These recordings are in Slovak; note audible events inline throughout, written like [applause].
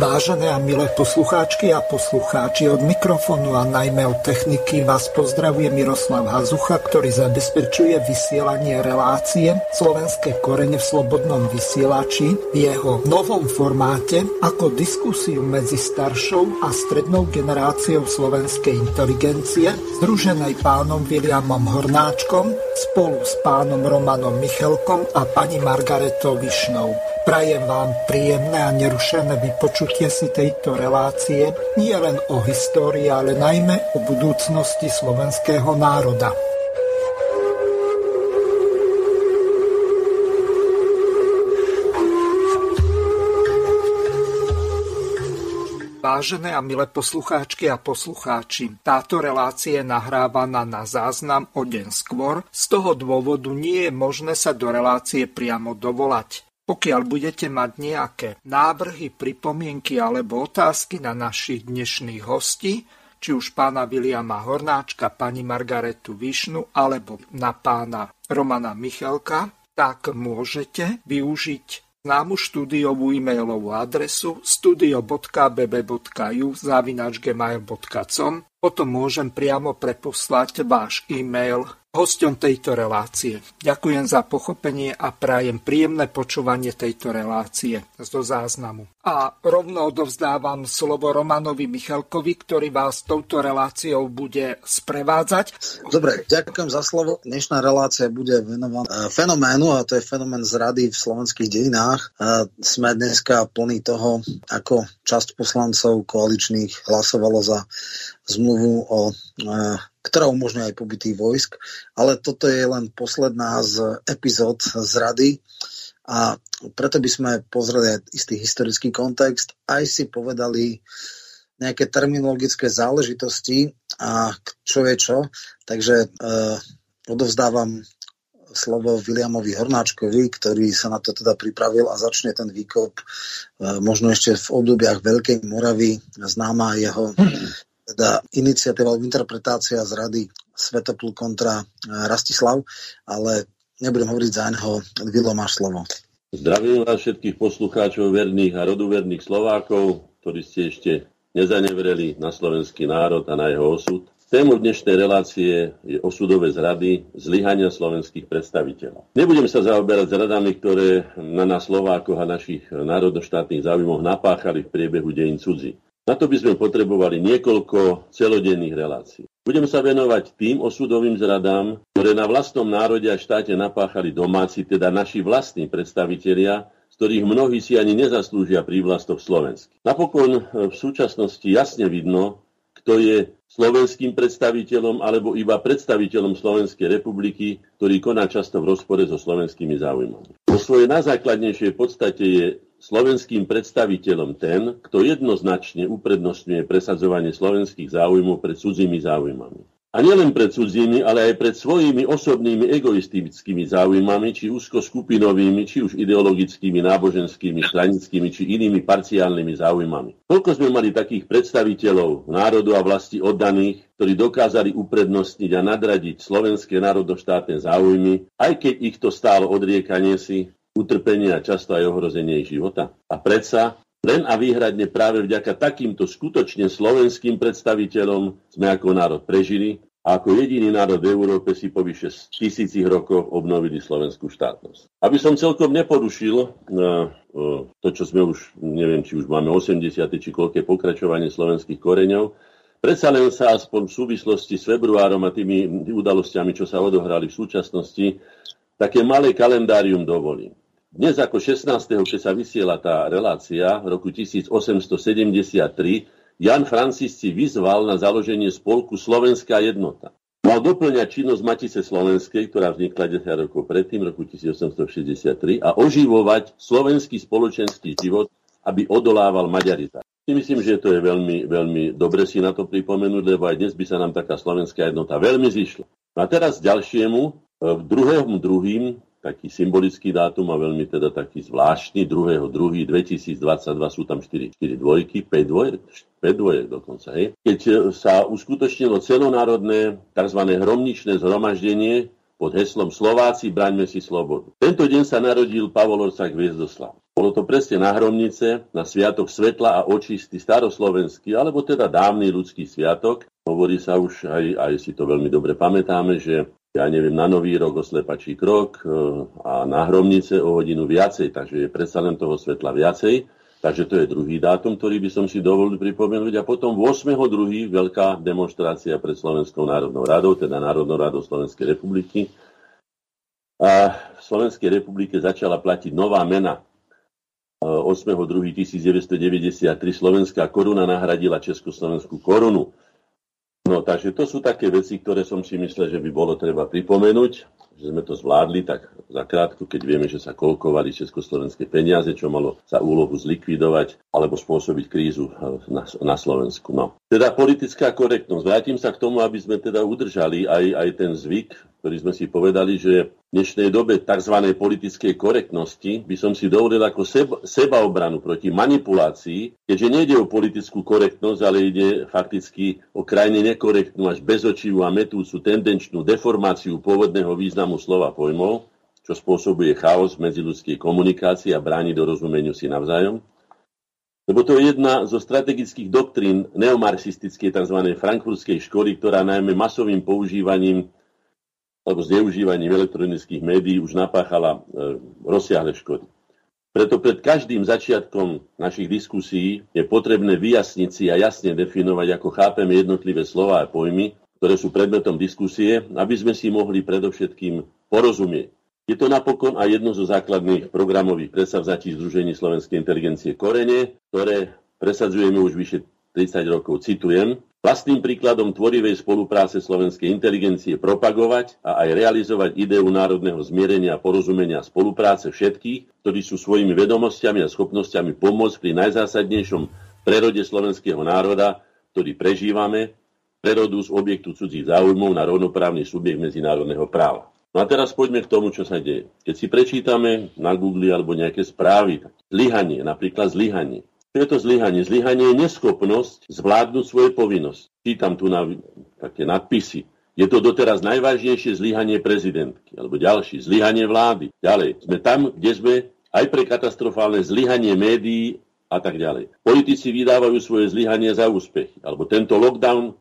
Vážené a milé poslucháčky a poslucháči, od mikrofónu a najmä od techniky vás pozdravuje Miroslav Hazucha, ktorý zabezpečuje vysielanie relácie Slovenské korene v slobodnom vysielači v jeho novom formáte ako diskusiu medzi staršou a strednou generáciou slovenskej inteligencie, združenej pánom Williamom Hornáčkom spolu s pánom Romanom Michelkom a pani Margaretou Višnou. Prajem vám príjemné a nerušené vypočutie si tejto relácie nie len o histórii, ale najmä o budúcnosti slovenského národa. Vážené a milé poslucháčky a poslucháči, táto relácia je nahrávaná na záznam o deň skôr, z toho dôvodu nie je možné sa do relácie priamo dovolať. Pokiaľ budete mať nejaké návrhy, pripomienky alebo otázky na našich dnešných hostí, či už pána Viliama Hornáčka, pani Margaretu Višnu alebo na pána Romana Michalka, tak môžete využiť známu štúdiovú e-mailovú adresu studio.bb.ju zavinačgmail.com Potom môžem priamo preposlať váš e-mail hosťom tejto relácie. Ďakujem za pochopenie a prajem príjemné počúvanie tejto relácie zo záznamu. A rovno odovzdávam slovo Romanovi Michalkovi, ktorý vás touto reláciou bude sprevádzať. Dobre, ďakujem za slovo. Dnešná relácia bude venovaná e, fenoménu, a to je fenomén zrady v slovenských dejinách. E, sme dneska plní toho, ako časť poslancov koaličných hlasovalo za zmluvu o e, ktorá umožňuje aj pobytý vojsk, ale toto je len posledná z epizód z rady a preto by sme pozreli aj istý historický kontext, aj si povedali nejaké terminologické záležitosti a čo je čo. Takže eh, odovzdávam slovo Williamovi Hornáčkovi, ktorý sa na to teda pripravil a začne ten výkop e, možno ešte v obdobiach Veľkej Moravy, známa jeho teda iniciatíva alebo interpretácia z rady Svetoplu kontra e, Rastislav, ale nebudem hovoriť za neho. Vilo, máš slovo. Zdravím vás všetkých poslucháčov verných a roduverných Slovákov, ktorí ste ešte nezanevreli na slovenský národ a na jeho osud. Tému dnešnej relácie je osudové zrady zlyhania slovenských predstaviteľov. Nebudem sa zaoberať zradami, ktoré na nás Slovákoch a našich národoštátnych záujmoch napáchali v priebehu dejín cudzí. Na to by sme potrebovali niekoľko celodenných relácií. Budem sa venovať tým osudovým zradám, ktoré na vlastnom národe a štáte napáchali domáci, teda naši vlastní predstavitelia, z ktorých mnohí si ani nezaslúžia prívlastok slovenský. Napokon v súčasnosti jasne vidno, kto je slovenským predstaviteľom alebo iba predstaviteľom Slovenskej republiky, ktorý koná často v rozpore so slovenskými záujmami. Po svojej najzákladnejšej podstate je slovenským predstaviteľom ten, kto jednoznačne uprednostňuje presadzovanie slovenských záujmov pred cudzími záujmami. A nielen pred cudzími, ale aj pred svojimi osobnými egoistickými záujmami, či úzko skupinovými, či už ideologickými, náboženskými, stranickými, či inými parciálnymi záujmami. Koľko sme mali takých predstaviteľov národu a vlasti oddaných, ktorí dokázali uprednostniť a nadradiť slovenské národoštátne záujmy, aj keď ich to stálo odriekanie si, utrpenie a často aj ohrozenie ich života. A predsa len a výhradne práve vďaka takýmto skutočne slovenským predstaviteľom sme ako národ prežili a ako jediný národ v Európe si po vyše tisícich rokoch obnovili slovenskú štátnosť. Aby som celkom neporušil na e, to, čo sme už, neviem, či už máme 80. či koľké pokračovanie slovenských koreňov, predsa len sa aspoň v súvislosti s februárom a tými udalosťami, čo sa odohrali v súčasnosti, také malé kalendárium dovolím. Dnes ako 16. keď sa vysiela tá relácia v roku 1873, Jan Francis si vyzval na založenie spolku Slovenská jednota. Mal doplňať činnosť Matice Slovenskej, ktorá vznikla 10 rokov predtým, roku 1863, a oživovať slovenský spoločenský život, aby odolával maďarizácii. Myslím, že to je veľmi, veľmi dobre si na to pripomenúť, lebo aj dnes by sa nám taká slovenská jednota veľmi zišla. A teraz ďalšiemu, v druhém druhým taký symbolický dátum a veľmi teda taký zvláštny. 2.2.2022 sú tam 4, 4 dvojky, 5 dvojek, 5 dvojek dokonca. Hej. Keď e, sa uskutočnilo celonárodné tzv. hromničné zhromaždenie pod heslom Slováci, braňme si slobodu. Tento deň sa narodil Pavol Orcák Hviezdoslav. Bolo to presne na Hromnice, na Sviatok svetla a očistý staroslovenský, alebo teda dávny ľudský sviatok. Hovorí sa už, aj, aj si to veľmi dobre pamätáme, že ja neviem, na Nový rok o slepačí krok e, a na Hromnice o hodinu viacej, takže je predsa len toho svetla viacej. Takže to je druhý dátum, ktorý by som si dovolil pripomenúť. A potom 8.2. veľká demonstrácia pred Slovenskou národnou radou, teda Národnou radou Slovenskej republiky. A v Slovenskej republike začala platiť nová mena. 8.2.1993 slovenská koruna nahradila československú korunu. No, takže to sú také veci, ktoré som si myslel, že by bolo treba pripomenúť, že sme to zvládli tak zakrátko, keď vieme, že sa kolkovali československé peniaze, čo malo za úlohu zlikvidovať alebo spôsobiť krízu na, na Slovensku. No. Teda politická korektnosť. Vrátim sa k tomu, aby sme teda udržali aj, aj ten zvyk, ktorý sme si povedali, že v dnešnej dobe tzv. politickej korektnosti by som si dovolil ako seba, sebaobranu proti manipulácii, keďže nejde o politickú korektnosť, ale ide fakticky o krajne nekorektnú až bezočivú a metúcu tendenčnú deformáciu pôvodného významu slova pojmov, čo spôsobuje chaos v medziludskej komunikácii a bráni do rozumeniu si navzájom. Lebo to je jedna zo strategických doktrín neomarxistickej tzv. frankfurtskej školy, ktorá najmä masovým používaním alebo zneužívaním elektronických médií už napáchala e, rozsiahle škody. Preto pred každým začiatkom našich diskusí je potrebné vyjasniť si a jasne definovať, ako chápeme jednotlivé slova a pojmy, ktoré sú predmetom diskusie, aby sme si mohli predovšetkým porozumieť. Je to napokon aj jedno zo základných programových presavzatí Združení slovenskej inteligencie Korene, ktoré presadzujeme už vyše 30 rokov. Citujem, Vlastným príkladom tvorivej spolupráce slovenskej inteligencie propagovať a aj realizovať ideu národného zmierenia a porozumenia spolupráce všetkých, ktorí sú svojimi vedomosťami a schopnosťami pomôcť pri najzásadnejšom prerode slovenského národa, ktorý prežívame, prerodu z objektu cudzích záujmov na rovnoprávny subjekt medzinárodného práva. No a teraz poďme k tomu, čo sa deje. Keď si prečítame na Google alebo nejaké správy, zlyhanie, napríklad zlyhanie, čo je to zlyhanie? Zlyhanie je neschopnosť zvládnuť svoje povinnosti. Čítam tu na také nadpisy. Je to doteraz najvážnejšie zlyhanie prezidentky, alebo ďalší, zlyhanie vlády. Ďalej, sme tam, kde sme aj pre katastrofálne zlyhanie médií a tak ďalej. Politici vydávajú svoje zlyhanie za úspechy, alebo tento lockdown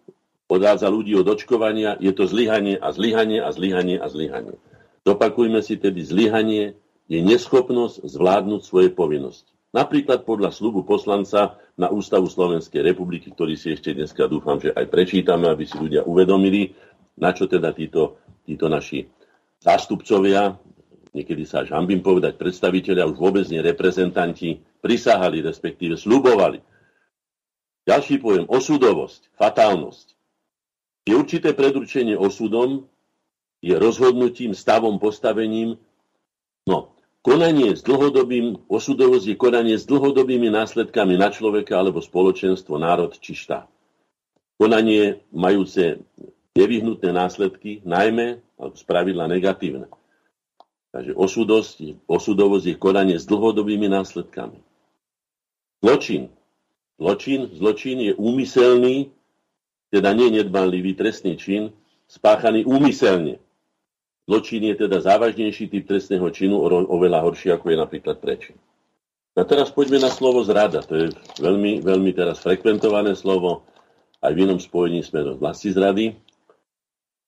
odrádza ľudí od očkovania, je to zlyhanie a zlyhanie a zlyhanie a zlyhanie. Dopakujme si tedy, zlyhanie je neschopnosť zvládnuť svoje povinnosti. Napríklad podľa slubu poslanca na Ústavu Slovenskej republiky, ktorý si ešte dneska dúfam, že aj prečítame, aby si ľudia uvedomili, na čo teda títo, títo naši zástupcovia, niekedy sa až hambím povedať, predstaviteľia, už vôbec nie reprezentanti, prisahali, respektíve slubovali. Ďalší pojem, osudovosť, fatálnosť. Je určité predurčenie osudom, je rozhodnutím, stavom, postavením. No, Konanie s dlhodobým, osudovosť je konanie s dlhodobými následkami na človeka alebo spoločenstvo, národ či štát. Konanie majúce nevyhnutné následky, najmä alebo spravidla negatívne. Takže osudosť, osudovosť je konanie s dlhodobými následkami. Zločin. Zločin, zločin je úmyselný, teda nie trestný čin, spáchaný úmyselne Zločin je teda závažnejší typ trestného činu, oveľa horší, ako je napríklad prečin. A teraz poďme na slovo zrada. To je veľmi, veľmi teraz frekventované slovo. Aj v inom spojení sme do vlasti zrady.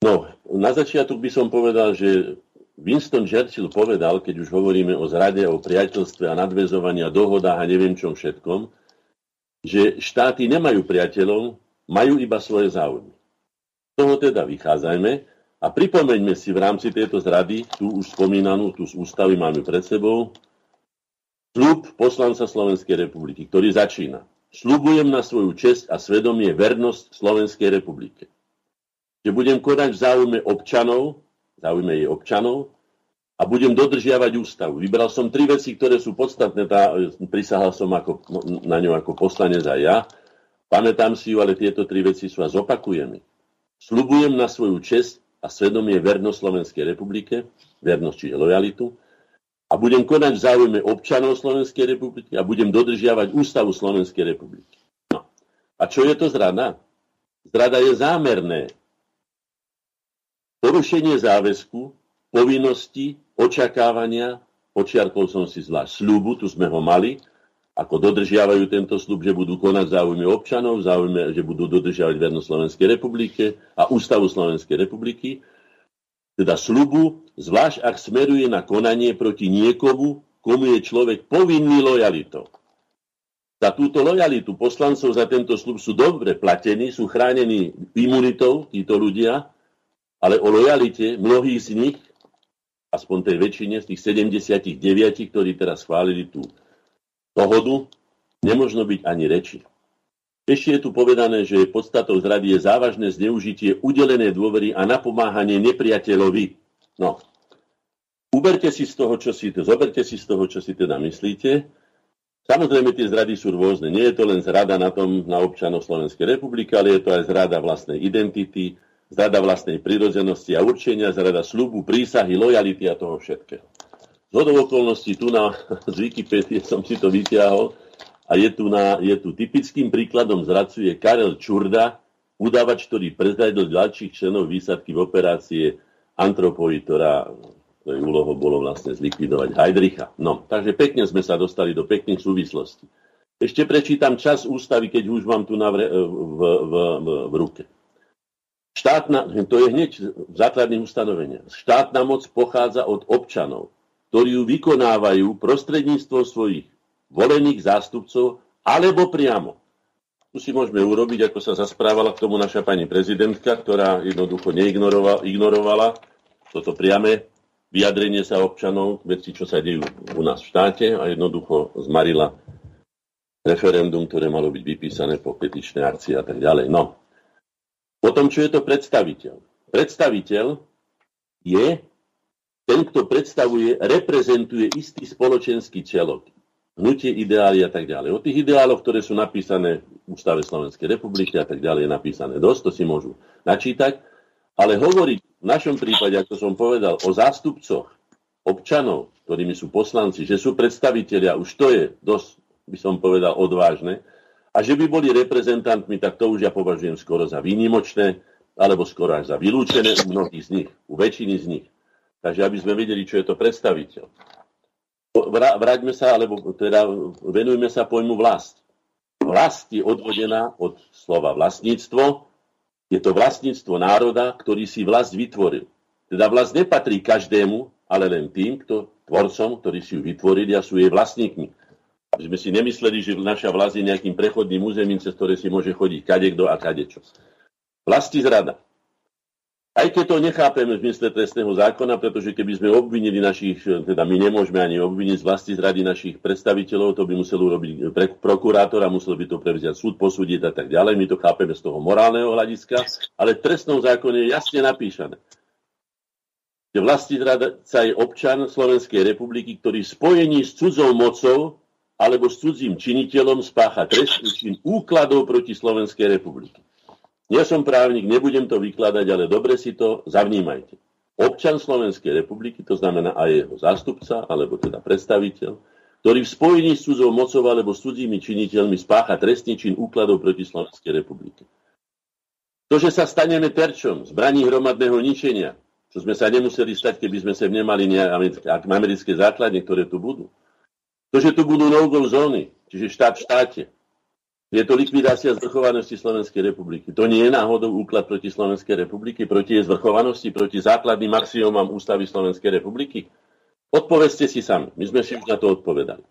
No, na začiatok by som povedal, že Winston Churchill povedal, keď už hovoríme o zrade, o priateľstve a nadvezovaní a dohodách a neviem čom všetkom, že štáty nemajú priateľov, majú iba svoje záujmy. Z toho teda vychádzajme a pripomeňme si v rámci tejto zrady, tu už spomínanú, tu z ústavy máme pred sebou, slub poslanca Slovenskej republiky, ktorý začína. Slubujem na svoju česť a svedomie vernosť Slovenskej republike. Že budem konať v záujme občanov, záujme jej občanov, a budem dodržiavať ústavu. Vybral som tri veci, ktoré sú podstatné, tá, prisahal som ako, na ňu ako poslanec aj ja. Pamätám si ju, ale tieto tri veci sú a zopakujeme. Slubujem na svoju česť a svedomie vernosť Slovenskej republike, vernosť čiže lojalitu, a budem konať v záujme občanov Slovenskej republiky a budem dodržiavať ústavu Slovenskej republiky. No. A čo je to zrada? Zrada je zámerné. Porušenie záväzku, povinnosti, očakávania počiarkol som si zvlášť sľubu, tu sme ho mali, ako dodržiavajú tento slub, že budú konať záujmy občanov, záujme, že budú dodržiavať vernosť Slovenskej republike a ústavu Slovenskej republiky, teda slubu, zvlášť ak smeruje na konanie proti niekomu, komu je človek povinný lojalitou. Za túto lojalitu poslancov za tento slub sú dobre platení, sú chránení imunitou títo ľudia, ale o lojalite mnohých z nich, aspoň tej väčšine z tých 79, ktorí teraz schválili tú dohodu, nemožno byť ani reči. Ešte je tu povedané, že podstatou zrady je závažné zneužitie udelené dôvery a napomáhanie nepriateľovi. No, uberte si z toho, čo si, zoberte si z toho, čo si teda myslíte Samozrejme, tie zrady sú rôzne. Nie je to len zrada na tom, na občanov Slovenskej republiky, ale je to aj zrada vlastnej identity, zrada vlastnej prírodzenosti a určenia, zrada slubu, prísahy, lojality a toho všetkého. Z okolností tu na, [laughs] z Wikipédie som si to vytiahol a je tu, na, je tu typickým príkladom zradcu je Karel Čurda, udávač, ktorý prezradil ďalších členov výsadky v operácie Antropoid, ktorá Tvojou úlohou bolo vlastne zlikvidovať Heidricha. No, takže pekne sme sa dostali do pekných súvislostí. Ešte prečítam čas ústavy, keď už mám tu navre, v, v, v, v ruke. Štátna, to je hneď v základných ustanoveniach. Štátna moc pochádza od občanov, ktorí ju vykonávajú prostredníctvom svojich volených zástupcov alebo priamo. Tu si môžeme urobiť, ako sa zasprávala k tomu naša pani prezidentka, ktorá jednoducho neignorovala ignorovala toto priame vyjadrenie sa občanov veci, čo sa dejú u nás v štáte a jednoducho zmarila referendum, ktoré malo byť vypísané po petičnej akcii a tak ďalej. No. Potom, čo je to predstaviteľ? Predstaviteľ je ten, kto predstavuje, reprezentuje istý spoločenský celok. Hnutie, ideály a tak ďalej. O tých ideáloch, ktoré sú napísané v Ústave Slovenskej republiky a tak ďalej, je napísané dosť, to si môžu načítať. Ale hovoriť v našom prípade, ako som povedal, o zástupcoch občanov, ktorými sú poslanci, že sú predstavitelia, už to je dosť, by som povedal, odvážne. A že by boli reprezentantmi, tak to už ja považujem skoro za výnimočné, alebo skoro až za vylúčené u mnohých z nich, u väčšiny z nich. Takže aby sme vedeli, čo je to predstaviteľ. Vráťme sa, alebo teda venujme sa pojmu vlast. Vlast je odvodená od slova vlastníctvo, je to vlastníctvo národa, ktorý si vlast vytvoril. Teda vlast nepatrí každému, ale len tým, kto, tvorcom, ktorí si ju vytvorili a sú jej vlastníkmi. Aby sme si nemysleli, že naša vlast je nejakým prechodným územím, cez ktoré si môže chodiť kadekto a kadečo. Vlasti zrada. Aj keď to nechápeme v mysle trestného zákona, pretože keby sme obvinili našich, teda my nemôžeme ani obviniť z vlasti zrady našich predstaviteľov, to by musel urobiť pre, prokurátor a musel by to prevziať súd, posúdiť a tak ďalej. My to chápeme z toho morálneho hľadiska, ale v trestnom zákone je jasne napísané, že vlasti zradca je občan Slovenskej republiky, ktorý v spojení s cudzou mocou alebo s cudzím činiteľom spácha trestný čin úkladov proti Slovenskej republiky. Nie som právnik, nebudem to vykladať, ale dobre si to zavnímajte. Občan Slovenskej republiky, to znamená aj jeho zástupca, alebo teda predstaviteľ, ktorý v spojení s cudzou mocou alebo s cudzími činiteľmi spácha trestný čin úkladov proti Slovenskej republike. To, že sa staneme terčom zbraní hromadného ničenia, čo sme sa nemuseli stať, keby sme sa nemali americké základne, ktoré tu budú. To, že tu budú no-go zóny, čiže štát v štáte, je to likvidácia zvrchovanosti Slovenskej republiky. To nie je náhodou úklad proti Slovenskej republiky, proti jej zvrchovanosti, proti základným axiomám ústavy Slovenskej republiky? Odpovedzte si sami. My sme si už na to odpovedali.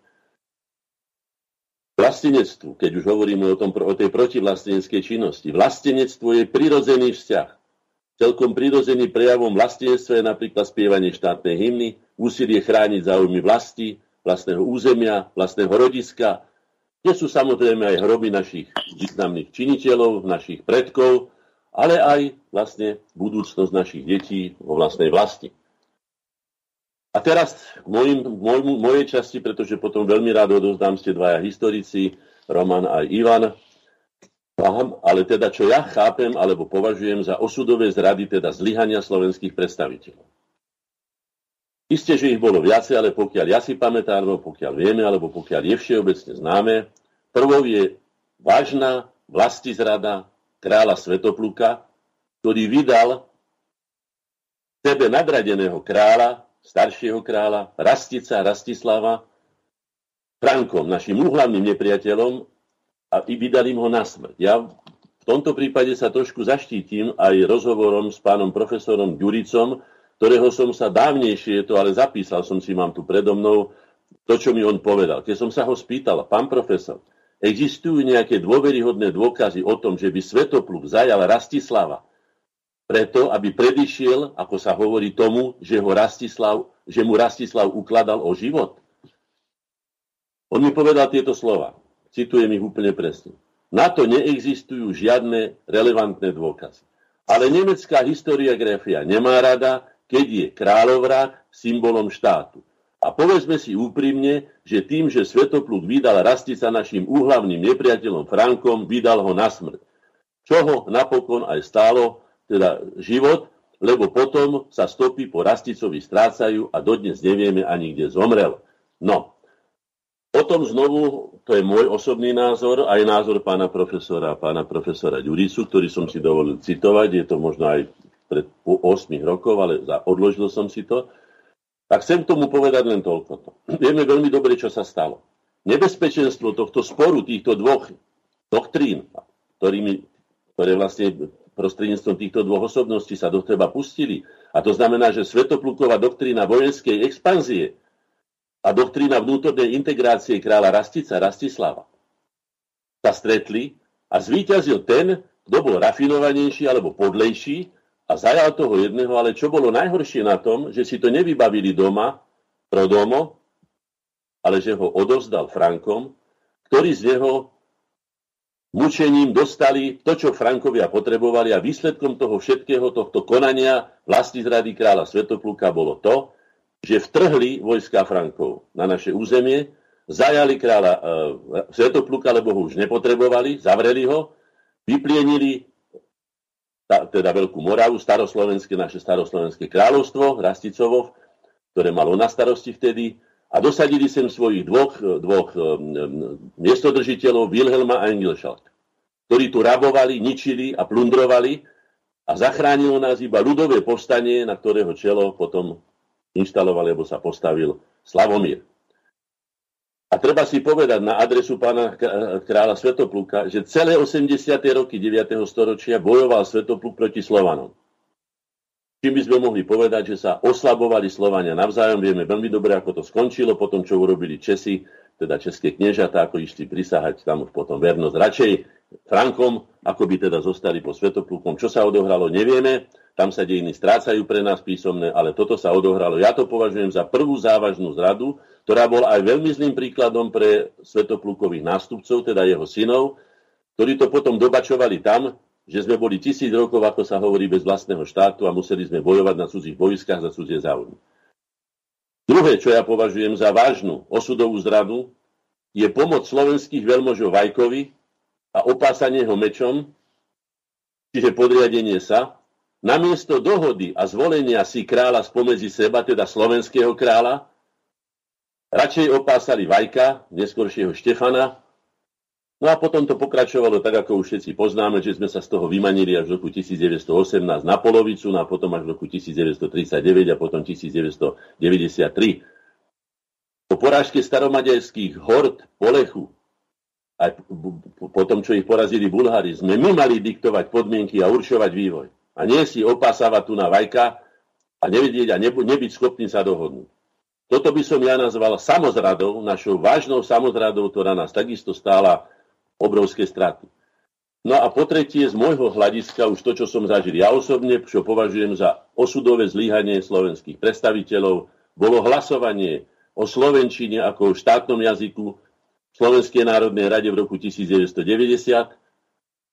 Vlastenectvu, keď už hovoríme o, tom, o tej protivlasteneckej činnosti, vlastenectvo je prirodzený vzťah. Celkom prirodzený prejavom vlastenectva je napríklad spievanie štátnej hymny, úsilie chrániť záujmy vlasti, vlastného územia, vlastného rodiska, kde sú samozrejme aj hroby našich významných činiteľov, našich predkov, ale aj vlastne budúcnosť našich detí vo vlastnej vlasti. A teraz k mojim, môjmu, mojej časti, pretože potom veľmi rád odozdám ste dvaja historici, Roman a Ivan. Ale teda, čo ja chápem alebo považujem za osudové zrady, teda zlyhania slovenských predstaviteľov. Isté, že ich bolo viacej, ale pokiaľ ja si pamätám, alebo pokiaľ vieme, alebo pokiaľ je všeobecne známe, prvou je vážna vlastizrada kráľa Svetopluka, ktorý vydal sebe nadradeného kráľa staršieho kráľa, Rastica, Rastislava, Frankom, našim úhlavným nepriateľom a vydali ho na smrť. Ja v tomto prípade sa trošku zaštítim aj rozhovorom s pánom profesorom Ďuricom, ktorého som sa dávnejšie, to ale zapísal som si, mám tu predo mnou, to, čo mi on povedal. Keď som sa ho spýtal, pán profesor, existujú nejaké dôveryhodné dôkazy o tom, že by Svetopluk zajal Rastislava preto, aby predišiel, ako sa hovorí tomu, že, ho Rastislav, že mu Rastislav ukladal o život? On mi povedal tieto slova. Citujem ich úplne presne. Na to neexistujú žiadne relevantné dôkazy. Ale nemecká historiografia nemá rada, keď je kráľovrah symbolom štátu. A povedzme si úprimne, že tým, že Svetopluk vydal Rastica našim úhlavným nepriateľom Frankom, vydal ho na smrť. Čo ho napokon aj stálo, teda život, lebo potom sa stopy po Rasticovi strácajú a dodnes nevieme ani kde zomrel. No, Potom znovu, to je môj osobný názor, aj názor pána profesora, pána profesora Ďuricu, ktorý som si dovolil citovať, je to možno aj pred 8 rokov, ale odložil som si to. Tak chcem k tomu povedať len toľko. [clears throat] Vieme veľmi dobre, čo sa stalo. Nebezpečenstvo tohto sporu, týchto dvoch doktrín, ktorými, ktoré vlastne prostredníctvom týchto dvoch osobností sa do teba pustili, a to znamená, že Svetopluková doktrína vojenskej expanzie a doktrína vnútornej integrácie kráľa Rastica, Rastislava sa stretli a zvíťazil ten, kto bol rafinovanejší alebo podlejší a zajal toho jedného, ale čo bolo najhoršie na tom, že si to nevybavili doma, pro domo, ale že ho odovzdal Frankom, ktorí z neho mučením dostali to, čo Frankovia potrebovali a výsledkom toho všetkého, tohto konania vlasti zrady kráľa Svetopluka bolo to, že vtrhli vojska Frankov na naše územie, zajali kráľa e, Svetopluka, lebo ho už nepotrebovali, zavreli ho, vyplienili teda Veľkú Moravu, staroslovenské, naše staroslovenské kráľovstvo, Rasticovo, ktoré malo na starosti vtedy, a dosadili sem svojich dvoch, dvoch um, miestodržiteľov, Wilhelma a Engelschalt, ktorí tu rabovali, ničili a plundrovali a zachránilo nás iba ľudové povstanie, na ktorého čelo potom inštaloval, alebo sa postavil Slavomír. A treba si povedať na adresu pána kráľa Svetopluka, že celé 80. roky 9. storočia bojoval Svetopluk proti Slovanom. Čím by sme mohli povedať, že sa oslabovali Slovania navzájom. Vieme veľmi dobre, ako to skončilo, potom čo urobili Česi, teda české kniežatá, ako išli prisahať tam už potom vernosť radšej Frankom, ako by teda zostali po Svetoplukom. Čo sa odohralo, nevieme tam sa dejiny strácajú pre nás písomné, ale toto sa odohralo. Ja to považujem za prvú závažnú zradu, ktorá bola aj veľmi zlým príkladom pre svetoplukových nástupcov, teda jeho synov, ktorí to potom dobačovali tam, že sme boli tisíc rokov, ako sa hovorí, bez vlastného štátu a museli sme bojovať na cudzích vojskách za cudzie záujmy. Druhé, čo ja považujem za vážnu osudovú zradu, je pomoc slovenských veľmožov Vajkovi a opásanie ho mečom, čiže podriadenie sa, namiesto dohody a zvolenia si kráľa spomedzi seba, teda slovenského kráľa, radšej opásali Vajka, neskôršieho Štefana, No a potom to pokračovalo tak, ako už všetci poznáme, že sme sa z toho vymanili až v roku 1918 na polovicu, no a potom až v roku 1939 a potom 1993. Po porážke staromaďarských hord Polechu, aj po tom, čo ich porazili Bulhári, sme my mali diktovať podmienky a určovať vývoj a nie si opásavať tu na vajka a nevedieť a nebyť schopný sa dohodnúť. Toto by som ja nazval samozradou, našou vážnou samozradou, ktorá nás takisto stála obrovské straty. No a po tretie, z môjho hľadiska, už to, čo som zažil ja osobne, čo považujem za osudové zlyhanie slovenských predstaviteľov, bolo hlasovanie o Slovenčine ako o štátnom jazyku v Slovenskej národnej rade v roku 1990,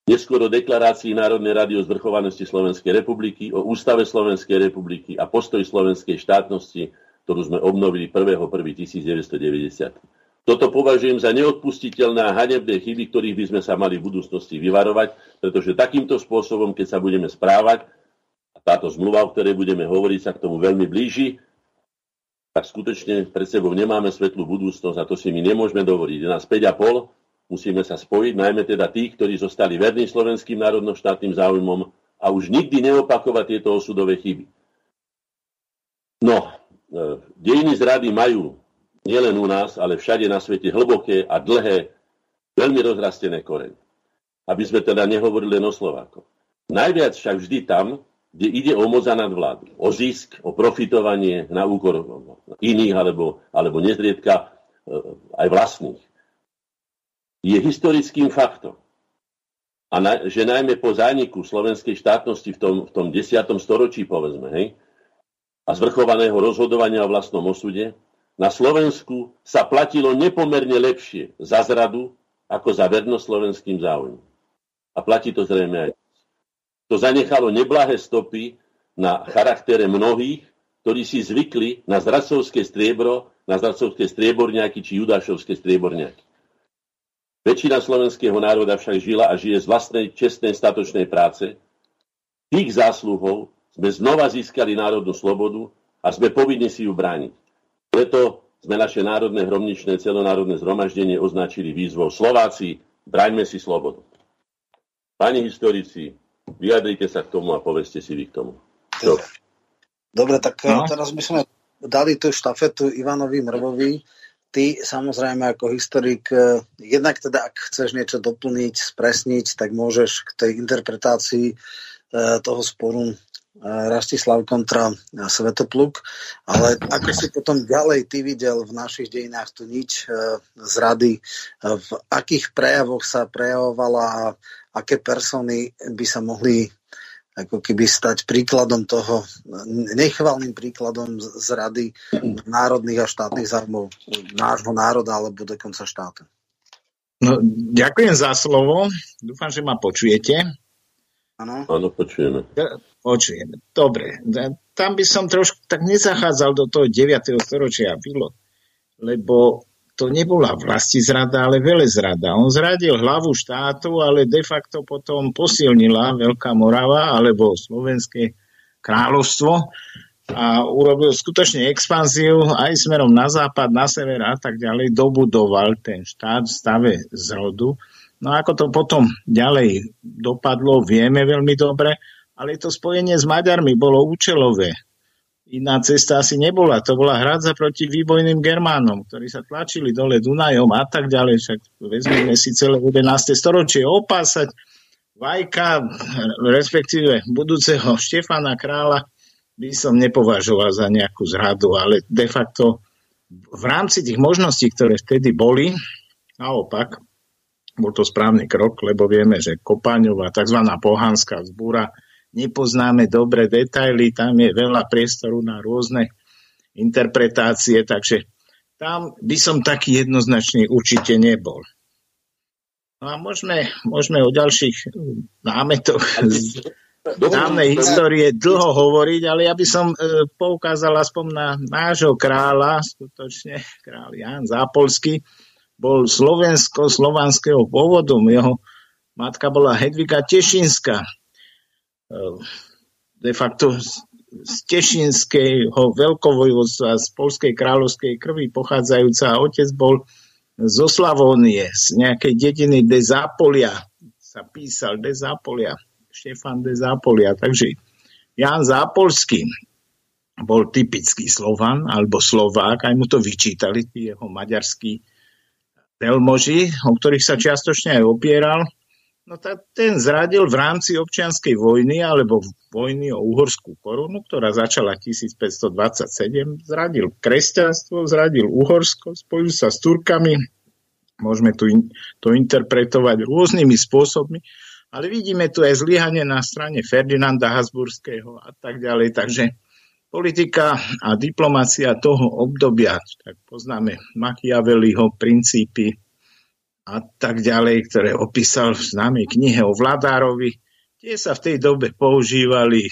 neskôr o deklarácii Národnej rady o zvrchovanosti Slovenskej republiky, o ústave Slovenskej republiky a postoj slovenskej štátnosti, ktorú sme obnovili 1.1.1990. Toto považujem za neodpustiteľné a hanebné chyby, ktorých by sme sa mali v budúcnosti vyvarovať, pretože takýmto spôsobom, keď sa budeme správať, a táto zmluva, o ktorej budeme hovoriť, sa k tomu veľmi blíži, tak skutočne pred sebou nemáme svetlú budúcnosť a to si my nemôžeme dovoliť. Je nás 5,5 Musíme sa spojiť, najmä teda tí, ktorí zostali verní slovenským národno-štátnym záujmom a už nikdy neopakovať tieto osudové chyby. No, dejiny zrady majú nielen u nás, ale všade na svete hlboké a dlhé, veľmi rozrastené koreň. Aby sme teda nehovorili len o Slovákoch. Najviac však vždy tam, kde ide o moc a nadvládu, o zisk, o profitovanie na úkor iných alebo, alebo nezriedka e, aj vlastných. Je historickým faktom, a na, že najmä po zániku slovenskej štátnosti v tom, v tom 10. storočí, povedzme, hej, a zvrchovaného rozhodovania o vlastnom osude, na Slovensku sa platilo nepomerne lepšie za zradu ako za vernosť slovenským záujmom. A platí to zrejme aj to zanechalo neblahé stopy na charaktere mnohých, ktorí si zvykli na zradcovské striebro, na zradcovské strieborňaky či judášovské strieborňaky. Väčšina slovenského národa však žila a žije z vlastnej čestnej statočnej práce. Tých zásluhov sme znova získali národnú slobodu a sme povinni si ju brániť. Preto sme naše národné hromničné celonárodné zhromaždenie označili výzvou Slováci, braňme si slobodu. Pani historici, Vyjadrite sa k tomu a poveste si vy k tomu. Čo? Dobre, tak no? teraz by sme dali tú štafetu Ivanovi Mrvovi. Ty samozrejme ako historik, eh, jednak teda ak chceš niečo doplniť, spresniť, tak môžeš k tej interpretácii eh, toho sporu eh, Rastislav kontra Svetopluk, ale ako si potom ďalej ty videl v našich dejinách tu nič z rady, v akých prejavoch sa prejavovala a aké persony by sa mohli ako keby stať príkladom toho, nechvalným príkladom z rady národných a štátnych zájmov nášho národa alebo dokonca štátu. No, ďakujem za slovo. Dúfam, že ma počujete. Áno. Áno, počujeme. Počujeme. Dobre. Tam by som trošku tak nezachádzal do toho 9. storočia, lebo to nebola vlasti zrada, ale zrada. On zradil hlavu štátu, ale de facto potom posilnila Veľká Morava alebo Slovenské kráľovstvo a urobil skutočne expanziu aj smerom na západ, na sever a tak ďalej, dobudoval ten štát v stave zrodu. No ako to potom ďalej dopadlo, vieme veľmi dobre, ale to spojenie s Maďarmi bolo účelové iná cesta asi nebola. To bola hradza proti výbojným Germánom, ktorí sa tlačili dole Dunajom a tak ďalej. Však vezmeme si celé 11. storočie opásať Vajka, respektíve budúceho Štefana kráľa, by som nepovažoval za nejakú zradu, ale de facto v rámci tých možností, ktoré vtedy boli, naopak, bol to správny krok, lebo vieme, že Kopáňová, tzv. pohanská vzbúra, nepoznáme dobre detaily, tam je veľa priestoru na rôzne interpretácie, takže tam by som taký jednoznačný určite nebol. No a môžeme, môžeme o ďalších námetoch z dávnej histórie dlho hovoriť, ale ja by som e, poukázal aspoň na nášho kráľa, skutočne kráľ Jan Zápolský, bol slovensko-slovanského pôvodu. Jeho matka bola Hedvika Tešinská, Ehm, de facto z Tešinského veľkovojvodstva, z polskej kráľovskej krvi pochádzajúca. Otec bol zo Slavónie, z nejakej dediny de Zápolia. Sa písal de Zápolia, Štefan de Zápolia. Takže Jan Zápolský bol typický Slovan alebo Slovák, aj mu to vyčítali tí jeho maďarskí veľmoži, o ktorých sa čiastočne aj opieral. No tak ten zradil v rámci občianskej vojny alebo vojny o uhorskú korunu, ktorá začala 1527, zradil kresťanstvo, zradil Uhorsko, spojil sa s Turkami, môžeme tu in, to interpretovať rôznymi spôsobmi, ale vidíme tu aj zlyhanie na strane Ferdinanda Habsburského a tak ďalej, takže politika a diplomácia toho obdobia, tak poznáme Machiavelliho princípy, a tak ďalej, ktoré opísal v známej knihe o Vladárovi, tie sa v tej dobe používali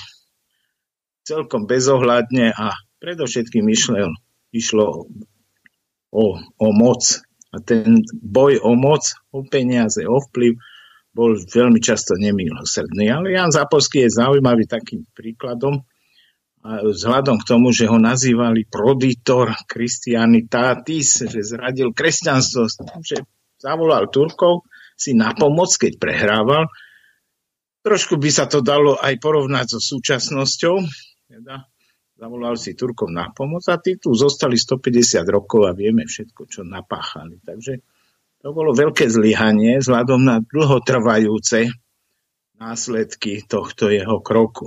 celkom bezohľadne a predovšetkým išlo, išlo o, o moc. A ten boj o moc, o peniaze, o vplyv bol veľmi často nemilosrdný. Ale Jan Zapolský je zaujímavý takým príkladom, vzhľadom k tomu, že ho nazývali proditor Christianitatis, že zradil kresťanstvo, že zavolal Turkov si na pomoc, keď prehrával. Trošku by sa to dalo aj porovnať so súčasnosťou. Teda zavolal si Turkom na pomoc a tí tu zostali 150 rokov a vieme všetko, čo napáchali. Takže to bolo veľké zlyhanie vzhľadom na dlhotrvajúce následky tohto jeho kroku.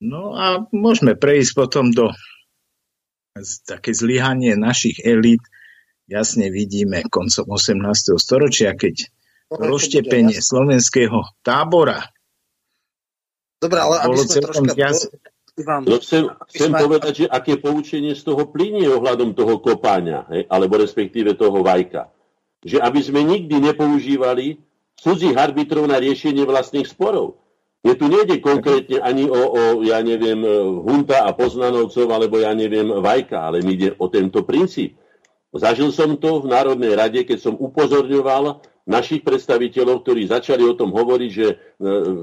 No a môžeme prejsť potom do také zlyhanie našich elít. Jasne vidíme koncom 18. storočia, keď rozštepenie slovenského tábora Dobre, ale aby sme troška... Jas... No chcem, chcem povedať, že aké poučenie z toho plinie ohľadom toho kopáňa, hej, alebo respektíve toho vajka. Že aby sme nikdy nepoužívali cudzích arbitrov na riešenie vlastných sporov. Je tu nejde konkrétne ani o, o, ja neviem, Hunta a Poznanovcov, alebo ja neviem, Vajka, ale mi ide o tento princíp. Zažil som to v Národnej rade, keď som upozorňoval našich predstaviteľov, ktorí začali o tom hovoriť, že e,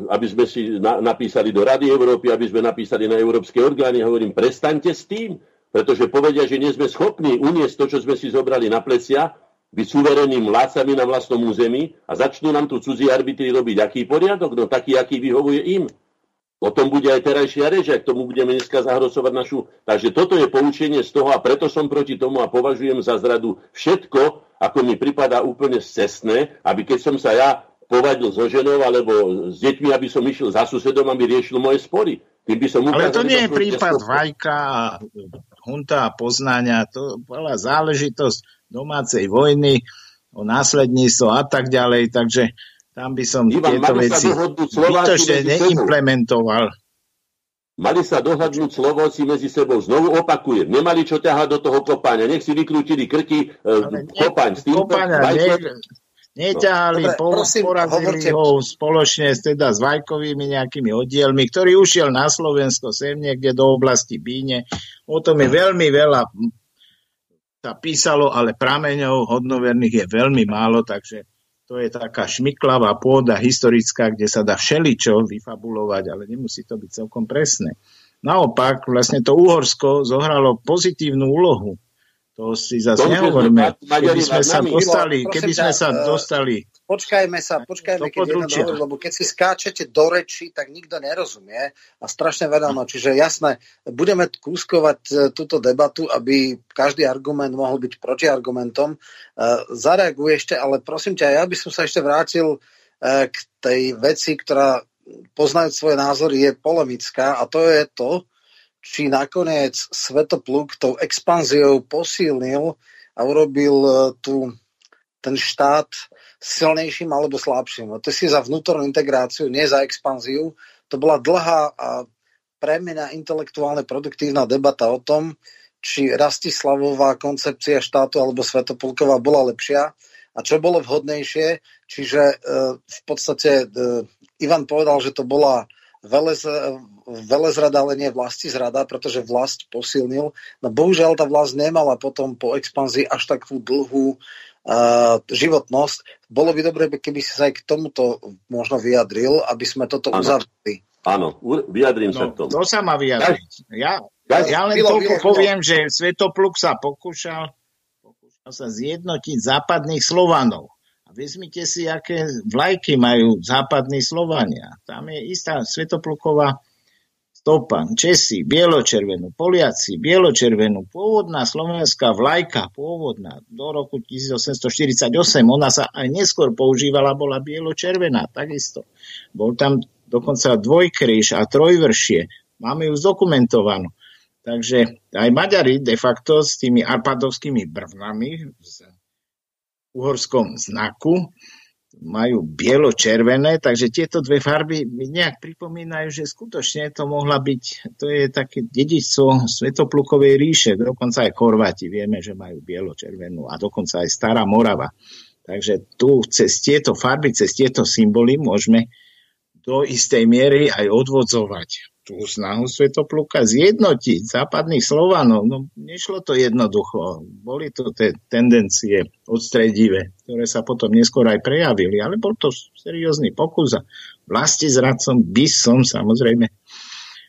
aby sme si na, napísali do Rady Európy, aby sme napísali na európske orgány, hovorím, prestaňte s tým, pretože povedia, že nie sme schopní uniesť to, čo sme si zobrali na plecia, byť suverénnym vládcami na vlastnom území a začnú nám tu cudzí arbitri robiť aký poriadok? No taký, aký vyhovuje im. O tom bude aj terajšia reč, ak tomu budeme dneska zahrosovať našu... Takže toto je poučenie z toho a preto som proti tomu a považujem za zradu všetko, ako mi pripadá úplne cestné, aby keď som sa ja povadil so ženou alebo s deťmi, aby som išiel za susedom, aby riešil moje spory. Tým by som ukázal, Ale to nie je prípad Vajka, Hunta a Poznania, to bola záležitosť domácej vojny, o následníctvo a tak ďalej, takže tam by som Ivan, tieto veci bytočne neimplementoval. Mali sa dohľadnúť Slováci medzi sebou. Znovu opakujem, nemali čo ťahať do toho kopáňa. Nech si vykrútili krky e, kopaň s tým. Kopáňa, ne, neťahali, no, po, porazili ho spoločne teda s Vajkovými nejakými oddielmi, ktorý ušiel na Slovensko sem niekde do oblasti Bíne. O tom je veľmi veľa sa písalo, ale prameňov hodnoverných je veľmi málo, takže to je taká šmiklavá pôda historická, kde sa dá všeličo vyfabulovať, ale nemusí to byť celkom presné. Naopak, vlastne to Uhorsko zohralo pozitívnu úlohu. To si zase nehovoríme. Keby sme sa dostali, keby sme sa dostali počkajme sa, počkajme, keď jedno dohovorí, lebo keď si skáčete do reči, tak nikto nerozumie a strašne veľa, no, čiže jasné, budeme kúskovať e, túto debatu, aby každý argument mohol byť protiargumentom. E, zareaguj ešte, ale prosím ťa, ja by som sa ešte vrátil e, k tej veci, ktorá poznajúc svoje názory je polemická a to je to, či nakoniec Svetopluk tou expanziou posílnil a urobil tu ten štát silnejším alebo slabším. To si za vnútornú integráciu, nie za expanziu. To bola dlhá a pre mňa intelektuálne produktívna debata o tom, či Rastislavová koncepcia štátu alebo Svetopolková bola lepšia a čo bolo vhodnejšie. Čiže e, v podstate e, Ivan povedal, že to bola velez, velezrada, ale nie vlasti zrada, pretože vlast posilnil. No bohužiaľ tá vlast nemala potom po expanzii až takú dlhú uh, životnosť. Bolo by dobre, keby si sa aj k tomuto možno vyjadril, aby sme toto ano. uzavreli. Áno, vyjadrím no, sa k tomu. To sa má vyjadriť. Ja, ja, ja len Vilo, toľko Vilo, poviem, Vilo. že Svetopluk sa pokúšal, pokúšal sa zjednotiť západných Slovanov. Vezmite si, aké vlajky majú západní Slovania. Tam je istá Svetopluková stopa, Česi, bieločervenú, Poliaci, bieločervenú, pôvodná slovenská vlajka, pôvodná, do roku 1848, ona sa aj neskôr používala, bola bieločervená, takisto. Bol tam dokonca dvojkríž a trojvršie. Máme ju zdokumentovanú. Takže aj Maďari de facto s tými arpadovskými brvnami uhorskom znaku majú bielo-červené, takže tieto dve farby mi nejak pripomínajú, že skutočne to mohla byť, to je také dedičstvo Svetoplukovej ríše, dokonca aj Chorváti vieme, že majú bielo-červenú a dokonca aj Stará Morava. Takže tu cez tieto farby, cez tieto symboly môžeme do istej miery aj odvodzovať tú snahu Svetopluka zjednotiť západných Slovanov. No, nešlo to jednoducho. Boli to tie tendencie odstredivé, ktoré sa potom neskôr aj prejavili, ale bol to seriózny pokus a vlasti zradcom by som samozrejme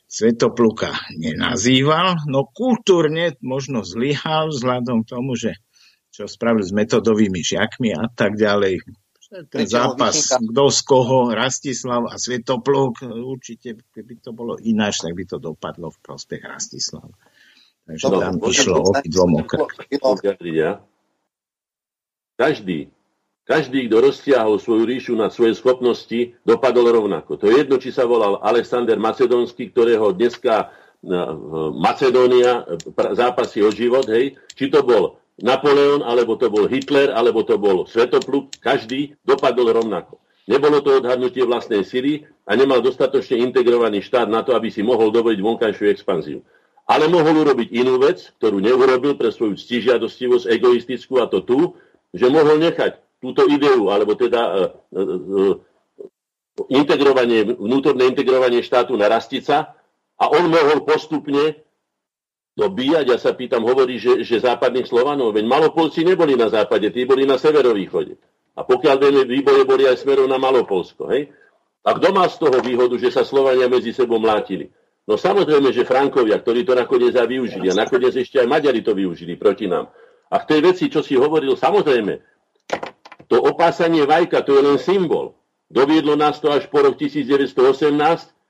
Svetopluka nenazýval, no kultúrne možno zlyhal vzhľadom tomu, že čo spravil s metodovými žiakmi a tak ďalej. Ten zápas, kto z koho, Rastislav a Svetopluk, určite, keby to bolo ináč, tak by to dopadlo v prospech Rastislava. Takže no, tam išlo o dvom Každý, každý, kto roztiahol svoju ríšu na svoje schopnosti, dopadol rovnako. To je jedno, či sa volal Alexander Macedónsky, ktorého dneska Macedónia zápasy o život, hej, či to bol Napoleon, alebo to bol Hitler, alebo to bol Svetopluk, každý dopadol rovnako. Nebolo to odhadnutie vlastnej sily a nemal dostatočne integrovaný štát na to, aby si mohol dovoliť vonkajšiu expanziu. Ale mohol urobiť inú vec, ktorú neurobil pre svoju ctižiadostivosť egoistickú a to tu, že mohol nechať túto ideu, alebo teda uh, uh, integrovanie, vnútorné integrovanie štátu na rastica a on mohol postupne dobíjať. Ja sa pýtam, hovorí, že, že západných Slovanov, veď Malopolci neboli na západe, tí boli na severovýchode. A pokiaľ vieme, výboje boli aj smerom na Malopolsko. Hej? A kto má z toho výhodu, že sa Slovania medzi sebou mlátili? No samozrejme, že Frankovia, ktorí to nakoniec aj využili. A nakoniec ešte aj Maďari to využili proti nám. A v tej veci, čo si hovoril, samozrejme, to opásanie vajka, to je len symbol. Doviedlo nás to až po rok 1918,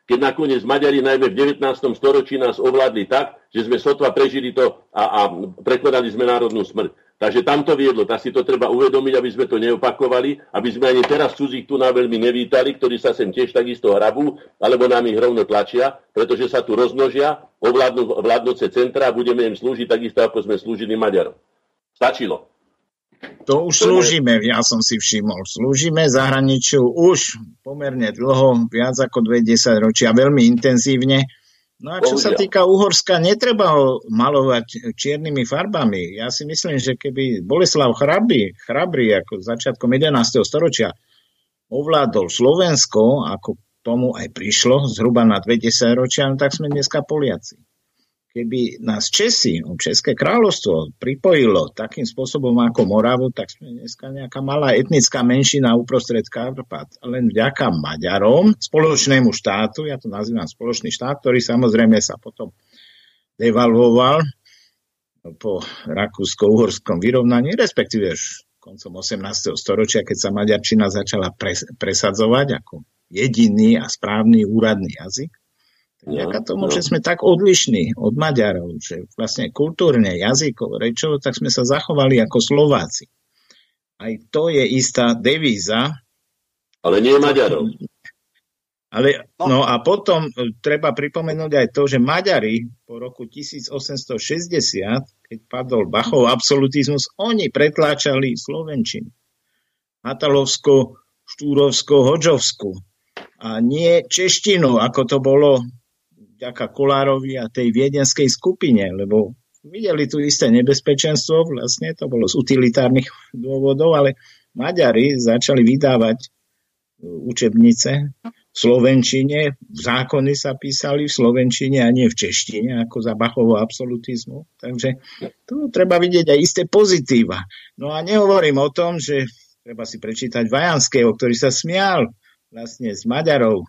keď nakoniec Maďari najmä v 19. storočí nás ovládli tak, že sme sotva prežili to a, a prekladali sme národnú smrť. Takže tam to viedlo, tak si to treba uvedomiť, aby sme to neopakovali, aby sme ani teraz cudzích tu na veľmi nevítali, ktorí sa sem tiež takisto hrabú, alebo nám ich rovno tlačia, pretože sa tu rozmnožia, ovládnu vládnoce centra a budeme im slúžiť takisto, ako sme slúžili Maďarom. Stačilo. To už slúžime, ja som si všimol. Slúžime zahraničiu už pomerne dlho, viac ako 20 ročia, veľmi intenzívne. No a čo sa týka Uhorska, netreba ho malovať čiernymi farbami. Ja si myslím, že keby Boleslav Chrabry, Chrabry ako začiatkom 11. storočia ovládol Slovensko, ako tomu aj prišlo, zhruba na 20 ročia, no tak sme dneska Poliaci keby nás Česi, České kráľovstvo pripojilo takým spôsobom ako Moravu, tak sme dneska nejaká malá etnická menšina uprostred Karpat. Len vďaka Maďarom, spoločnému štátu, ja to nazývam spoločný štát, ktorý samozrejme sa potom devalvoval po rakúsko-uhorskom vyrovnaní, respektíve už koncom 18. storočia, keď sa maďarčina začala presadzovať ako jediný a správny úradný jazyk. Vďaka tomu, no. že sme tak odlišní od Maďarov, že vlastne kultúrne, jazykov, rečov, tak sme sa zachovali ako Slováci. Aj to je istá devíza. Ale nie Maďarov. Ale, no. no a potom e, treba pripomenúť aj to, že Maďari po roku 1860, keď padol Bachov absolutizmus, oni pretláčali Slovenčinu. Matalovsko, Štúrovsko, Hodžovsku a nie češtinu, ako to bolo vďaka Kolárovi a tej viedenskej skupine, lebo videli tu isté nebezpečenstvo, vlastne to bolo z utilitárnych dôvodov, ale Maďari začali vydávať e, učebnice v Slovenčine, zákony sa písali v Slovenčine a nie v češtine, ako za Bachovo absolutizmu. Takže tu treba vidieť aj isté pozitíva. No a nehovorím o tom, že treba si prečítať Vajanského, ktorý sa smial vlastne z Maďarov,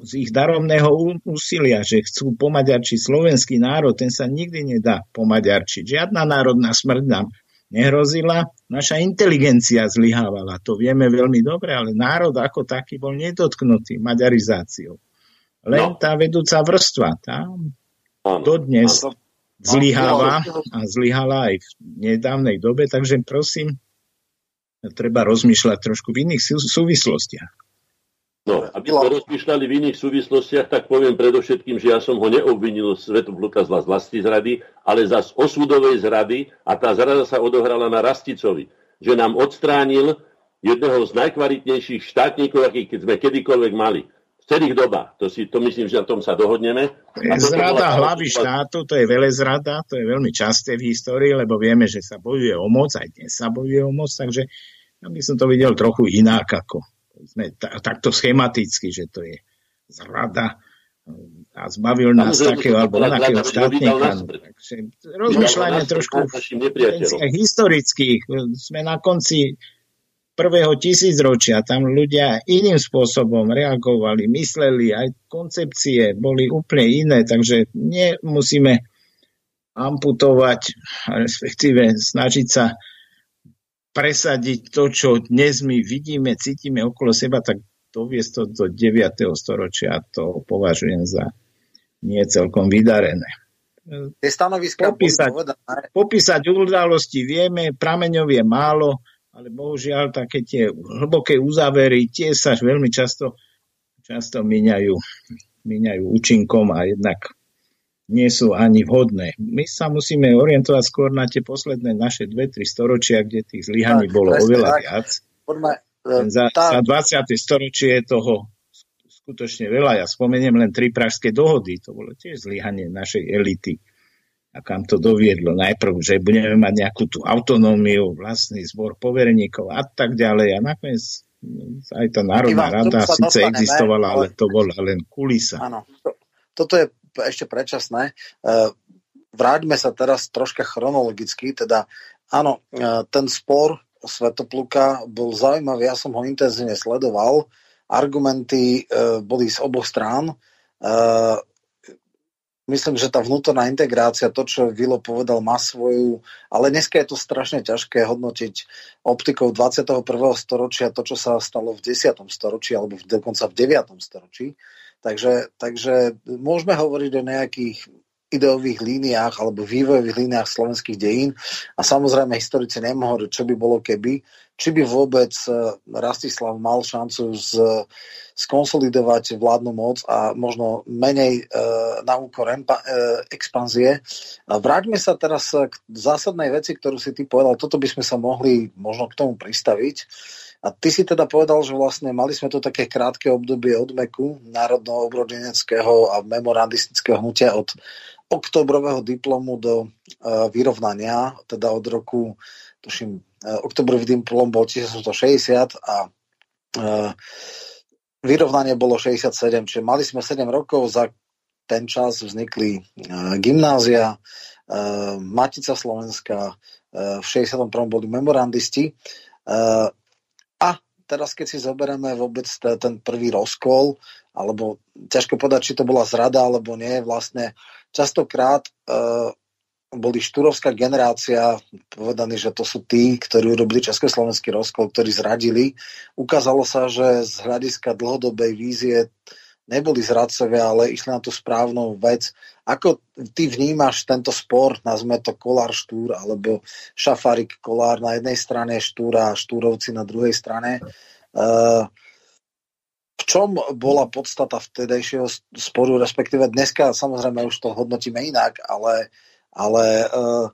z ich darovného úsilia, že chcú pomaďarčiť slovenský národ, ten sa nikdy nedá pomaďarčiť. Žiadna národná smrť nám nehrozila, naša inteligencia zlyhávala, to vieme veľmi dobre, ale národ ako taký bol nedotknutý maďarizáciou. Len no. tá vedúca vrstva, tá dodnes zlyháva a zlyhala aj v nedávnej dobe, takže prosím, treba rozmýšľať trošku v iných súvislostiach. No, aby sme rozmýšľali v iných súvislostiach, tak poviem predovšetkým, že ja som ho neobvinil Svetopluka z vlasti zrady, ale za osudovej zrady a tá zrada sa odohrala na Rasticovi, že nám odstránil jedného z najkvalitnejších štátnikov, akých keď sme kedykoľvek mali. V celých dobách. To, si, to myslím, že na tom sa dohodneme. Zrada hlavy štátu, to je zrada, to je veľmi časté v histórii, lebo vieme, že sa bojuje o moc, aj dnes sa bojuje o moc, takže ja by som to videl trochu inak ako sme takto schematicky, že to je zrada a zbavil nás takého alebo onakého štátnika. rozmýšľanie trošku historických. Sme na konci prvého tisícročia, tam ľudia iným spôsobom reagovali, mysleli, aj koncepcie boli úplne iné, takže nemusíme amputovať, respektíve snažiť sa presadiť to, čo dnes my vidíme, cítime okolo seba, tak doviesť to do 9. storočia, to považujem za nie celkom vydarené. Tie stanoviska popísať, popísať udalosti vieme, prameňov je málo, ale bohužiaľ také tie hlboké uzávery tie sa veľmi často, často míňajú, míňajú účinkom a jednak nie sú ani vhodné. My sa musíme orientovať skôr na tie posledné naše dve, tri storočia, kde tých zlyhaní bolo oveľa tak. viac. Poďme, e, za, tá... za 20. storočie toho skutočne veľa. Ja spomeniem len tri pražské dohody. To bolo tiež zlyhanie našej elity. A kam to doviedlo? Najprv, že budeme mať nejakú tú autonómiu, vlastný zbor povereníkov a tak ďalej. A nakoniec aj tá Národná Ivan, rada síce existovala, ale to bola len kulisa. Áno, to, toto je ešte predčasné. Uh, vráťme sa teraz troška chronologicky, teda áno, uh, ten spor Svetopluka bol zaujímavý, ja som ho intenzívne sledoval argumenty e, boli z oboch strán. Myslím, že tá vnútorná integrácia, to, čo Vilo povedal, má svoju, ale dneska je to strašne ťažké hodnotiť optikou 21. storočia to, čo sa stalo v 10. storočí alebo dokonca v 9. storočí. Takže, takže môžeme hovoriť o nejakých ideových líniách alebo vývojových líniách slovenských dejín a samozrejme historici nemohli, čo by bolo keby, či by vôbec e, Rastislav mal šancu z, skonsolidovať vládnu moc a možno menej e, na úkor empa, e, expanzie. Vráťme sa teraz k zásadnej veci, ktorú si ty povedal. Toto by sme sa mohli možno k tomu pristaviť. A ty si teda povedal, že vlastne mali sme to také krátke obdobie odmeku národno-obrodeneckého a memorandistického hnutia od oktobrového diplomu do uh, vyrovnania, teda od roku, tuším, uh, oktobrový diplom bol 1960 a uh, vyrovnanie bolo 67, čiže mali sme 7 rokov, za ten čas vznikli uh, gymnázia, uh, Matica Slovenská, uh, v 61. boli memorandisti uh, teraz keď si zoberieme vôbec ten prvý rozkol, alebo ťažko povedať, či to bola zrada alebo nie, vlastne častokrát uh, boli štúrovská generácia, povedaní, že to sú tí, ktorí urobili Československý rozkol, ktorí zradili. Ukázalo sa, že z hľadiska dlhodobej vízie neboli zradcovia, ale išli na tú správnu vec. Ako ty vnímaš tento spor, nazme to Kolár Štúr, alebo Šafarik Kolár na jednej strane, Štúra a Štúrovci na druhej strane. Uh, v čom bola podstata vtedejšieho sporu, respektíve dneska samozrejme už to hodnotíme inak, ale, ale uh,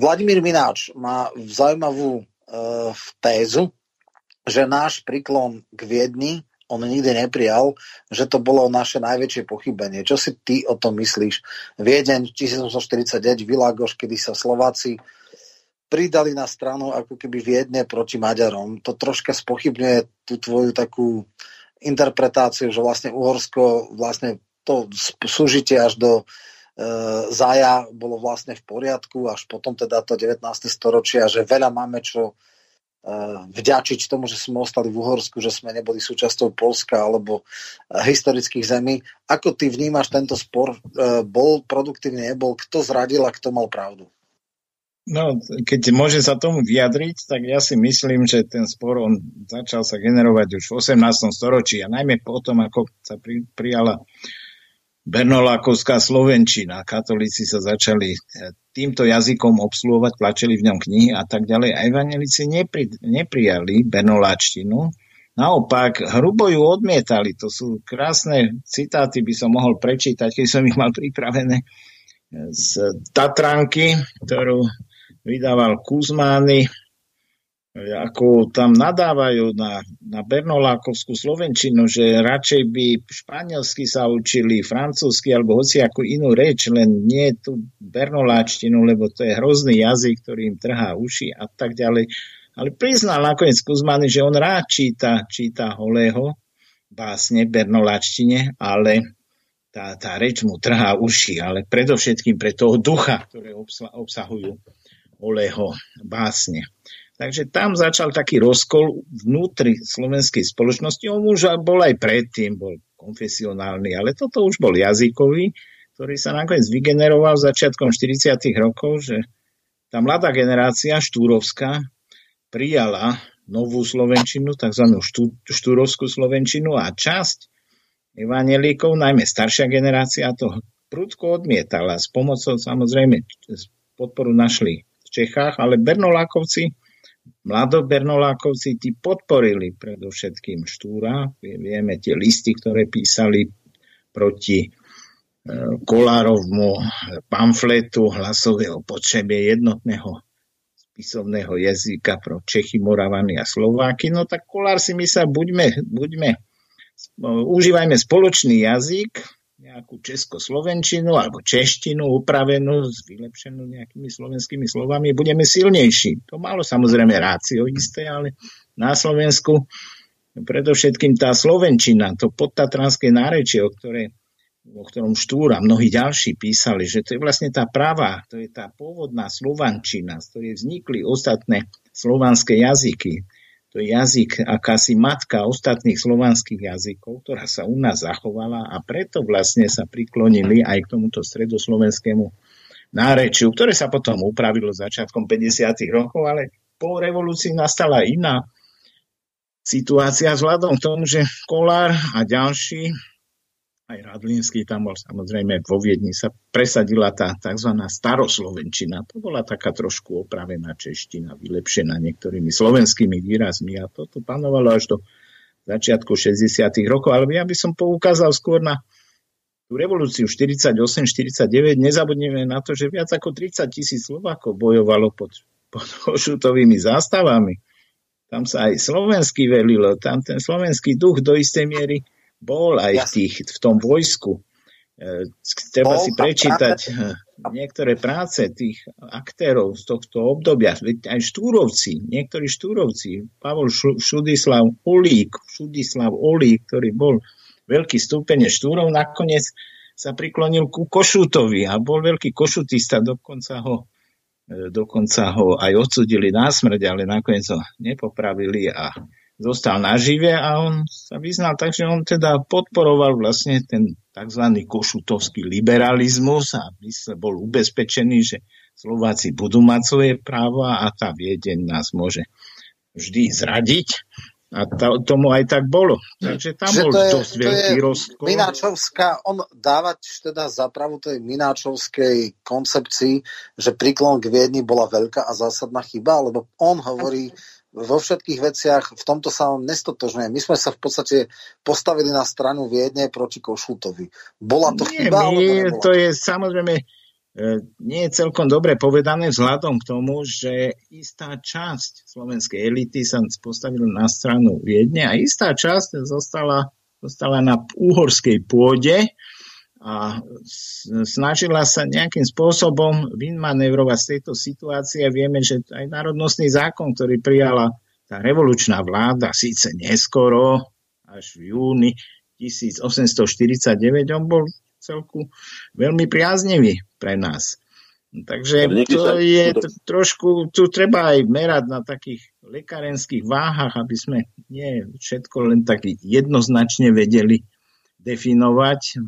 Vladimír Mináč má zaujímavú uh, tézu, že náš príklon k Viedni on nikdy neprijal, že to bolo naše najväčšie pochybenie. Čo si ty o tom myslíš? Viedeň 1849, Világoš, kedy sa Slováci pridali na stranu ako keby Viedne proti Maďarom. To troška spochybňuje tú tvoju takú interpretáciu, že vlastne Uhorsko vlastne to súžitie až do e, Zaja bolo vlastne v poriadku, až potom teda to 19. storočie a že veľa máme čo vďačiť tomu, že sme ostali v Uhorsku, že sme neboli súčasťou Polska alebo e, historických zemí. Ako ty vnímaš tento spor? E, bol produktívny, nebol? Kto zradil a kto mal pravdu? No, keď môže sa tomu vyjadriť, tak ja si myslím, že ten spor on začal sa generovať už v 18. storočí a najmä potom, ako sa pri, prijala Bernolákovská Slovenčina. Katolíci sa začali eh, týmto jazykom obsluhovať, tlačili v ňom knihy a tak ďalej. A evanelici nepri, neprijali bernoláčtinu, naopak hrubo ju odmietali. To sú krásne citáty, by som mohol prečítať, keď som ich mal pripravené z Tatranky, ktorú vydával Kuzmány, ako tam nadávajú na, na bernolákovskú slovenčinu, že radšej by španielsky sa učili, francúzsky alebo hoci ako inú reč, len nie tú bernoláčtinu, lebo to je hrozný jazyk, ktorý im trhá uši a tak ďalej. Ale priznal nakoniec Kuzmány, že on rád číta, číta Holého básne bernoláčtine, ale tá, tá reč mu trhá uši, ale predovšetkým pre toho ducha, ktoré obsahujú Oleho básne. Takže tam začal taký rozkol vnútri slovenskej spoločnosti. On už bol aj predtým, bol konfesionálny, ale toto už bol jazykový, ktorý sa nakoniec vygeneroval začiatkom 40. rokov, že tá mladá generácia štúrovská prijala novú Slovenčinu, tzv. Štú, štúrovskú Slovenčinu a časť evanelíkov, najmä staršia generácia, to prudko odmietala. S pomocou samozrejme podporu našli v Čechách, ale Bernolákovci, mladobernolákovci, tí podporili predovšetkým Štúra. Vieme tie listy, ktoré písali proti e, Kolárovmu pamfletu hlasového potrebe jednotného spisovného jazyka pro Čechy, Moravany a Slováky, no tak Kolár si myslel, buďme, buďme, užívajme spoločný jazyk, nejakú českoslovenčinu alebo češtinu upravenú, vylepšenú nejakými slovenskými slovami, budeme silnejší. To malo samozrejme rácio isté, ale na Slovensku predovšetkým tá slovenčina, to podtatranské nárečie, o ktoré o ktorom Štúra a mnohí ďalší písali, že to je vlastne tá pravá, to je tá pôvodná slovančina, z ktorej vznikli ostatné slovanské jazyky. To je jazyk akási matka ostatných slovanských jazykov, ktorá sa u nás zachovala a preto vlastne sa priklonili aj k tomuto stredoslovenskému nárečiu, ktoré sa potom upravilo začiatkom 50. rokov, ale po revolúcii nastala iná situácia vzhľadom k tomu, že Kolár a ďalší aj Radlínsky tam bol samozrejme vo Viedni, sa presadila tá tzv. staroslovenčina. To bola taká trošku opravená čeština, vylepšená niektorými slovenskými výrazmi a toto panovalo až do začiatku 60. rokov. Ale ja by som poukázal skôr na tú revolúciu 48-49. Nezabudneme na to, že viac ako 30 tisíc Slovákov bojovalo pod, pod [laughs] ošutovými zástavami. Tam sa aj slovenský velilo, tam ten slovenský duch do istej miery bol aj v, tých, v tom vojsku. E, treba si prečítať e, niektoré práce tých aktérov z tohto obdobia. Aj štúrovci, niektorí štúrovci, Pavol Šudislav Olík, Šudislav Olík, ktorý bol veľký stúpenie štúrov, nakoniec sa priklonil ku Košutovi a bol veľký košutista, dokonca ho, e, dokonca ho aj odsudili na smrť, ale nakoniec ho nepopravili a zostal nažive a on sa vyznal tak, že on teda podporoval vlastne ten tzv. košutovský liberalizmus a mysle bol ubezpečený, že Slováci budú mať svoje práva a tá Viedeň nás môže vždy zradiť. A to, tomu aj tak bolo. Takže tam že bol je, dosť veľký rozkol. Mináčovská, on dávať teda zapravu tej Mináčovskej koncepcii, že príklon k Viedni bola veľká a zásadná chyba, lebo on hovorí, vo všetkých veciach v tomto sa nestotožňuje. My sme sa v podstate postavili na stranu Viedne proti Košutovi. Bola to nie, chyba? Nie, to je samozrejme e, nie je celkom dobre povedané vzhľadom k tomu, že istá časť slovenskej elity sa postavila na stranu Viedne a istá časť zostala, zostala na úhorskej pôde a snažila sa nejakým spôsobom vymanevrovať z tejto situácie. Vieme, že aj národnostný zákon, ktorý prijala tá revolučná vláda, síce neskoro, až v júni 1849, on bol celku veľmi priaznivý pre nás. Takže to je trošku, tu treba aj merať na takých lekárenských váhach, aby sme nie všetko len tak jednoznačne vedeli definovať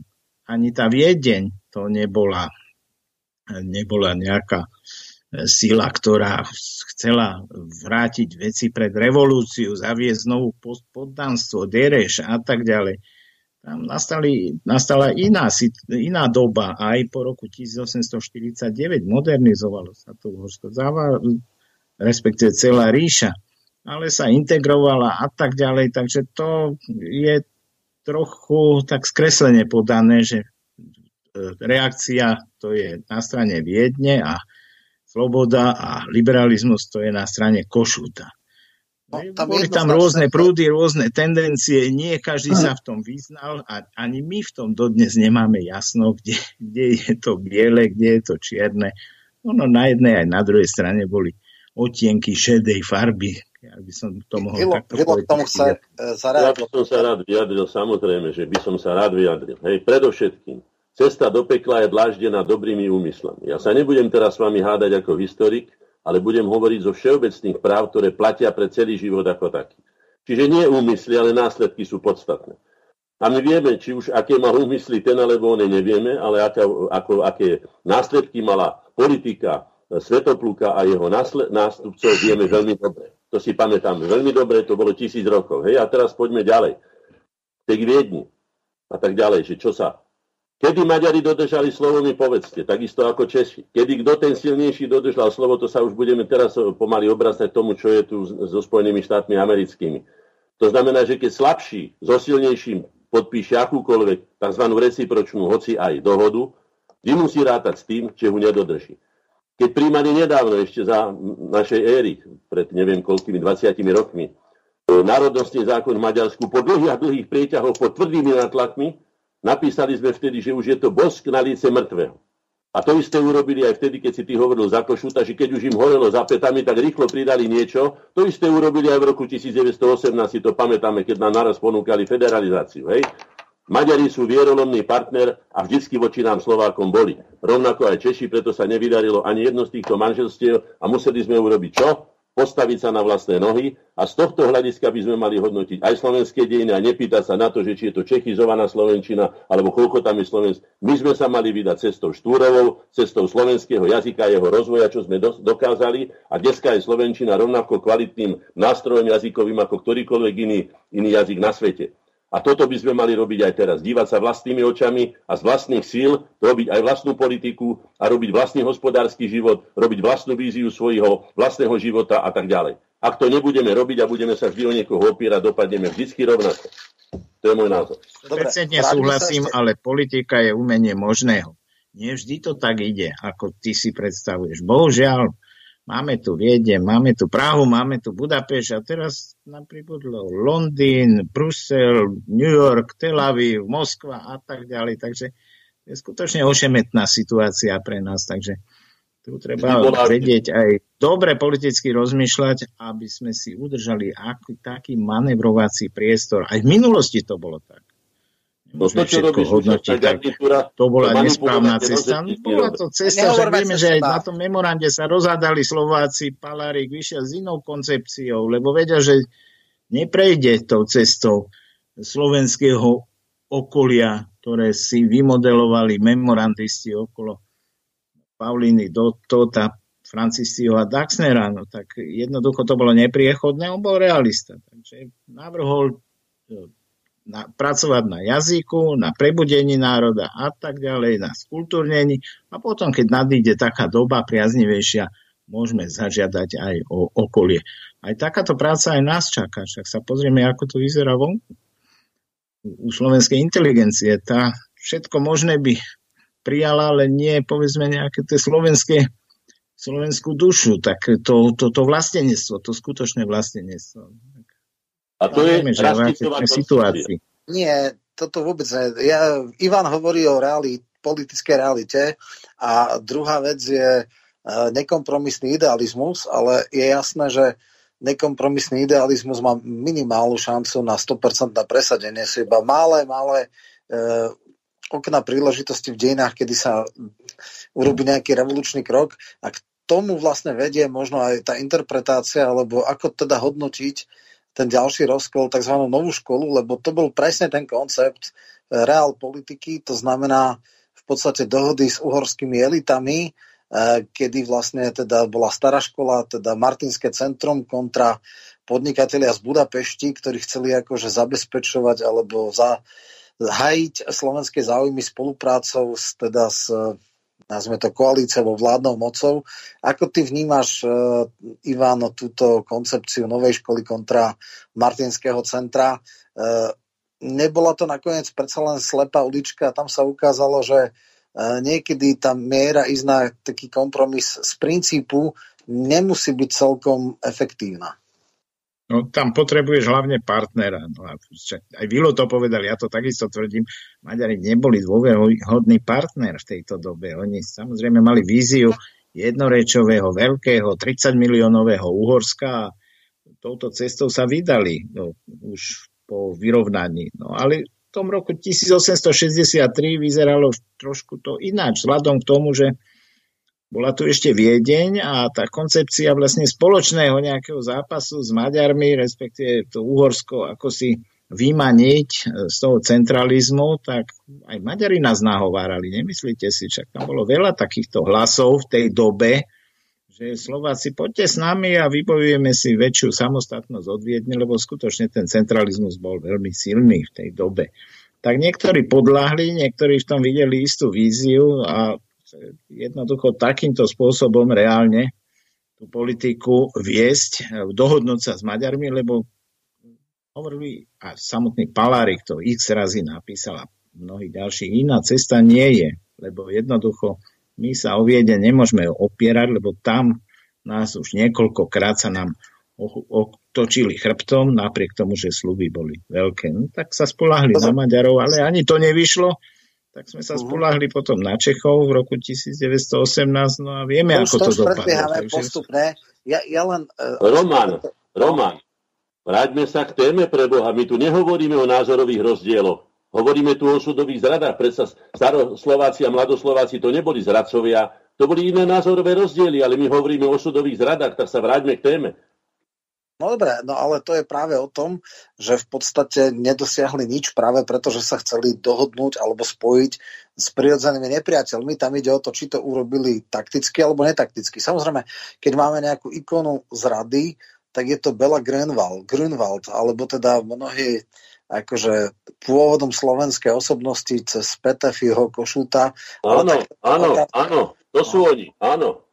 ani tá Viedeň to nebola, nebola nejaká e, sila, ktorá chcela vrátiť veci pred revolúciu, zaviesť znovu poddanstvo, dereš a tak ďalej. Tam nastali, nastala iná, iná doba, aj po roku 1849 modernizovalo sa to Uhorsko, respektíve celá ríša, ale sa integrovala a tak ďalej, takže to je trochu tak skreslene podané, že e, reakcia to je na strane Viedne a sloboda a liberalizmus to je na strane Košuta. No, tam Boli tam rôzne prúdy, rôzne tendencie, nie každý sa v tom vyznal a ani my v tom dodnes nemáme jasno, kde, kde je to biele, kde je to čierne. Ono na jednej aj na druhej strane boli otienky šedej farby, ja by som to mohol Ilo, takto Ilo, tomu sa, uh, Ja by som sa rád vyjadril, samozrejme, že by som sa rád vyjadril. Hej, predovšetkým, cesta do pekla je dláždená dobrými úmyslami. Ja sa nebudem teraz s vami hádať ako historik, ale budem hovoriť zo všeobecných práv, ktoré platia pre celý život ako taký. Čiže nie úmysly, ale následky sú podstatné. A my vieme, či už aké mal úmysly ten alebo on, nevieme, ale aké, ako, aké následky mala politika Svetopluka a jeho nástupcov vieme veľmi dobre. To si pamätáme veľmi dobre, to bolo tisíc rokov. Hej, a teraz poďme ďalej. Tej Viedni a tak ďalej, že čo sa... Kedy Maďari dodržali slovo, mi povedzte, takisto ako Češi. Kedy kto ten silnejší dodržal slovo, to sa už budeme teraz pomaly obracať tomu, čo je tu so Spojenými štátmi americkými. To znamená, že keď slabší so silnejším podpíše akúkoľvek tzv. recipročnú, hoci aj dohodu, nemusí rátať s tým, že ho nedodrží. Keď príjmali nedávno, ešte za našej éry, pred neviem koľkými 20 rokmi, e, národnostný zákon v Maďarsku, po dlhých a dlhých prieťahoch, po tvrdými natlakmi, napísali sme vtedy, že už je to bosk na líce mŕtvého. A to isté urobili aj vtedy, keď si ty hovoril za Košuta, že keď už im horelo za petami, tak rýchlo pridali niečo. To isté urobili aj v roku 1918, si to pamätáme, keď nám naraz ponúkali federalizáciu. Hej? Maďari sú vierolomný partner a vždycky voči nám Slovákom boli. Rovnako aj Češi, preto sa nevydarilo ani jedno z týchto manželstiev a museli sme urobiť čo? postaviť sa na vlastné nohy a z tohto hľadiska by sme mali hodnotiť aj slovenské dejiny a nepýtať sa na to, že či je to čechizovaná Slovenčina alebo koľko tam je Slovensk. My sme sa mali vydať cestou Štúrovou, cestou slovenského jazyka jeho rozvoja, čo sme dokázali a dneska je Slovenčina rovnako kvalitným nástrojom jazykovým ako ktorýkoľvek iný, iný jazyk na svete. A toto by sme mali robiť aj teraz. Dívať sa vlastnými očami a z vlastných síl robiť aj vlastnú politiku a robiť vlastný hospodársky život, robiť vlastnú víziu svojho vlastného života a tak ďalej. Ak to nebudeme robiť a budeme sa vždy o niekoho opierať, dopadneme vždy rovnako. To je môj názor. Presne súhlasím, ešte... ale politika je umenie možného. Nie vždy to tak ide, ako ty si predstavuješ. Bohužiaľ, Máme tu Viedne, máme tu Prahu, máme tu Budapešť a teraz nám pribudlo Londýn, Brusel, New York, Tel Aviv, Moskva a tak ďalej. Takže je skutočne ošemetná situácia pre nás. Takže tu treba vedieť aj dobre politicky rozmýšľať, aby sme si udržali aký, taký manevrovací priestor. Aj v minulosti to bolo tak. No to, čo robíš, tak to bola nesprávna cesta. No, bola to cesta, že vieme, že aj na tom memorande sa rozhádali Slováci, Palárik vyšiel s inou koncepciou, lebo vedia, že neprejde tou cestou slovenského okolia, ktoré si vymodelovali memorandisti okolo Pauliny, Tota, Francistiho a Daxnera, no tak jednoducho to bolo nepriechodné, on bol realista. Takže navrhol na, pracovať na jazyku, na prebudení národa a tak ďalej, na skultúrnení a potom, keď nadíde taká doba priaznivejšia, môžeme zažiadať aj o okolie. Aj takáto práca aj nás čaká, však sa pozrieme, ako to vyzerá vonku. U slovenskej inteligencie tá všetko možné by prijala, ale nie povedzme nejaké tie slovenské slovenskú dušu, tak to, to, to vlastenectvo, to skutočné vlastenectvo. A to je rastistová situácii. Nie, toto vôbec nie. Ja, Ivan hovorí o reali, politickej realite a druhá vec je uh, nekompromisný idealizmus, ale je jasné, že nekompromisný idealizmus má minimálnu šancu na 100% na presadenie. Sú iba malé, malé uh, okna príležitosti v dejinách, kedy sa urobí nejaký revolučný krok a k tomu vlastne vedie možno aj tá interpretácia, alebo ako teda hodnotiť ten ďalší rozkol, tzv. novú školu, lebo to bol presne ten koncept eh, reál politiky, to znamená v podstate dohody s uhorskými elitami, eh, kedy vlastne teda bola stará škola, teda Martinské centrum kontra podnikatelia z Budapešti, ktorí chceli akože zabezpečovať alebo za, hajiť slovenské záujmy spoluprácou s, teda s nazme to koalíciou vládnou mocou. Ako ty vnímaš, uh, Ivano, túto koncepciu novej školy kontra Martinského centra? Uh, nebola to nakoniec predsa len slepá ulička, tam sa ukázalo, že uh, niekedy tá miera ísť na taký kompromis z princípu nemusí byť celkom efektívna. No tam potrebuješ hlavne partnera. No a aj Vilo to povedal, ja to takisto tvrdím. Maďari neboli dôveryhodný partner v tejto dobe. Oni samozrejme mali víziu jednorečového, veľkého, 30 miliónového Uhorska a touto cestou sa vydali no, už po vyrovnaní. No ale v tom roku 1863 vyzeralo trošku to ináč, vzhľadom k tomu, že bola tu ešte Viedeň a tá koncepcia vlastne spoločného nejakého zápasu s Maďarmi, respektíve to Uhorsko, ako si vymaniť e, z toho centralizmu, tak aj Maďari nás nahovárali, nemyslíte si, však tam bolo veľa takýchto hlasov v tej dobe, že Slováci, poďte s nami a vybojujeme si väčšiu samostatnosť od Viedne, lebo skutočne ten centralizmus bol veľmi silný v tej dobe. Tak niektorí podľahli, niektorí v tom videli istú víziu a jednoducho takýmto spôsobom reálne tú politiku viesť, dohodnúť sa s Maďarmi, lebo hovorili, a samotný Palárik to x razy napísal a mnohí ďalší, iná cesta nie je, lebo jednoducho my sa o Viede nemôžeme opierať, lebo tam nás už niekoľkokrát sa nám otočili chrbtom, napriek tomu, že sluby boli veľké. No, tak sa spolahli na Maďarov, ale ani to nevyšlo. Tak sme sa mhm. spolahli potom na Čechov v roku 1918, no a vieme, to ako to, to dopadlo. Takže... postupne. Ja, ja len, uh, Roman, Roman, vráťme sa k téme pre Boha. My tu nehovoríme o názorových rozdieloch. Hovoríme tu o súdových zradách, predsa staroslováci a mladoslováci to neboli zradcovia, to boli iné názorové rozdiely, ale my hovoríme o súdových zradách, tak sa vráťme k téme. No dobre, no ale to je práve o tom, že v podstate nedosiahli nič práve preto, že sa chceli dohodnúť alebo spojiť s prirodzenými nepriateľmi. Tam ide o to, či to urobili takticky alebo netakticky. Samozrejme, keď máme nejakú ikonu zrady, tak je to Bela Grunwald, Grunwald alebo teda mnohí akože pôvodom slovenskej osobnosti cez Petefyho Košuta. Áno, tak, áno, áno, to sú no. oni, áno.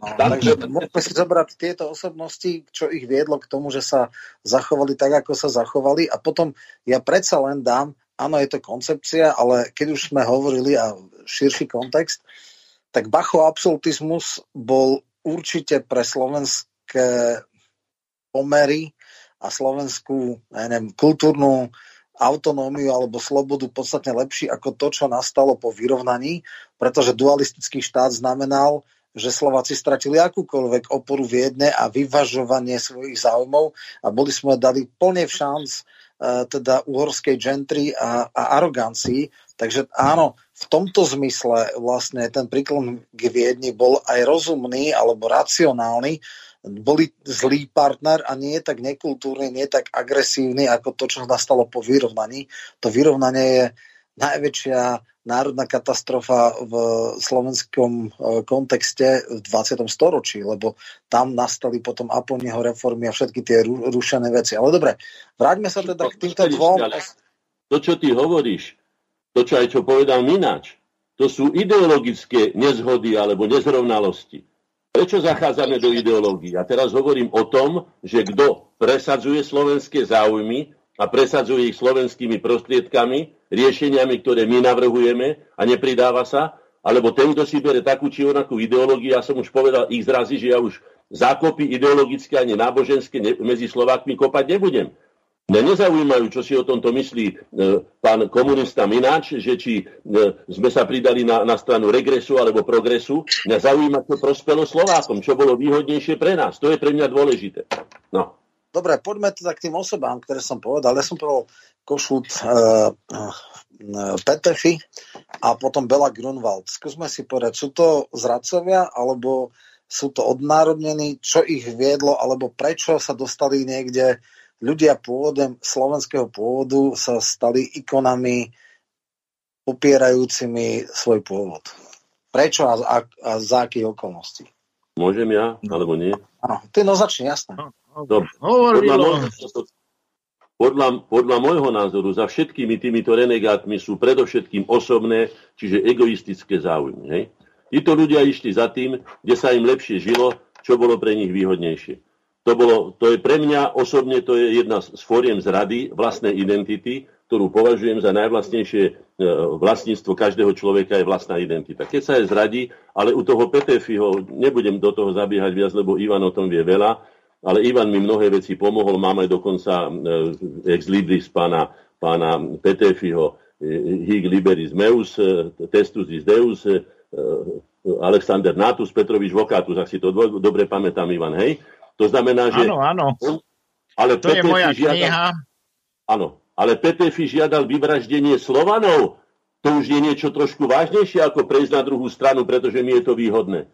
No, takže môžeme si zobrať tieto osobnosti, čo ich viedlo k tomu, že sa zachovali tak, ako sa zachovali. A potom ja predsa len dám, áno, je to koncepcia, ale keď už sme hovorili a širší kontext, tak Bachov absolutizmus bol určite pre slovenské pomery a slovenskú ja neviem, kultúrnu autonómiu alebo slobodu podstatne lepší ako to, čo nastalo po vyrovnaní, pretože dualistický štát znamenal, že Slováci stratili akúkoľvek oporu v jedne a vyvažovanie svojich záujmov a boli sme dali plne v šanc e, teda uhorskej gentry a, a arogancii. Takže áno, v tomto zmysle vlastne ten príklon k Viedni bol aj rozumný alebo racionálny, boli zlý partner a nie je tak nekultúrny, nie je tak agresívny ako to, čo nastalo po vyrovnaní. To vyrovnanie je najväčšia národná katastrofa v slovenskom e, kontexte v 20. storočí, lebo tam nastali potom Apolního reformy a všetky tie rušené veci. Ale dobre, vráťme sa teda k týmto dvom. To, čo ty hovoríš, to, čo aj čo povedal Mináč, to sú ideologické nezhody alebo nezrovnalosti. Prečo zachádzame do ideológií? A teraz hovorím o tom, že kto presadzuje slovenské záujmy a presadzuje ich slovenskými prostriedkami, riešeniami, ktoré my navrhujeme a nepridáva sa, alebo ten, kto si bere takú či onakú ideológiu, ja som už povedal ich zrazy, že ja už zákopy ideologické ani náboženské medzi Slovákmi kopať nebudem. Mňa nezaujímajú, čo si o tomto myslí e, pán komunista Mináč, že či e, sme sa pridali na, na stranu regresu alebo progresu. Mňa zaujíma, čo prospelo Slovákom, čo bolo výhodnejšie pre nás. To je pre mňa dôležité. No. Dobre, poďme teda k tým osobám, ktoré som povedal. Ja som povedal Košut, uh, uh, Petefy a potom Bela Grunwald. Skúsme si povedať, sú to zradcovia alebo sú to odnárodnení, čo ich viedlo, alebo prečo sa dostali niekde ľudia pôvodem slovenského pôvodu sa stali ikonami popierajúcimi svoj pôvod. Prečo a, a, a za akých okolností? Môžem ja, alebo nie? Áno, ty no začni, jasné. Dobre. Podľa, môjho, podľa, podľa môjho názoru za všetkými týmito renegátmi sú predovšetkým osobné, čiže egoistické záujmy. Hej? Títo ľudia išli za tým, kde sa im lepšie žilo, čo bolo pre nich výhodnejšie. To, bolo, to je pre mňa osobne to je jedna z fóriem zrady vlastnej identity, ktorú považujem za najvlastnejšie e, vlastníctvo každého človeka je vlastná identita. Keď sa je zradí, ale u toho Petefiho nebudem do toho zabiehať viac, lebo Ivan o tom vie veľa, ale Ivan mi mnohé veci pomohol, máme dokonca e, ex libris pána, pána Petefiho, e, Hig liberis meus, testus is deus, Alexander Natus, Petrovič Vokatus, ak si to dobre pamätám, Ivan, hej? To znamená, že... Áno, áno. Ale to je moja žiadal, kniha. Áno, ale Petefi žiadal vyvraždenie Slovanov. To už je niečo trošku vážnejšie, ako prejsť na druhú stranu, pretože mi je to výhodné.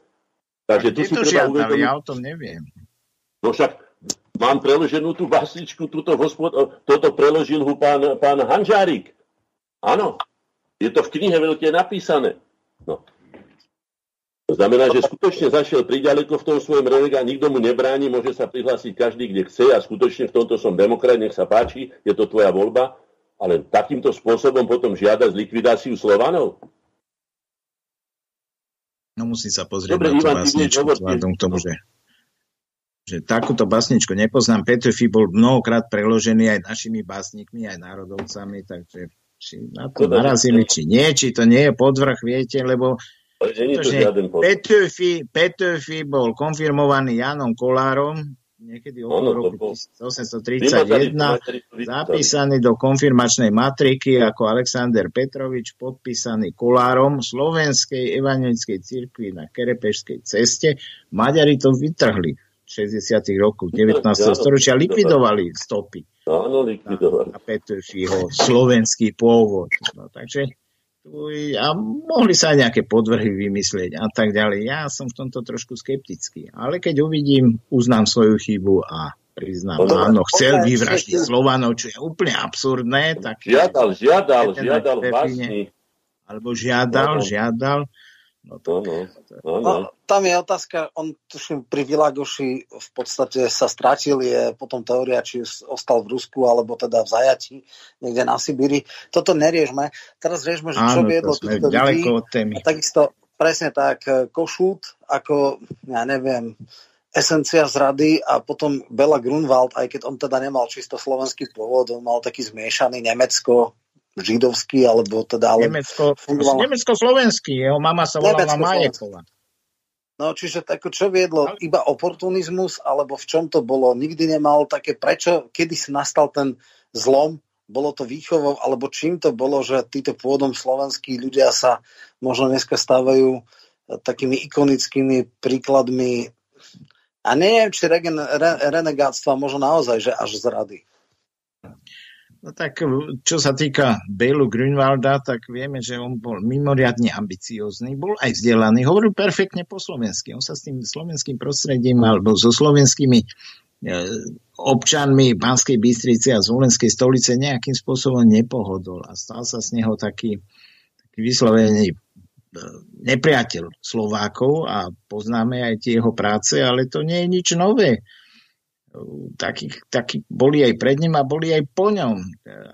Takže tu si to treba uvedomiť... Ja o tom neviem. No však mám preloženú tú básničku, túto hospod... toto preložil ho pán, pán Hanžárik. Áno, je to v knihe veľké napísané. No. To znamená, že skutočne zašiel priďaleko v tom svojom relega, nikto mu nebráni, môže sa prihlásiť každý, kde chce a skutočne v tomto som demokrat, nech sa páči, je to tvoja voľba, ale takýmto spôsobom potom žiada z likvidáciu Slovanov? No musí sa pozrieť Dobre, na tú básničku, vzhľadom k tomu, že, že takúto básničku nepoznám. Petrofy bol mnohokrát preložený aj našimi básnikmi, aj národovcami, takže či na to narazili, či nie, či to nie je podvrh, viete, lebo Petőfi, Petőfi bol konfirmovaný Janom Kolárom niekedy okolo roku 1831, zapísaný do konfirmačnej matriky ako Alexander Petrovič, podpísaný Kolárom Slovenskej evangelickej cirkvi na Kerepešskej ceste. Maďari to vytrhli 60. rokoch 19. storočia, likvidovali stopy. Áno, likvidovali. A Petőfiho slovenský pôvod. No, takže a mohli sa aj nejaké podvrhy vymyslieť a tak ďalej. Ja som v tomto trošku skeptický, ale keď uvidím, uznám svoju chybu a priznám, no, áno, chcel vyvraždiť Slovanov, čo je úplne absurdné. Tak žiadal, žiadal, žiadal vlastní. Alebo žiadal, no, žiadal. No, to, no, no, no. no, tam je otázka, on tuším pri Vilagoši v podstate sa stratil, je potom teória, či ostal v Rusku, alebo teda v zajati, niekde na Sibíri. Toto neriešme. Teraz riešme, že čo viedlo týchto ľudí. A takisto presne tak, e, Košút, ako, ja neviem, esencia zrady a potom Bela Grunwald, aj keď on teda nemal čisto slovenský pôvod, on mal taký zmiešaný Nemecko, židovský, alebo teda... Ale Nemecko, fungovala... Nemecko-slovenský, jeho mama sa volala Majeková. No, čiže tako, čo viedlo? Iba oportunizmus, alebo v čom to bolo? Nikdy nemal také, prečo, kedy si nastal ten zlom? Bolo to výchovou, alebo čím to bolo, že títo pôvodom slovenskí ľudia sa možno dneska stávajú eh, takými ikonickými príkladmi a neviem, či regen, re, renegáctva možno naozaj, že až z rady. No tak čo sa týka Bailu Grünwalda, tak vieme, že on bol mimoriadne ambiciózny, bol aj vzdelaný, hovoril perfektne po slovensky. On sa s tým slovenským prostredím alebo so slovenskými e, občanmi Banskej Bystrice a Zvolenskej stolice nejakým spôsobom nepohodol a stal sa z neho taký, taký vyslovený e, nepriateľ Slovákov a poznáme aj tie jeho práce, ale to nie je nič nové takí, takí boli aj pred ním a boli aj po ňom.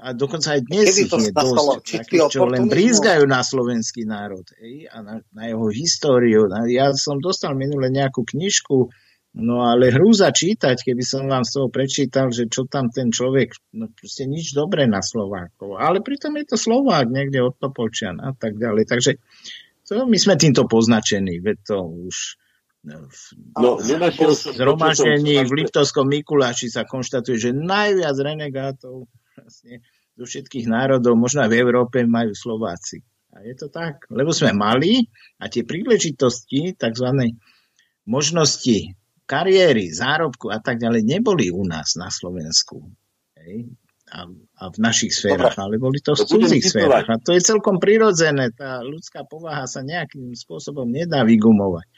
A dokonca aj dnes Kedy ich je dosť, takí, čo len brízgajú na slovenský národ ej, a na, na jeho históriu. Ja som dostal minule nejakú knižku, no ale hrúza čítať, keby som vám z toho prečítal, že čo tam ten človek, no proste nič dobré na Slovákov. Ale pritom je to Slovák niekde od Topolčian a tak ďalej. Takže to, my sme týmto poznačení, veď to už No, po zhromaždení v Liptovskom Mikuláši sa konštatuje, že najviac renegátov vlastne zo všetkých národov, možno aj v Európe, majú Slováci. A je to tak, lebo sme mali a tie príležitosti, tzv. možnosti kariéry, zárobku a tak ďalej neboli u nás na Slovensku. Hej? A, a v našich sférach, ale boli to v cudzích sférach. A to je celkom prirodzené. Tá ľudská povaha sa nejakým spôsobom nedá vygumovať.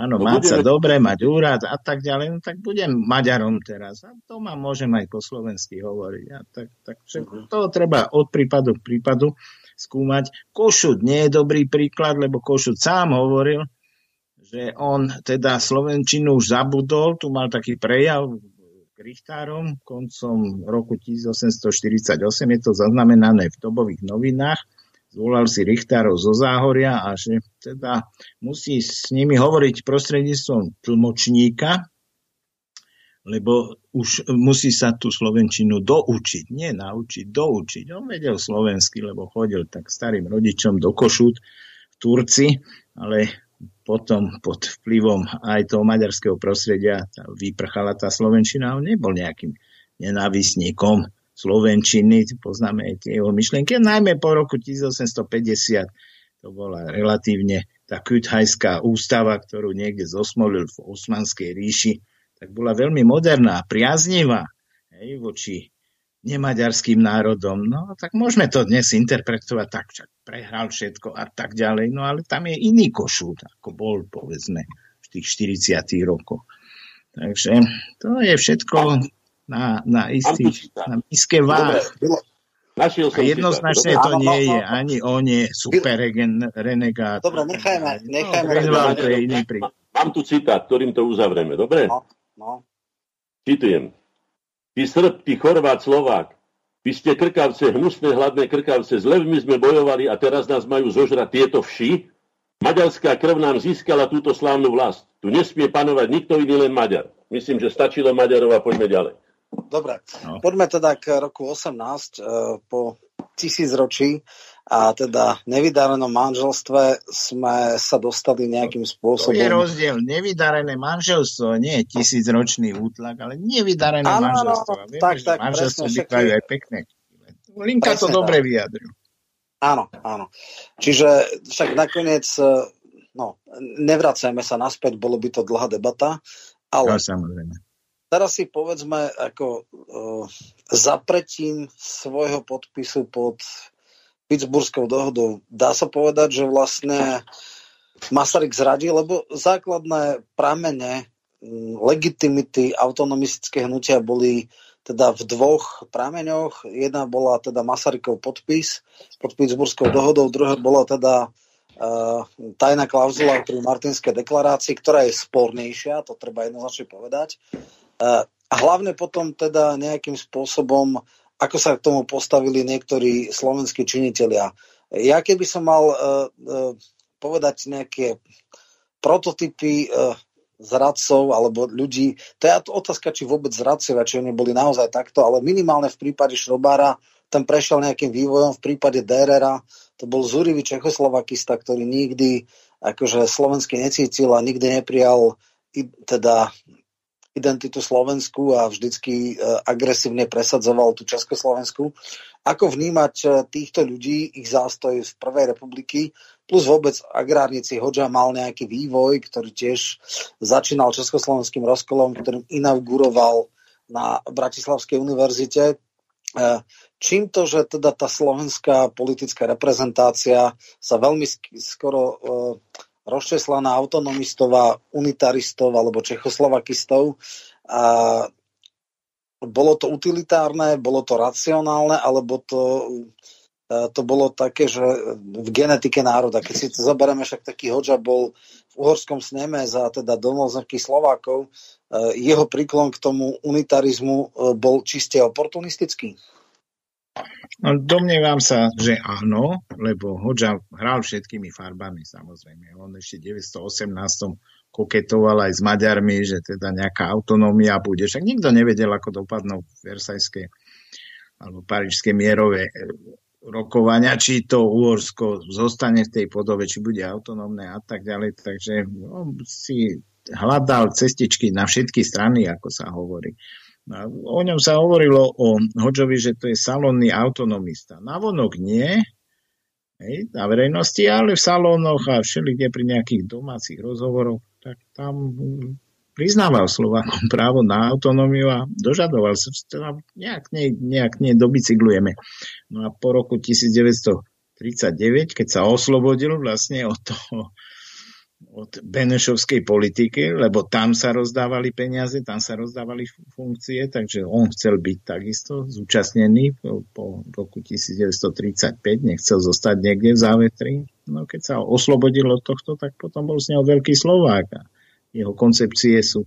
Áno, no, mať budeme... sa dobre, mať úrad a tak ďalej, no tak budem Maďarom teraz. A to ma môžem aj po slovensky hovoriť. A tak, tak uh-huh. to treba od prípadu k prípadu skúmať. Košut nie je dobrý príklad, lebo Košut sám hovoril, že on teda Slovenčinu už zabudol, tu mal taký prejav k Richtárom koncom roku 1848, je to zaznamenané v dobových novinách, zvolal si Richtárov zo Záhoria a že teda musí s nimi hovoriť prostredníctvom tlmočníka, lebo už musí sa tú Slovenčinu doučiť, nie naučiť, doučiť. On vedel slovensky, lebo chodil tak starým rodičom do Košút v Turci, ale potom pod vplyvom aj toho maďarského prostredia tá, vyprchala tá Slovenčina. On nebol nejakým nenávisníkom Slovenčiny, poznáme tie jeho myšlienky, najmä po roku 1850 to bola relatívne tá küthajská ústava, ktorú niekde zosmolil v Osmanskej ríši, tak bola veľmi moderná, priaznivá hej, voči nemaďarským národom. No tak môžeme to dnes interpretovať tak, čak prehral všetko a tak ďalej, no ale tam je iný košút, ako bol povedzme v tých 40 rokoch. Takže to je všetko na, na istý, na iské váh. Našiel som jednoznačne to nie je, ani on je super renegát. Dobre, nechajme. nechajme no, to je iný Mám tu citát, ktorým to uzavrieme, dobre? No, no. Citujem. Ty Srb, ty Chorvát, Slovák, vy ste krkavce, hnusné, hladné krkavce, s levmi sme bojovali a teraz nás majú zožrať tieto vši? Maďarská krv nám získala túto slávnu vlast. Tu nesmie panovať nikto iný, len Maďar. Myslím, že stačilo Maďarov a poďme ďalej. Dobre, no. poďme teda k roku 18 e, po tisícročí a teda nevydarenom manželstve sme sa dostali nejakým spôsobom. To je rozdiel. Nevydarené manželstvo nie je tisícročný útlak, ale nevydarené ano, manželstvo. No, Vieme, tak, tak, manželstvo bývajú aj pekné. Linka presne to dobre vyjadril. Áno, áno. Čiže však nakoniec, e, no, nevracajme sa naspäť, bolo by to dlhá debata, ale... No, samozrejme teraz si povedzme ako uh, zapretím svojho podpisu pod Pittsburghskou dohodou. Dá sa povedať, že vlastne Masaryk zradil, lebo základné pramene legitimity autonomistické hnutia boli teda v dvoch prameňoch. Jedna bola teda Masarykov podpis pod Pittsburghskou dohodou, druhá bola teda uh, tajná klauzula pri Martinskej deklarácii, ktorá je spornejšia, to treba jednoznačne povedať. A hlavne potom teda nejakým spôsobom, ako sa k tomu postavili niektorí slovenskí činitelia. Ja keby som mal uh, uh, povedať nejaké prototypy uh, zradcov alebo ľudí, to je otázka, či vôbec zradcovia, či oni boli naozaj takto, ale minimálne v prípade Šrobára tam prešiel nejakým vývojom, v prípade Derera to bol zúrivý Čechoslovakista, ktorý nikdy akože slovenský necítil a nikdy neprijal teda identitu Slovensku a vždycky e, agresívne presadzoval tú Československu. Ako vnímať e, týchto ľudí, ich zástoj z Prvej republiky, plus vôbec agrárnici Hoďa mal nejaký vývoj, ktorý tiež začínal Československým rozkolom, ktorým inauguroval na Bratislavskej univerzite. E, čím to, že teda tá slovenská politická reprezentácia sa veľmi skoro rozčesla na autonomistov a unitaristov alebo čechoslovakistov. A bolo to utilitárne, bolo to racionálne, alebo to, e, to bolo také, že v genetike národa. Keď si to zoberieme, však taký Hoďa bol v uhorskom sneme za teda domovzemkých Slovákov, e, jeho príklon k tomu unitarizmu e, bol čiste oportunistický. No, domnievam sa, že áno, lebo Hoďa hral všetkými farbami samozrejme. On ešte v 918 koketoval aj s Maďarmi, že teda nejaká autonómia bude. Však nikto nevedel, ako dopadnú versajské alebo parížské mierové e, rokovania, či to Uhorsko zostane v tej podobe, či bude autonómne a tak ďalej. Takže on si hľadal cestičky na všetky strany, ako sa hovorí. O ňom sa hovorilo o Hodžovi, že to je salónny autonomista. Navonok nie, hej, na verejnosti, ale v salónoch a všelikde pri nejakých domácich rozhovoroch, tak tam priznával Slovákom [laughs] právo na autonómiu a dožadoval sa, nejak, nie, nejak nie dobicyklujeme. No a po roku 1939, keď sa oslobodil vlastne od toho od Benešovskej politiky, lebo tam sa rozdávali peniaze, tam sa rozdávali funkcie, takže on chcel byť takisto zúčastnený po, po roku 1935, nechcel zostať niekde v závetri. No keď sa oslobodil od tohto, tak potom bol z neho veľký Slovák jeho koncepcie sú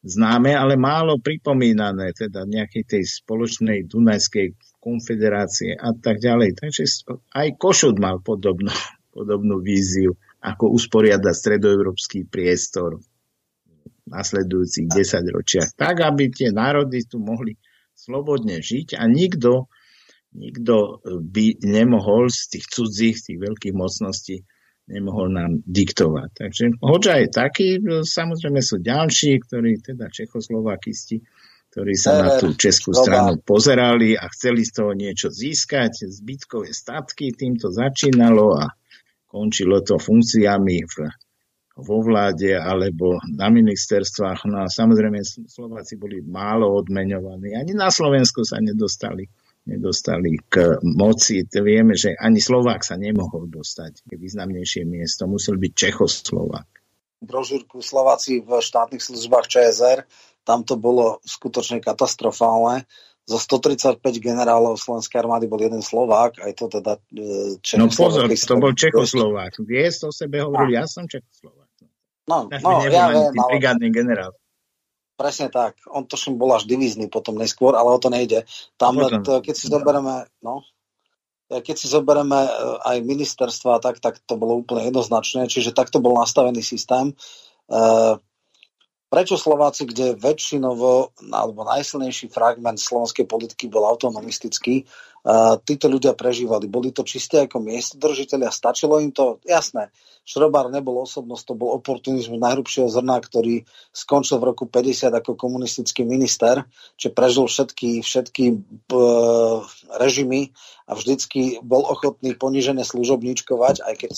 známe, ale málo pripomínané, teda nejakej tej spoločnej Dunajskej konfederácie a tak ďalej. Takže aj Košut mal podobnú, [laughs] podobnú víziu ako usporiadať stredoeurópsky priestor nasledujúcich 10 ročiach, tak aby tie národy tu mohli slobodne žiť a nikto, nikto by nemohol z tých cudzích, tých veľkých mocností nemohol nám diktovať. Takže Hoďa je taký, samozrejme sú ďalší, ktorí teda Čechoslovakisti, ktorí sa na tú českú stranu pozerali a chceli z toho niečo získať, zbytkové statky, týmto začínalo a končilo to funkciami v, vo vláde alebo na ministerstvách. No a samozrejme Slováci boli málo odmeňovaní. Ani na Slovensku sa nedostali nedostali k moci. Vieme, že ani Slovák sa nemohol dostať k významnejšie miesto. Musel byť Čechoslovák. Brožúrku Slováci v štátnych službách ČSR, tam to bolo skutočne katastrofálne zo 135 generálov slovenskej armády bol jeden Slovák, aj to teda e, Čechoslovák. No pozor, to bol Čechoslovák. Vies o sebe hovoril, ja som Čechoslovák. No, no, ja viem, ale... brigádny generál. Presne tak. On to šim bol až divízny potom neskôr, ale o to nejde. Tam, to, keď si zoberieme, no, keď si zoberieme e, aj ministerstva, tak, tak to bolo úplne jednoznačné. Čiže takto bol nastavený systém. Uh, Prečo Slováci, kde väčšinovo, alebo najsilnejší fragment slovenskej politiky bol autonomistický, uh, títo ľudia prežívali. Boli to čisté ako miestodržiteľia, stačilo im to? Jasné. Šrobár nebol osobnosť, to bol oportunizmus najhrubšieho zrna, ktorý skončil v roku 50 ako komunistický minister, čiže prežil všetky, všetky uh, režimy a vždycky bol ochotný ponížené služobníčkovať, aj keď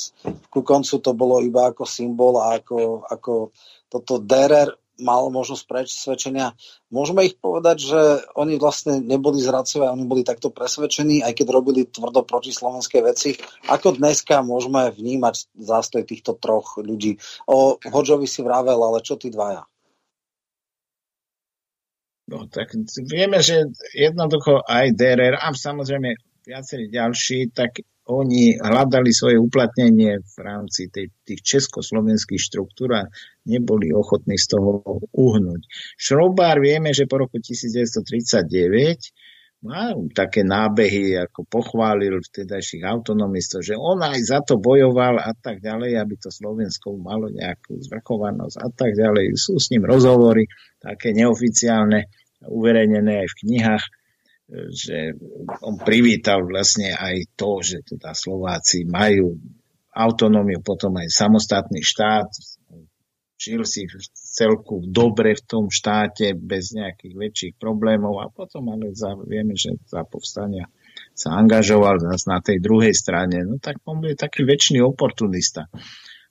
ku koncu to bolo iba ako symbol a ako, ako toto DRR mal možnosť presvedčenia. Môžeme ich povedať, že oni vlastne neboli zradcovia, oni boli takto presvedčení, aj keď robili tvrdo proti slovenskej veci. Ako dneska môžeme vnímať zástoj týchto troch ľudí? O Hodžovi si vravel, ale čo tí dvaja? No tak vieme, že jednoducho aj DRR a samozrejme viacerí ďalší, tak oni hľadali svoje uplatnenie v rámci tej, tých československých štruktúr a neboli ochotní z toho uhnúť. Šrobár vieme, že po roku 1939 má také nábehy, ako pochválil vtedajších autonomistov, že on aj za to bojoval a tak ďalej, aby to Slovensko malo nejakú zvrchovanosť a tak ďalej. Sú s ním rozhovory, také neoficiálne, uverejnené aj v knihách že on privítal vlastne aj to, že teda Slováci majú autonómiu, potom aj samostatný štát, žil si v celku dobre v tom štáte bez nejakých väčších problémov a potom ale za, vieme, že za povstania sa angažoval zase na tej druhej strane. No tak on bol taký väčší oportunista,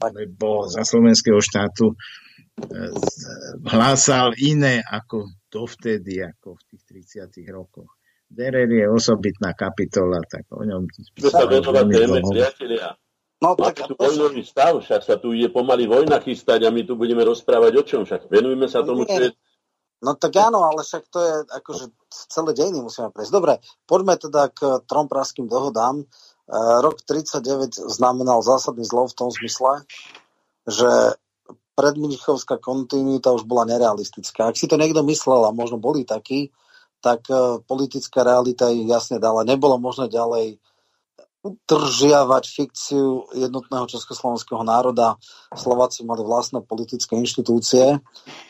lebo za slovenského štátu e, hlásal iné ako dovtedy, ako v tých 30 rokoch. Derer je osobitná kapitola, tak o ňom... To sa venovať téme, priatelia. No, tak tu vojnový stav, však sa tu ide pomaly vojna chystať a my tu budeme rozprávať o čom, však venujme sa tomu, čo je... No tak áno, ale však to je akože celé dejiny musíme prejsť. Dobre, poďme teda k trom praským dohodám. E, rok 39 znamenal zásadný zlo v tom zmysle, že predmnichovská kontinuita už bola nerealistická. Ak si to niekto myslel, a možno boli takí, tak e, politická realita ich jasne dala. Nebolo možné ďalej udržiavať fikciu jednotného československého národa. Slováci mali vlastné politické inštitúcie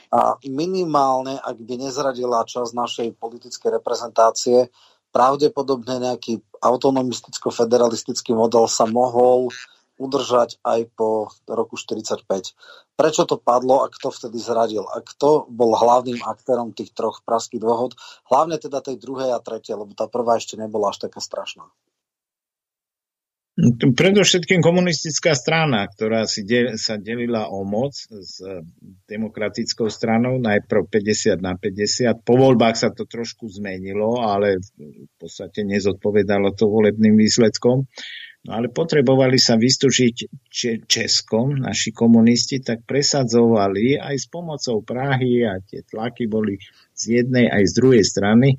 a minimálne, ak by nezradila časť našej politickej reprezentácie, pravdepodobne nejaký autonomisticko-federalistický model sa mohol udržať aj po roku 45. Prečo to padlo a kto vtedy zradil? A kto bol hlavným aktérom tých troch praských dôhod? Hlavne teda tej druhej a tretej, lebo tá prvá ešte nebola až taká strašná. Predovšetkým komunistická strana, ktorá si de- sa delila o moc s demokratickou stranou, najprv 50 na 50. Po voľbách sa to trošku zmenilo, ale v podstate nezodpovedalo to volebným výsledkom. No ale potrebovali sa vystúžiť Českom, naši komunisti, tak presadzovali aj s pomocou Prahy a tie tlaky boli z jednej aj z druhej strany.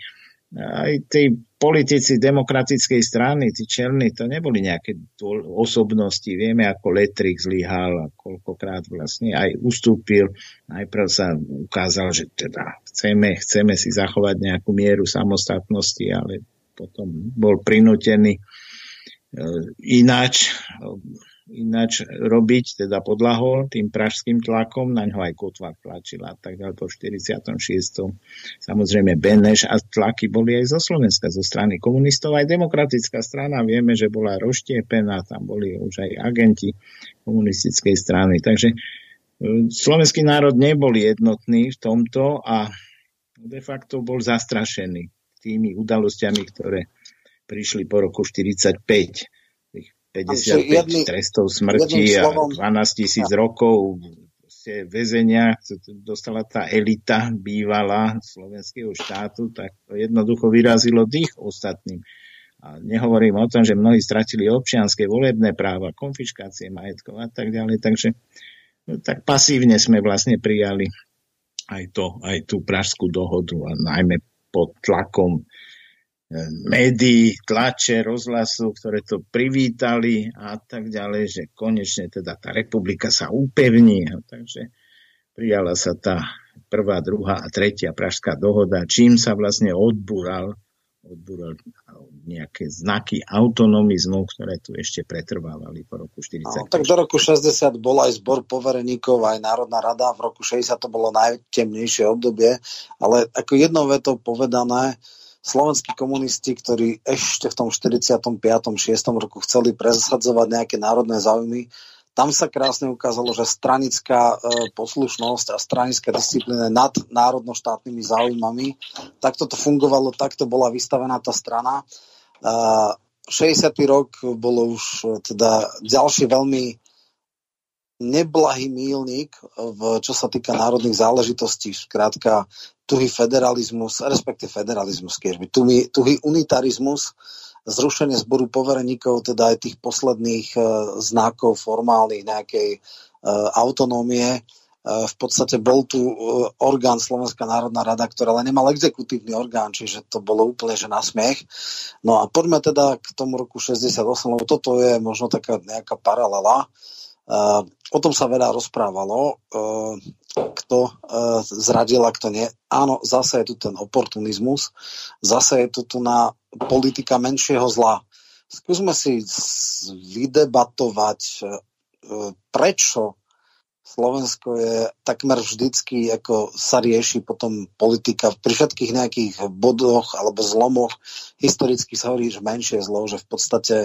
Aj tí politici demokratickej strany, tí čelní, to neboli nejaké osobnosti. Vieme, ako Letrik zlyhal a koľkokrát vlastne aj ustúpil. Najprv sa ukázal, že teda chceme, chceme si zachovať nejakú mieru samostatnosti, ale potom bol prinútený ináč, ináč robiť, teda podlahol tým pražským tlakom, na ňo aj Kotva tlačila a tak ďalej po 46. Samozrejme Beneš a tlaky boli aj zo Slovenska, zo strany komunistov, aj demokratická strana, vieme, že bola roštiepená, tam boli už aj agenti komunistickej strany, takže e, slovenský národ nebol jednotný v tomto a de facto bol zastrašený tými udalosťami, ktoré prišli po roku 45. 55 jedný, trestov smrti a 12 tisíc rokov väzenia, dostala tá elita bývala slovenského štátu, tak to jednoducho vyrazilo dých ostatným. A nehovorím o tom, že mnohí stratili občianské volebné práva, konfiškácie majetkov a tak ďalej, takže no, tak pasívne sme vlastne prijali aj, to, aj tú pražskú dohodu a najmä pod tlakom médií, tlače, rozhlasu, ktoré to privítali a tak ďalej, že konečne teda tá republika sa upevní. A takže prijala sa tá prvá, druhá a tretia pražská dohoda, čím sa vlastne odbúral, odbúral nejaké znaky autonomizmu, ktoré tu ešte pretrvávali po roku 40. No, tak do roku 60 bol aj zbor povereníkov, aj Národná rada, v roku 60 to bolo najtemnejšie obdobie, ale ako jednou vetou povedané, slovenskí komunisti, ktorí ešte v tom 45. 6. roku chceli presadzovať nejaké národné záujmy, tam sa krásne ukázalo, že stranická e, poslušnosť a stranická disciplína nad národnoštátnymi záujmami, takto to fungovalo, takto bola vystavená tá strana. E, 60. rok bolo už e, teda ďalší veľmi neblahý mílnik, v, čo sa týka národných záležitostí. Skrátka, tuhý federalizmus, respektive federalizmus, kiežby, tuhý, tuhý unitarizmus, zrušenie zboru povereníkov, teda aj tých posledných uh, znakov formálnych nejakej uh, autonómie. V podstate bol tu orgán Slovenská národná rada, ktorá ale nemal exekutívny orgán, čiže to bolo úplne že na smiech. No a poďme teda k tomu roku 68, lebo toto je možno taká nejaká paralela. Uh, o tom sa veľa rozprávalo. Uh, kto uh, zradil a kto nie. Áno, zase je tu ten oportunizmus, zase je tu, na politika menšieho zla. Skúsme si vydebatovať, prečo Slovensko je takmer vždycky, ako sa rieši potom politika pri všetkých nejakých bodoch alebo zlomoch. Historicky sa hovorí, že menšie zlo, že v podstate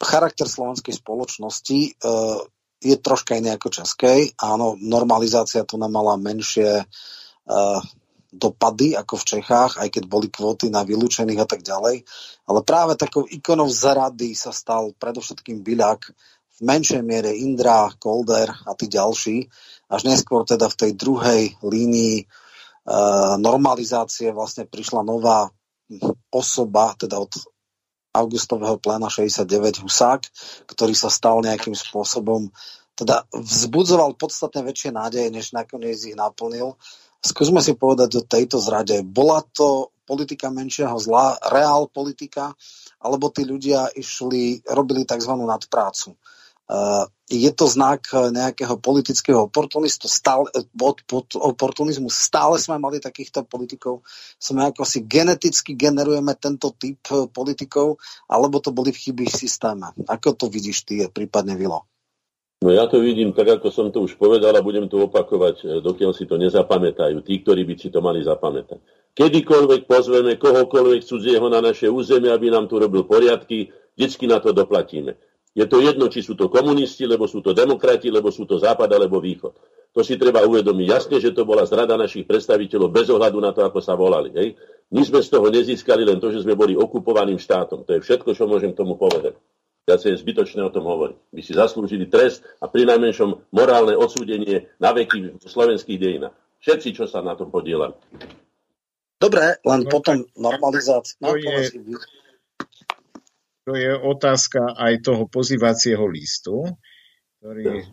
charakter slovenskej spoločnosti uh, je troška iný ako českej. Áno, normalizácia tu mala menšie uh, dopady ako v Čechách, aj keď boli kvóty na vylúčených a tak ďalej. Ale práve takou ikonou zarady sa stal predovšetkým Biľak, v menšej miere Indra, Kolder a tí ďalší. Až neskôr teda v tej druhej línii uh, normalizácie vlastne prišla nová osoba, teda od augustového pléna 69 Husák, ktorý sa stal nejakým spôsobom, teda vzbudzoval podstatne väčšie nádeje, než nakoniec ich naplnil. Skúsme si povedať o tejto zrade. Bola to politika menšieho zla, reál politika, alebo tí ľudia išli, robili tzv. nadprácu. Uh, je to znak nejakého politického oportunistu, stále, pod, pod, oportunizmu. Stále sme mali takýchto politikov. Sme ako si geneticky generujeme tento typ politikov, alebo to boli v chybých systéme. Ako to vidíš ty, prípadne Vilo? No ja to vidím tak, ako som to už povedal a budem to opakovať, dokiaľ si to nezapamätajú, tí, ktorí by si to mali zapamätať. Kedykoľvek pozveme kohokoľvek cudzieho na naše územie, aby nám tu robil poriadky, vždycky na to doplatíme. Je to jedno, či sú to komunisti, lebo sú to demokrati, lebo sú to západ alebo východ. To si treba uvedomiť. Jasne, že to bola zrada našich predstaviteľov bez ohľadu na to, ako sa volali. Hej? My sme z toho nezískali len to, že sme boli okupovaným štátom. To je všetko, čo môžem tomu povedať. Ja je zbytočné o tom hovoriť. By si zaslúžili trest a pri najmenšom morálne odsúdenie na veky v slovenských dejinách. Všetci, čo sa na tom podielali. Dobre, len no, potom normalizácia. No, je, to je otázka aj toho pozývacieho listu, ktorý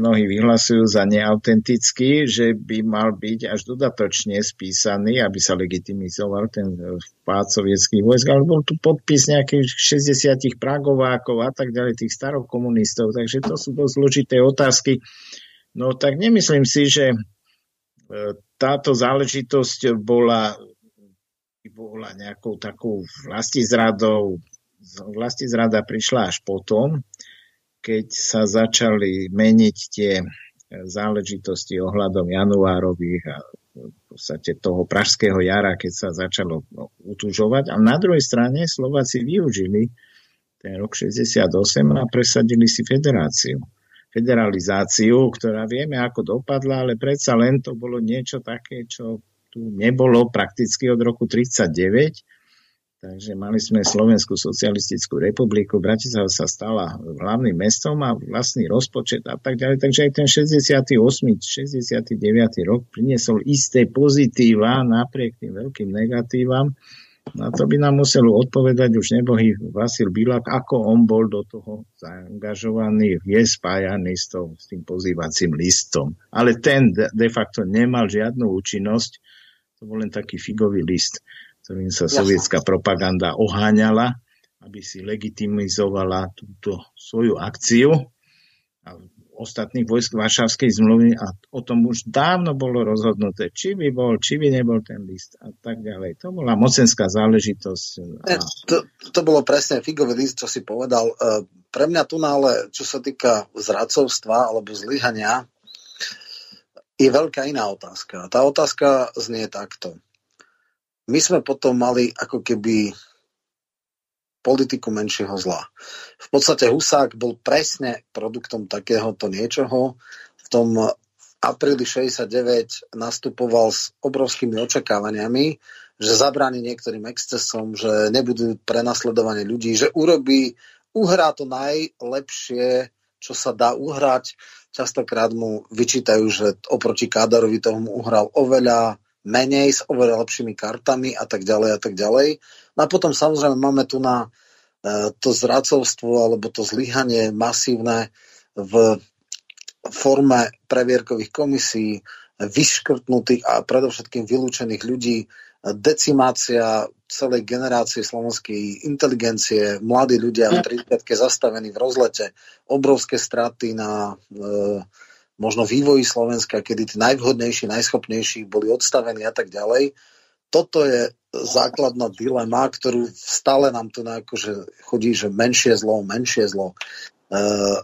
mnohí vyhlasujú za neautentický, že by mal byť až dodatočne spísaný, aby sa legitimizoval ten vpád sovietských vojsk, ale bol tu podpis nejakých 60 pragovákov a tak ďalej, tých starokomunistov, takže to sú dosť zložité otázky. No tak nemyslím si, že e, táto záležitosť bola, bola nejakou takou vlastizradou, vlasti zrada prišla až potom, keď sa začali meniť tie záležitosti ohľadom januárových a v podstate toho pražského jara, keď sa začalo utužovať. A na druhej strane Slováci využili ten rok 68 a presadili si federáciu. Federalizáciu, ktorá vieme, ako dopadla, ale predsa len to bolo niečo také, čo tu nebolo prakticky od roku 39 Takže mali sme Slovenskú socialistickú republiku, Bratislava sa stala hlavným mestom a vlastný rozpočet a tak ďalej. Takže aj ten 68. 69. rok priniesol isté pozitíva napriek tým veľkým negatívam. Na to by nám musel odpovedať už nebohý Vasil Bilak, ako on bol do toho zaangažovaný, je spájaný s, to, s tým pozývacím listom. Ale ten de facto nemal žiadnu účinnosť, to bol len taký figový list, ktorým sa sovietská propaganda oháňala, aby si legitimizovala túto svoju akciu. A ostatných vojsk Varšavskej zmluvy a o tom už dávno bolo rozhodnuté, či by bol, či by nebol ten list a tak ďalej. To bola mocenská záležitosť. A... To, to bolo presne figový list, čo si povedal. E, pre mňa tu ale, čo sa týka zradcovstva alebo zlyhania, je veľká iná otázka. Tá otázka znie takto. My sme potom mali ako keby politiku menšieho zla. V podstate Husák bol presne produktom takéhoto niečoho. V tom apríli 69 nastupoval s obrovskými očakávaniami, že zabráni niektorým excesom, že nebudú prenasledovanie ľudí, že urobí, uhrá to najlepšie, čo sa dá uhrať. Častokrát mu vyčítajú, že oproti Kádarovi tomu uhral oveľa menej, s oveľa lepšími kartami a tak ďalej a tak ďalej. No a potom samozrejme máme tu na e, to zradcovstvo alebo to zlyhanie masívne v forme previerkových komisí, vyškrtnutých a predovšetkým vylúčených ľudí, decimácia celej generácie slovenskej inteligencie, mladí ľudia [clears throat] v 30 zastavení v rozlete, obrovské straty na e, možno vývoji Slovenska, kedy tí najvhodnejší, najschopnejší boli odstavení a tak ďalej. Toto je základná dilema, ktorú stále nám tu akože chodí, že menšie zlo, menšie zlo. E,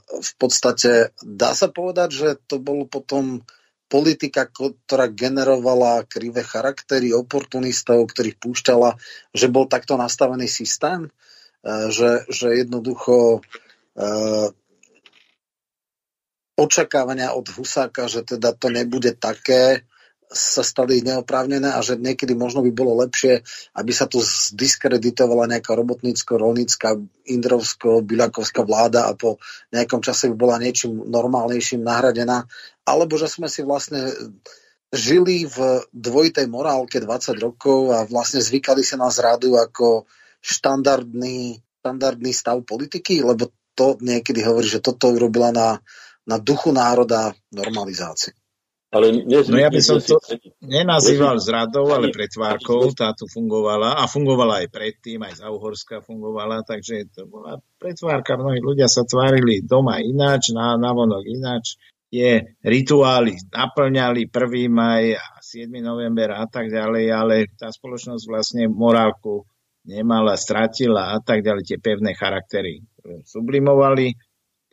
v podstate dá sa povedať, že to bolo potom politika, ktorá generovala krivé charaktery oportunistov, ktorých púšťala, že bol takto nastavený systém, e, že, že jednoducho e, očakávania od Husáka, že teda to nebude také, sa stali neoprávnené a že niekedy možno by bolo lepšie, aby sa tu zdiskreditovala nejaká robotnícko-rolnícka, indrovsko-bilakovská vláda a po nejakom čase by bola niečím normálnejším nahradená. Alebo že sme si vlastne žili v dvojitej morálke 20 rokov a vlastne zvykali sa na zradu ako štandardný, štandardný stav politiky, lebo to niekedy hovorí, že toto urobila na na duchu národa normalizácie. Ale no ja by som to nenazýval zradou, ale pretvárkou. Táto fungovala a fungovala aj predtým, aj za Uhorska fungovala, takže to bola pretvárka. Mnohí ľudia sa tvárili doma ináč, na, na vonok ináč. Je rituály naplňali 1. maj a 7. november a tak ďalej, ale tá spoločnosť vlastne morálku nemala, stratila a tak ďalej. Tie pevné charaktery sublimovali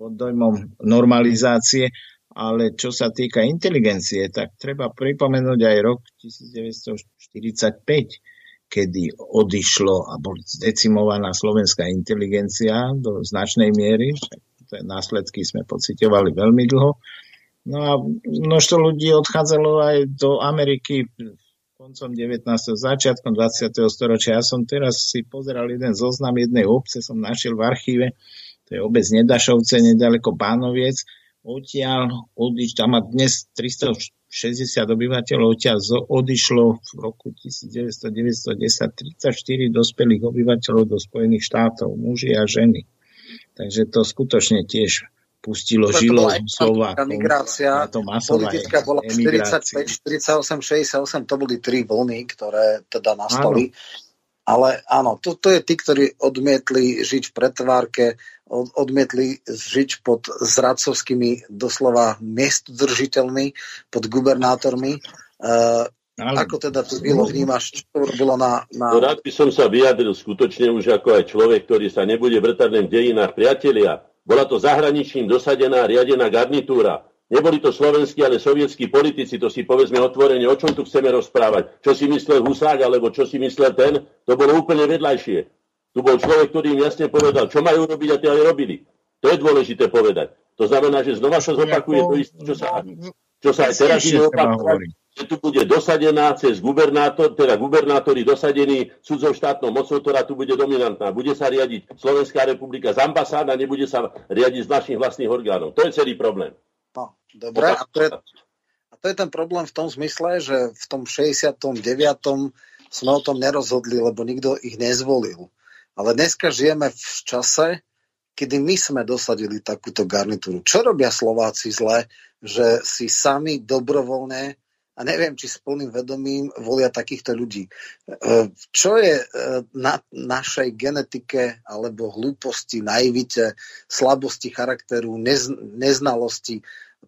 pod dojmom normalizácie, ale čo sa týka inteligencie, tak treba pripomenúť aj rok 1945, kedy odišlo a boli zdecimovaná slovenská inteligencia do značnej miery. Tie následky sme pocitovali veľmi dlho. No a množstvo ľudí odchádzalo aj do Ameriky koncom 19. začiatkom 20. storočia. Ja som teraz si pozeral jeden zoznam jednej obce, som našiel v archíve, to je obec Nedašovce, nedaleko Bánoviec. Odtiaľ odiš, tam má dnes 360 obyvateľov, odtiaľ odišlo v roku 1910 34 dospelých obyvateľov do Spojených štátov, muži a ženy. Takže to skutočne tiež pustilo žilo Slovákom. Migrácia politická bola 45, 48, 68, to boli tri vlny, ktoré teda nastali. Áno. Ale áno, to, to je tí, ktorí odmietli žiť v pretvárke, od, odmietli žiť pod zradcovskými doslova miestodržiteľmi, pod gubernátormi. Uh, ale... Ako teda tu bylo vnímaš, čo to robilo na, na... No, rád by som sa vyjadril skutočne už ako aj človek, ktorý sa nebude vrtať len v dejinách priatelia. Bola to zahraničím dosadená, riadená garnitúra Neboli to slovenskí, ale sovietskí politici, to si povedzme otvorene, o čom tu chceme rozprávať. Čo si myslel Husák, alebo čo si myslel ten, to bolo úplne vedľajšie. Tu bol človek, ktorý im jasne povedal, čo majú robiť a tie aj robili. To je dôležité povedať. To znamená, že znova sa zopakuje to isté, čo sa, čo sa aj teraz ide opakovať, že tu bude dosadená cez gubernátor, teda gubernátori dosadení cudzou štátnou mocou, ktorá tu bude dominantná. Bude sa riadiť Slovenská republika z ambasáda, nebude sa riadiť z našich vlastných orgánov. To je celý problém. No, dobre. A to, je, a to je ten problém v tom zmysle, že v tom 69. sme o tom nerozhodli, lebo nikto ich nezvolil. Ale dneska žijeme v čase, kedy my sme dosadili takúto garnitúru. Čo robia Slováci zle, že si sami dobrovoľne a neviem, či s plným vedomím volia takýchto ľudí. E, čo je e, na našej genetike alebo hlúposti, naivite, slabosti charakteru, nez, neznalosti,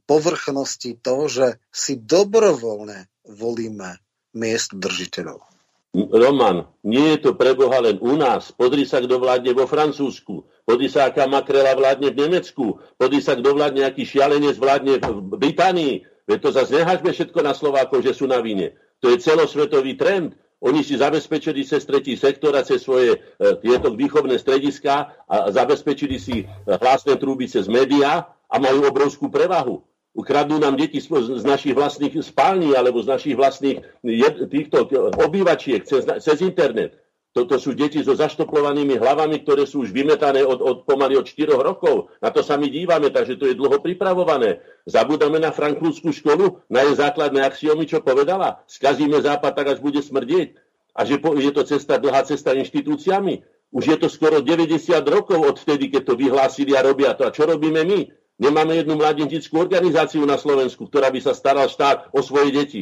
povrchnosti toho, že si dobrovoľne volíme miest držiteľov. Roman, nie je to pre Boha len u nás. Podri sa, kto vládne vo Francúzsku. Podri sa, aká makrela vládne v Nemecku. Podri sa, kto vládne, aký šialenec vládne v Británii. Veď to zase nehažme všetko na Slovákov, že sú na vine. To je celosvetový trend. Oni si zabezpečili cez tretí sektor a cez svoje e, tieto výchovné strediska a zabezpečili si hlasné trúby cez médiá a majú obrovskú prevahu ukradnú nám deti z našich vlastných spální alebo z našich vlastných týchto obývačiek cez, cez internet. Toto sú deti so zaštoplovanými hlavami, ktoré sú už vymetané od, od pomaly od 4 rokov. Na to sa my dívame, takže to je dlho pripravované. Zabúdame na frankfurtskú školu, na jej základné axiomy, čo povedala. Skazíme západ tak, až bude smrdieť. A že je to cesta, dlhá cesta inštitúciami. Už je to skoro 90 rokov od vtedy, keď to vyhlásili a robia to. A čo robíme my? Nemáme jednu mladintickú organizáciu na Slovensku, ktorá by sa staral štát o svoje deti,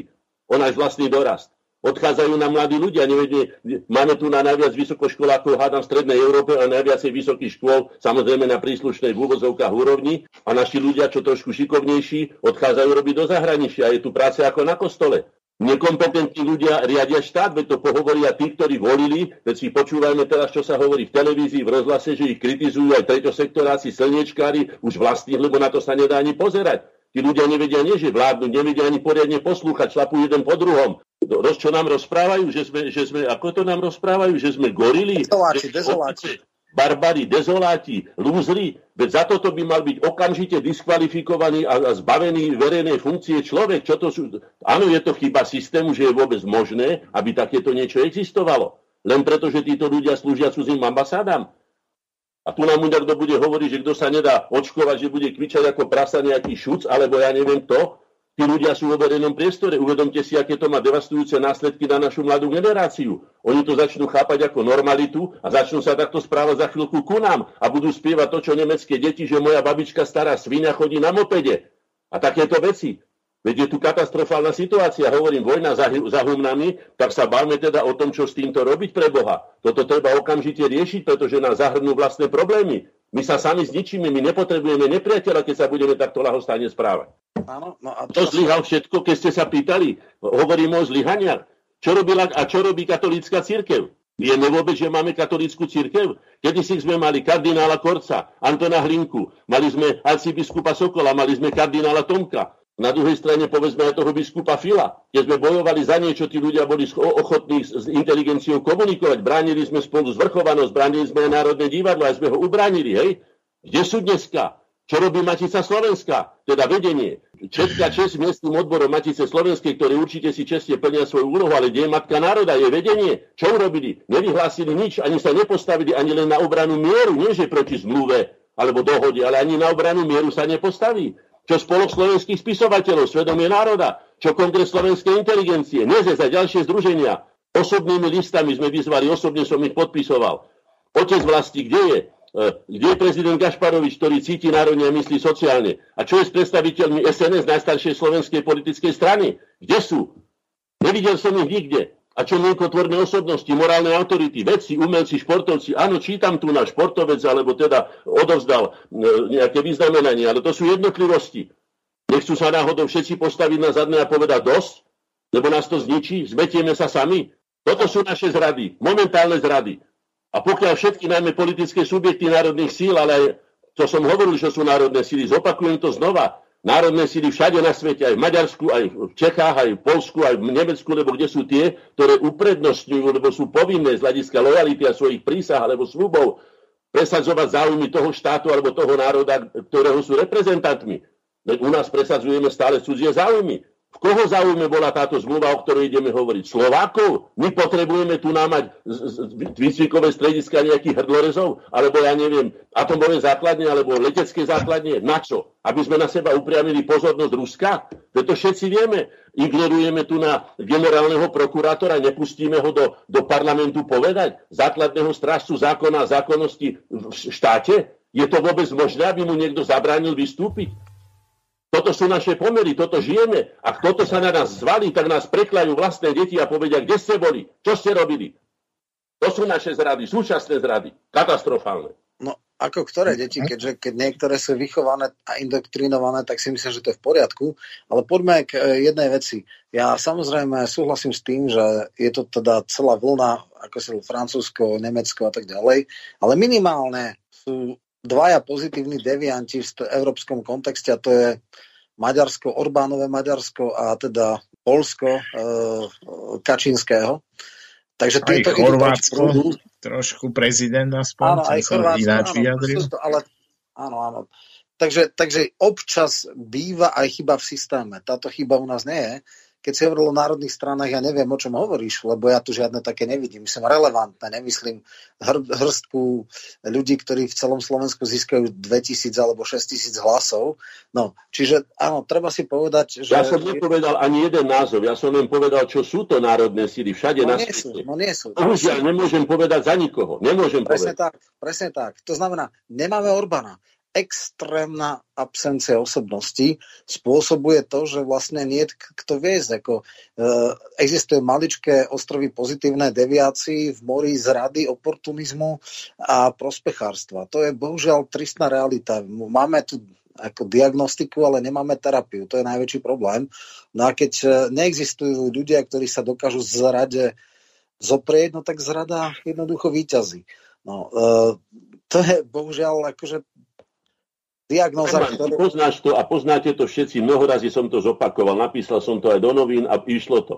o náš vlastný dorast. Odchádzajú nám mladí ľudia. Nevedie, máme tu na najviac vysokoškolákov, hádam v Strednej Európe a najviacej vysokých škôl, samozrejme na príslušnej v úvozovkách úrovni. A naši ľudia, čo trošku šikovnejší, odchádzajú robiť do zahraničia. Je tu práce ako na kostole. Nekompetentní ľudia riadia štát, veď to pohovoria tí, ktorí volili, veď si počúvajme teraz, čo sa hovorí v televízii, v rozhlase, že ich kritizujú aj treťosektoráci, slniečkári, už vlastných, lebo na to sa nedá ani pozerať. Tí ľudia nevedia nie, že vládnu, nevedia ani poriadne poslúchať, šlapu jeden po druhom. Roz, čo nám rozprávajú, že sme, že sme, ako to nám rozprávajú, že sme gorili? Dezoláči, dezoláči barbari, dezoláti, lúzri, veď za toto by mal byť okamžite diskvalifikovaný a, a zbavený verejnej funkcie človek. Čo to sú? Áno, je to chyba systému, že je vôbec možné, aby takéto niečo existovalo. Len preto, že títo ľudia slúžia cudzím ambasádám. A tu nám kto bude hovoriť, že kto sa nedá očkovať, že bude kvičať ako prasa nejaký šuc, alebo ja neviem to, Tí ľudia sú vo verejnom priestore. Uvedomte si, aké to má devastujúce následky na našu mladú generáciu. Oni to začnú chápať ako normalitu a začnú sa takto správať za chvíľku ku nám a budú spievať to, čo nemecké deti, že moja babička stará svinia chodí na mopede. A takéto veci. Veď je tu katastrofálna situácia, hovorím, vojna za, za humnami, tak sa báme teda o tom, čo s týmto robiť pre Boha. Toto treba okamžite riešiť, pretože nás zahrnú vlastné problémy. My sa sami zničíme, my nepotrebujeme nepriateľa, keď sa budeme takto lahostajne správať. Áno, no a to zlyhal všetko, keď ste sa pýtali. Hovoríme o zlyhaniach. Čo robila a čo robí katolícka církev? Vieme vôbec, že máme katolícku církev? Kedy si sme mali kardinála Korca, Antona Hlinku, mali sme arcibiskupa Sokola, mali sme kardinála Tomka, na druhej strane povedzme aj toho biskupa Fila. Keď sme bojovali za niečo, tí ľudia boli ochotní s inteligenciou komunikovať. Bránili sme spolu zvrchovanosť, bránili sme aj Národné divadlo, aj sme ho ubránili. Hej? Kde sú dneska? Čo robí Matica Slovenska? Teda vedenie. Česká čest miestnym odborom Matice Slovenskej, ktorí určite si čestne plnia svoju úlohu, ale kde je Matka národa, je vedenie. Čo urobili? Nevyhlásili nič, ani sa nepostavili ani len na obranu mieru, nie že proti zmluve alebo dohode, ale ani na obranu mieru sa nepostaví čo Spolok slovenských spisovateľov, Svedomie národa, čo Kongres slovenskej inteligencie, NEZE a ďalšie združenia. Osobnými listami sme vyzvali, osobne som ich podpisoval. Otec vlasti, kde je? E, kde je prezident Gašparovič, ktorý cíti národne a myslí sociálne? A čo je s predstaviteľmi SNS, najstaršej slovenskej politickej strany? Kde sú? Nevidel som ich nikde. A čo mienkotvorné osobnosti, morálne autority, vedci, umelci, športovci. Áno, čítam tu na športovec, alebo teda odovzdal e, nejaké vyznamenanie, ale to sú jednotlivosti. Nechcú sa náhodou všetci postaviť na zadné a povedať dosť, lebo nás to zničí, zmetieme sa sami. Toto sú naše zrady, momentálne zrady. A pokiaľ všetky najmä politické subjekty národných síl, ale aj to som hovoril, že sú národné síly, zopakujem to znova, národné síly všade na svete, aj v Maďarsku, aj v Čechách, aj v Polsku, aj v Nemecku, lebo kde sú tie, ktoré uprednostňujú, lebo sú povinné z hľadiska lojality a svojich prísah alebo slubov presadzovať záujmy toho štátu alebo toho národa, ktorého sú reprezentantmi. Veď u nás presadzujeme stále cudzie záujmy. V koho záujme bola táto zmluva, o ktorej ideme hovoriť? Slovákov? My potrebujeme tu námať výcvikové strediska nejakých hrdlorezov? Alebo ja neviem, atomové základne, alebo letecké základne? Na čo? Aby sme na seba upriamili pozornosť Ruska? Preto všetci vieme, ignorujeme tu na generálneho prokurátora, nepustíme ho do, do parlamentu povedať, základného strážcu zákona a zákonnosti v štáte? Je to vôbec možné, aby mu niekto zabránil vystúpiť? Toto sú naše pomery, toto žijeme. Ak toto sa na nás zvalí, tak nás preklajú vlastné deti a povedia, kde ste boli, čo ste robili. To sú naše zrady, súčasné zrady, katastrofálne. No, ako ktoré deti, keďže keď niektoré sú vychované a indoktrinované, tak si myslím, že to je v poriadku. Ale poďme k e, jednej veci. Ja samozrejme súhlasím s tým, že je to teda celá vlna, ako sa Francúzsko, Nemecko a tak ďalej, ale minimálne sú dvaja pozitívni devianti v európskom kontexte a to je Maďarsko, Orbánové Maďarsko a teda Polsko e, Kačinského. Takže aj Chorvátsko, trošku, prezident aspoň, áno, aj Chorvátsko, ináč áno, To, ale, áno, áno. Takže, takže občas býva aj chyba v systéme. Táto chyba u nás nie je keď si hovoril o národných stranách, ja neviem, o čom hovoríš, lebo ja tu žiadne také nevidím. Myslím relevantné, nemyslím hr- hrstku ľudí, ktorí v celom Slovensku získajú 2000 alebo 6000 hlasov. No, čiže áno, treba si povedať, že... Ja som nepovedal ani jeden názov, ja som len povedal, čo sú to národné síly všade no, na nie sú, no nie sú. Už ja nemôžem povedať za nikoho. Nemôžem presne povedať. tak, presne tak. To znamená, nemáme Orbána extrémna absencia osobnosti spôsobuje to, že vlastne nie kto viesť. Ako, e, existuje maličké ostrovy pozitívnej deviácii v mori zrady, oportunizmu a prospechárstva. To je bohužiaľ tristná realita. Máme tu ako diagnostiku, ale nemáme terapiu. To je najväčší problém. No a keď e, neexistujú ľudia, ktorí sa dokážu zrade zoprieť, no tak zrada jednoducho výťazí. No, e, to je bohužiaľ akože diagnóza, ktoré... Poznáš to a poznáte to všetci, mnohorazí som to zopakoval, napísal som to aj do novín a išlo to.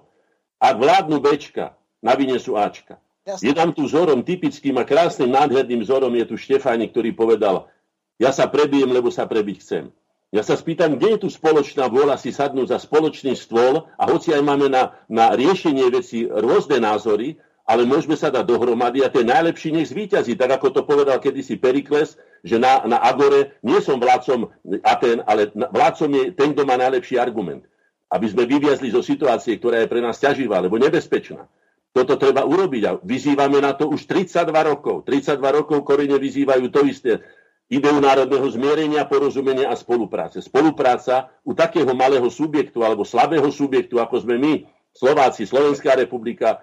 Ak vládnu Bčka, na vine sú Ačka. Jasne. Je tam tu vzorom, typickým a krásnym, nádherným vzorom je tu Štefánik, ktorý povedal, ja sa prebijem, lebo sa prebiť chcem. Ja sa spýtam, kde je tu spoločná vôľa si sadnúť za spoločný stôl a hoci aj máme na, na riešenie veci rôzne názory, ale môžeme sa dať dohromady a ten najlepší nech zvýťazí. Tak ako to povedal kedysi Perikles, že na, na Agore nie som vládcom Aten, ale vládcom je ten, kto má najlepší argument. Aby sme vyviazli zo situácie, ktorá je pre nás ťaživá, alebo nebezpečná. Toto treba urobiť a vyzývame na to už 32 rokov. 32 rokov korene vyzývajú to isté. Ideu národného zmierenia, porozumenia a spolupráce. Spolupráca u takého malého subjektu alebo slabého subjektu, ako sme my, Slováci, Slovenská republika,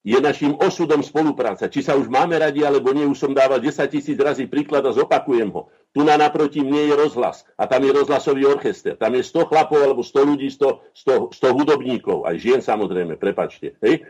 je našim osudom spolupráca. Či sa už máme radi, alebo nie, už som dával 10 tisíc razy príklad a zopakujem ho. Tu na naproti mne je rozhlas a tam je rozhlasový orchester. Tam je 100 chlapov alebo 100 ľudí, 100, 100, 100 hudobníkov, aj žien samozrejme, prepačte. Hej?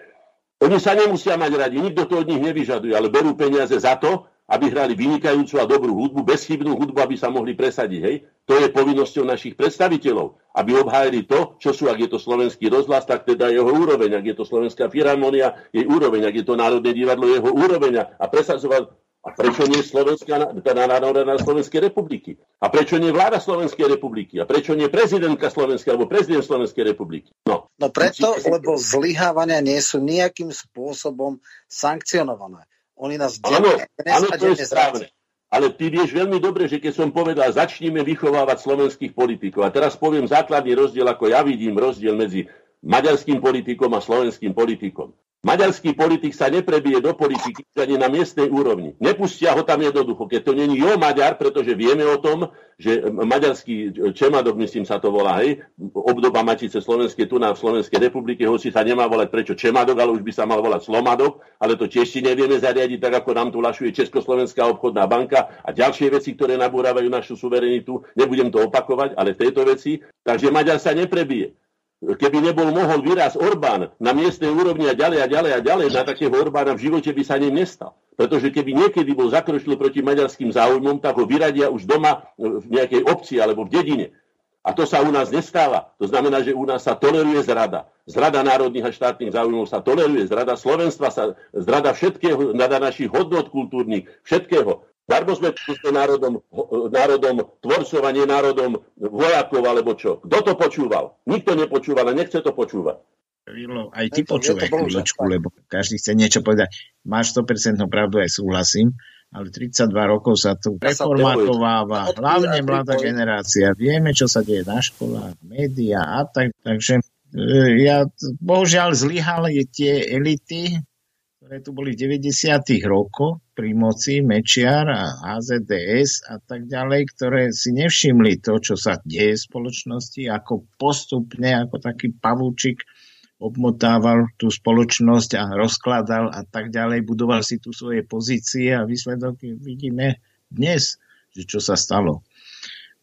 Oni sa nemusia mať radi, nikto to od nich nevyžaduje, ale berú peniaze za to, aby hrali vynikajúcu a dobrú hudbu, bezchybnú hudbu, aby sa mohli presadiť. Hej? To je povinnosťou našich predstaviteľov, aby obhájili to, čo sú, ak je to slovenský rozhlas, tak teda jeho úroveň, ak je to slovenská filharmonia, jej úroveň, ak je to Národné divadlo, jeho úroveň a presadzovať a prečo nie Slovenská, teda národa na Slovenskej republiky? A prečo nie vláda Slovenskej republiky? A prečo nie prezidentka Slovenskej alebo prezident Slovenskej republiky? No, no preto, lebo zlyhávania nie sú nejakým spôsobom sankcionované. Oni nás áno, áno, to je správne. Ale ty vieš veľmi dobre, že keď som povedal, začníme vychovávať slovenských politikov. A teraz poviem základný rozdiel, ako ja vidím rozdiel medzi maďarským politikom a slovenským politikom. Maďarský politik sa neprebije do politiky ani na miestnej úrovni. Nepustia ho tam jednoducho, keď to není jo Maďar, pretože vieme o tom, že maďarský Čemadok, myslím sa to volá, hej, obdoba Matice Slovenskej tu na Slovenskej republike, hoci sa nemá volať prečo Čemadok, ale už by sa mal volať Slomadok, ale to tiež si nevieme zariadiť, tak ako nám tu lašuje Československá obchodná banka a ďalšie veci, ktoré nabúravajú našu suverenitu. Nebudem to opakovať, ale v tejto veci. Takže Maďar sa neprebije keby nebol mohol vyraz Orbán na miestnej úrovni a ďalej a ďalej a ďalej, na takého Orbána v živote by sa ním nestal. Pretože keby niekedy bol zakročil proti maďarským záujmom, tak ho vyradia už doma v nejakej obci alebo v dedine. A to sa u nás nestáva. To znamená, že u nás sa toleruje zrada. Zrada národných a štátnych záujmov sa toleruje, zrada Slovenstva sa, zrada všetkého, zrada našich hodnot kultúrnych, všetkého. Darmo sme národom, národom tvorcov a nie národom vojakov alebo čo. Kto to počúval? Nikto nepočúval a nechce to počúvať. aj ty počúvaj chvíľočku, lebo každý chce niečo povedať. Máš 100% pravdu, aj súhlasím, ale 32 rokov sa tu reformatováva, hlavne mladá generácia. Vieme, čo sa deje na školách, médiá a tak. Takže e, ja, bohužiaľ zlyhali tie elity, ktoré tu boli v 90. rokoch pri moci, Mečiar a AZDS a tak ďalej, ktoré si nevšimli to, čo sa deje v spoločnosti, ako postupne, ako taký pavúčik obmotával tú spoločnosť a rozkladal a tak ďalej, budoval si tu svoje pozície a výsledok vidíme dnes, že čo sa stalo.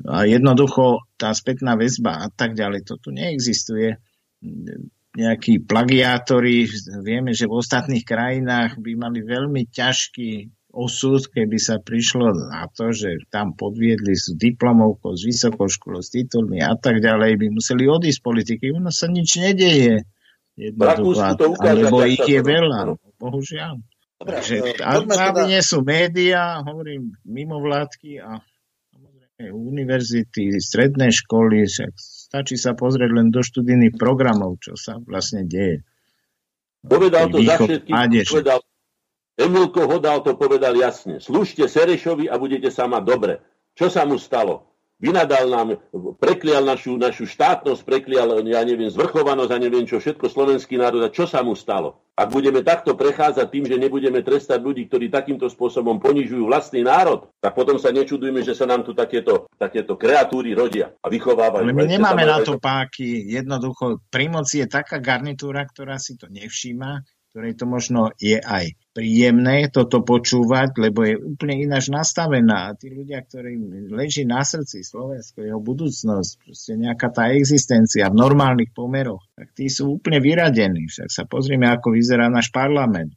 A jednoducho tá spätná väzba a tak ďalej, to tu neexistuje. Nejakí plagiátori, vieme, že v ostatných krajinách by mali veľmi ťažký osud, keby sa prišlo na to, že tam podviedli s diplomovkou, s vysokou školou, s titulmi a tak ďalej, by museli odísť z politiky. Ono sa nič nedeje to. Lebo ich je veľa, bohužiaľ. Dobre, Takže teda... nie sú médiá, hovorím, mimovládky a samozrejme univerzity, stredné školy, však stačí sa pozrieť len do študijných programov, čo sa vlastne deje. Povedal to za všetkých, povedal, Emilko Hodal to povedal jasne. Slúžte Serešovi a budete sa mať dobre. Čo sa mu stalo? Vynadal nám, preklial našu, našu štátnosť, preklial, ja neviem, zvrchovanosť a neviem čo, všetko slovenský národ a čo sa mu stalo. Ak budeme takto prechádzať tým, že nebudeme trestať ľudí, ktorí takýmto spôsobom ponižujú vlastný národ, tak potom sa nečudujeme, že sa nám tu takéto, takéto kreatúry rodia a vychovávajú. Ale my nemáme na to páky. Jednoducho, pri moci je taká garnitúra, ktorá si to nevšíma, ktorej to možno je aj príjemné toto počúvať, lebo je úplne ináč nastavená. A tí ľudia, ktorým leží na srdci Slovensko, jeho budúcnosť, proste nejaká tá existencia v normálnych pomeroch, tak tí sú úplne vyradení. Však sa pozrieme, ako vyzerá náš parlament.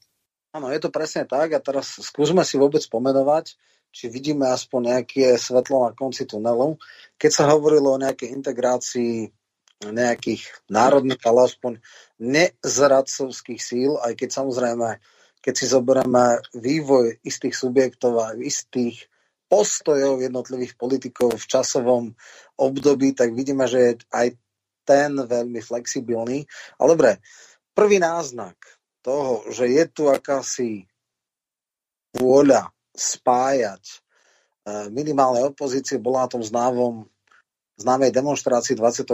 Áno, je to presne tak a teraz skúsme si vôbec pomenovať, či vidíme aspoň nejaké svetlo na konci tunelu. Keď sa hovorilo o nejakej integrácii nejakých národných, ale aspoň nezradcovských síl, aj keď samozrejme keď si zoberieme vývoj istých subjektov a istých postojov jednotlivých politikov v časovom období, tak vidíme, že je aj ten veľmi flexibilný. Ale dobre, prvý náznak toho, že je tu akási vôľa spájať e, minimálne opozície, bola na tom známom známej demonstrácii 26.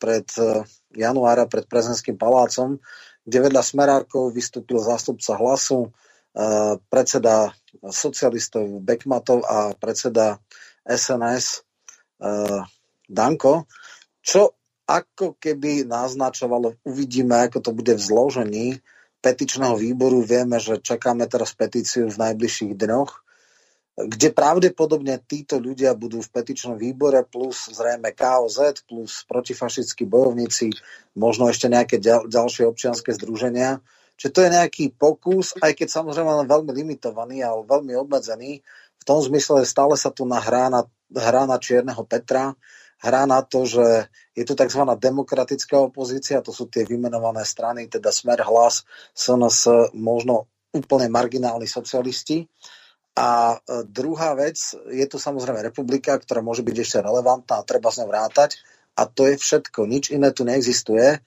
pred e, januára pred prezidentským palácom, kde vedľa Smerákov vystúpil zástupca hlasu, e, predseda socialistov Bekmatov a predseda SNS e, Danko, čo ako keby naznačovalo, uvidíme, ako to bude v zložení petičného výboru. Vieme, že čakáme teraz petíciu v najbližších dňoch kde pravdepodobne títo ľudia budú v petičnom výbore plus zrejme KOZ plus protifašickí bojovníci, možno ešte nejaké ďal, ďalšie občianske združenia. Čiže to je nejaký pokus, aj keď samozrejme len veľmi limitovaný, ale veľmi obmedzený, v tom zmysle, stále sa tu nahrá na, hrá na Čierneho Petra, hrá na to, že je tu tzv. demokratická opozícia, to sú tie vymenované strany, teda Smer, Hlas, SNS, možno úplne marginálni socialisti a e, druhá vec, je tu samozrejme republika, ktorá môže byť ešte relevantná a treba s ňou vrátať. A to je všetko. Nič iné tu neexistuje. E,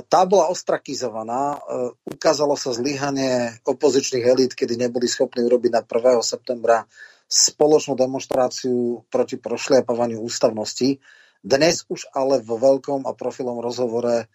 tá bola ostrakizovaná. E, ukázalo sa zlyhanie opozičných elít, kedy neboli schopní urobiť na 1. septembra spoločnú demonstráciu proti prošliapovaniu ústavnosti. Dnes už ale vo veľkom a profilom rozhovore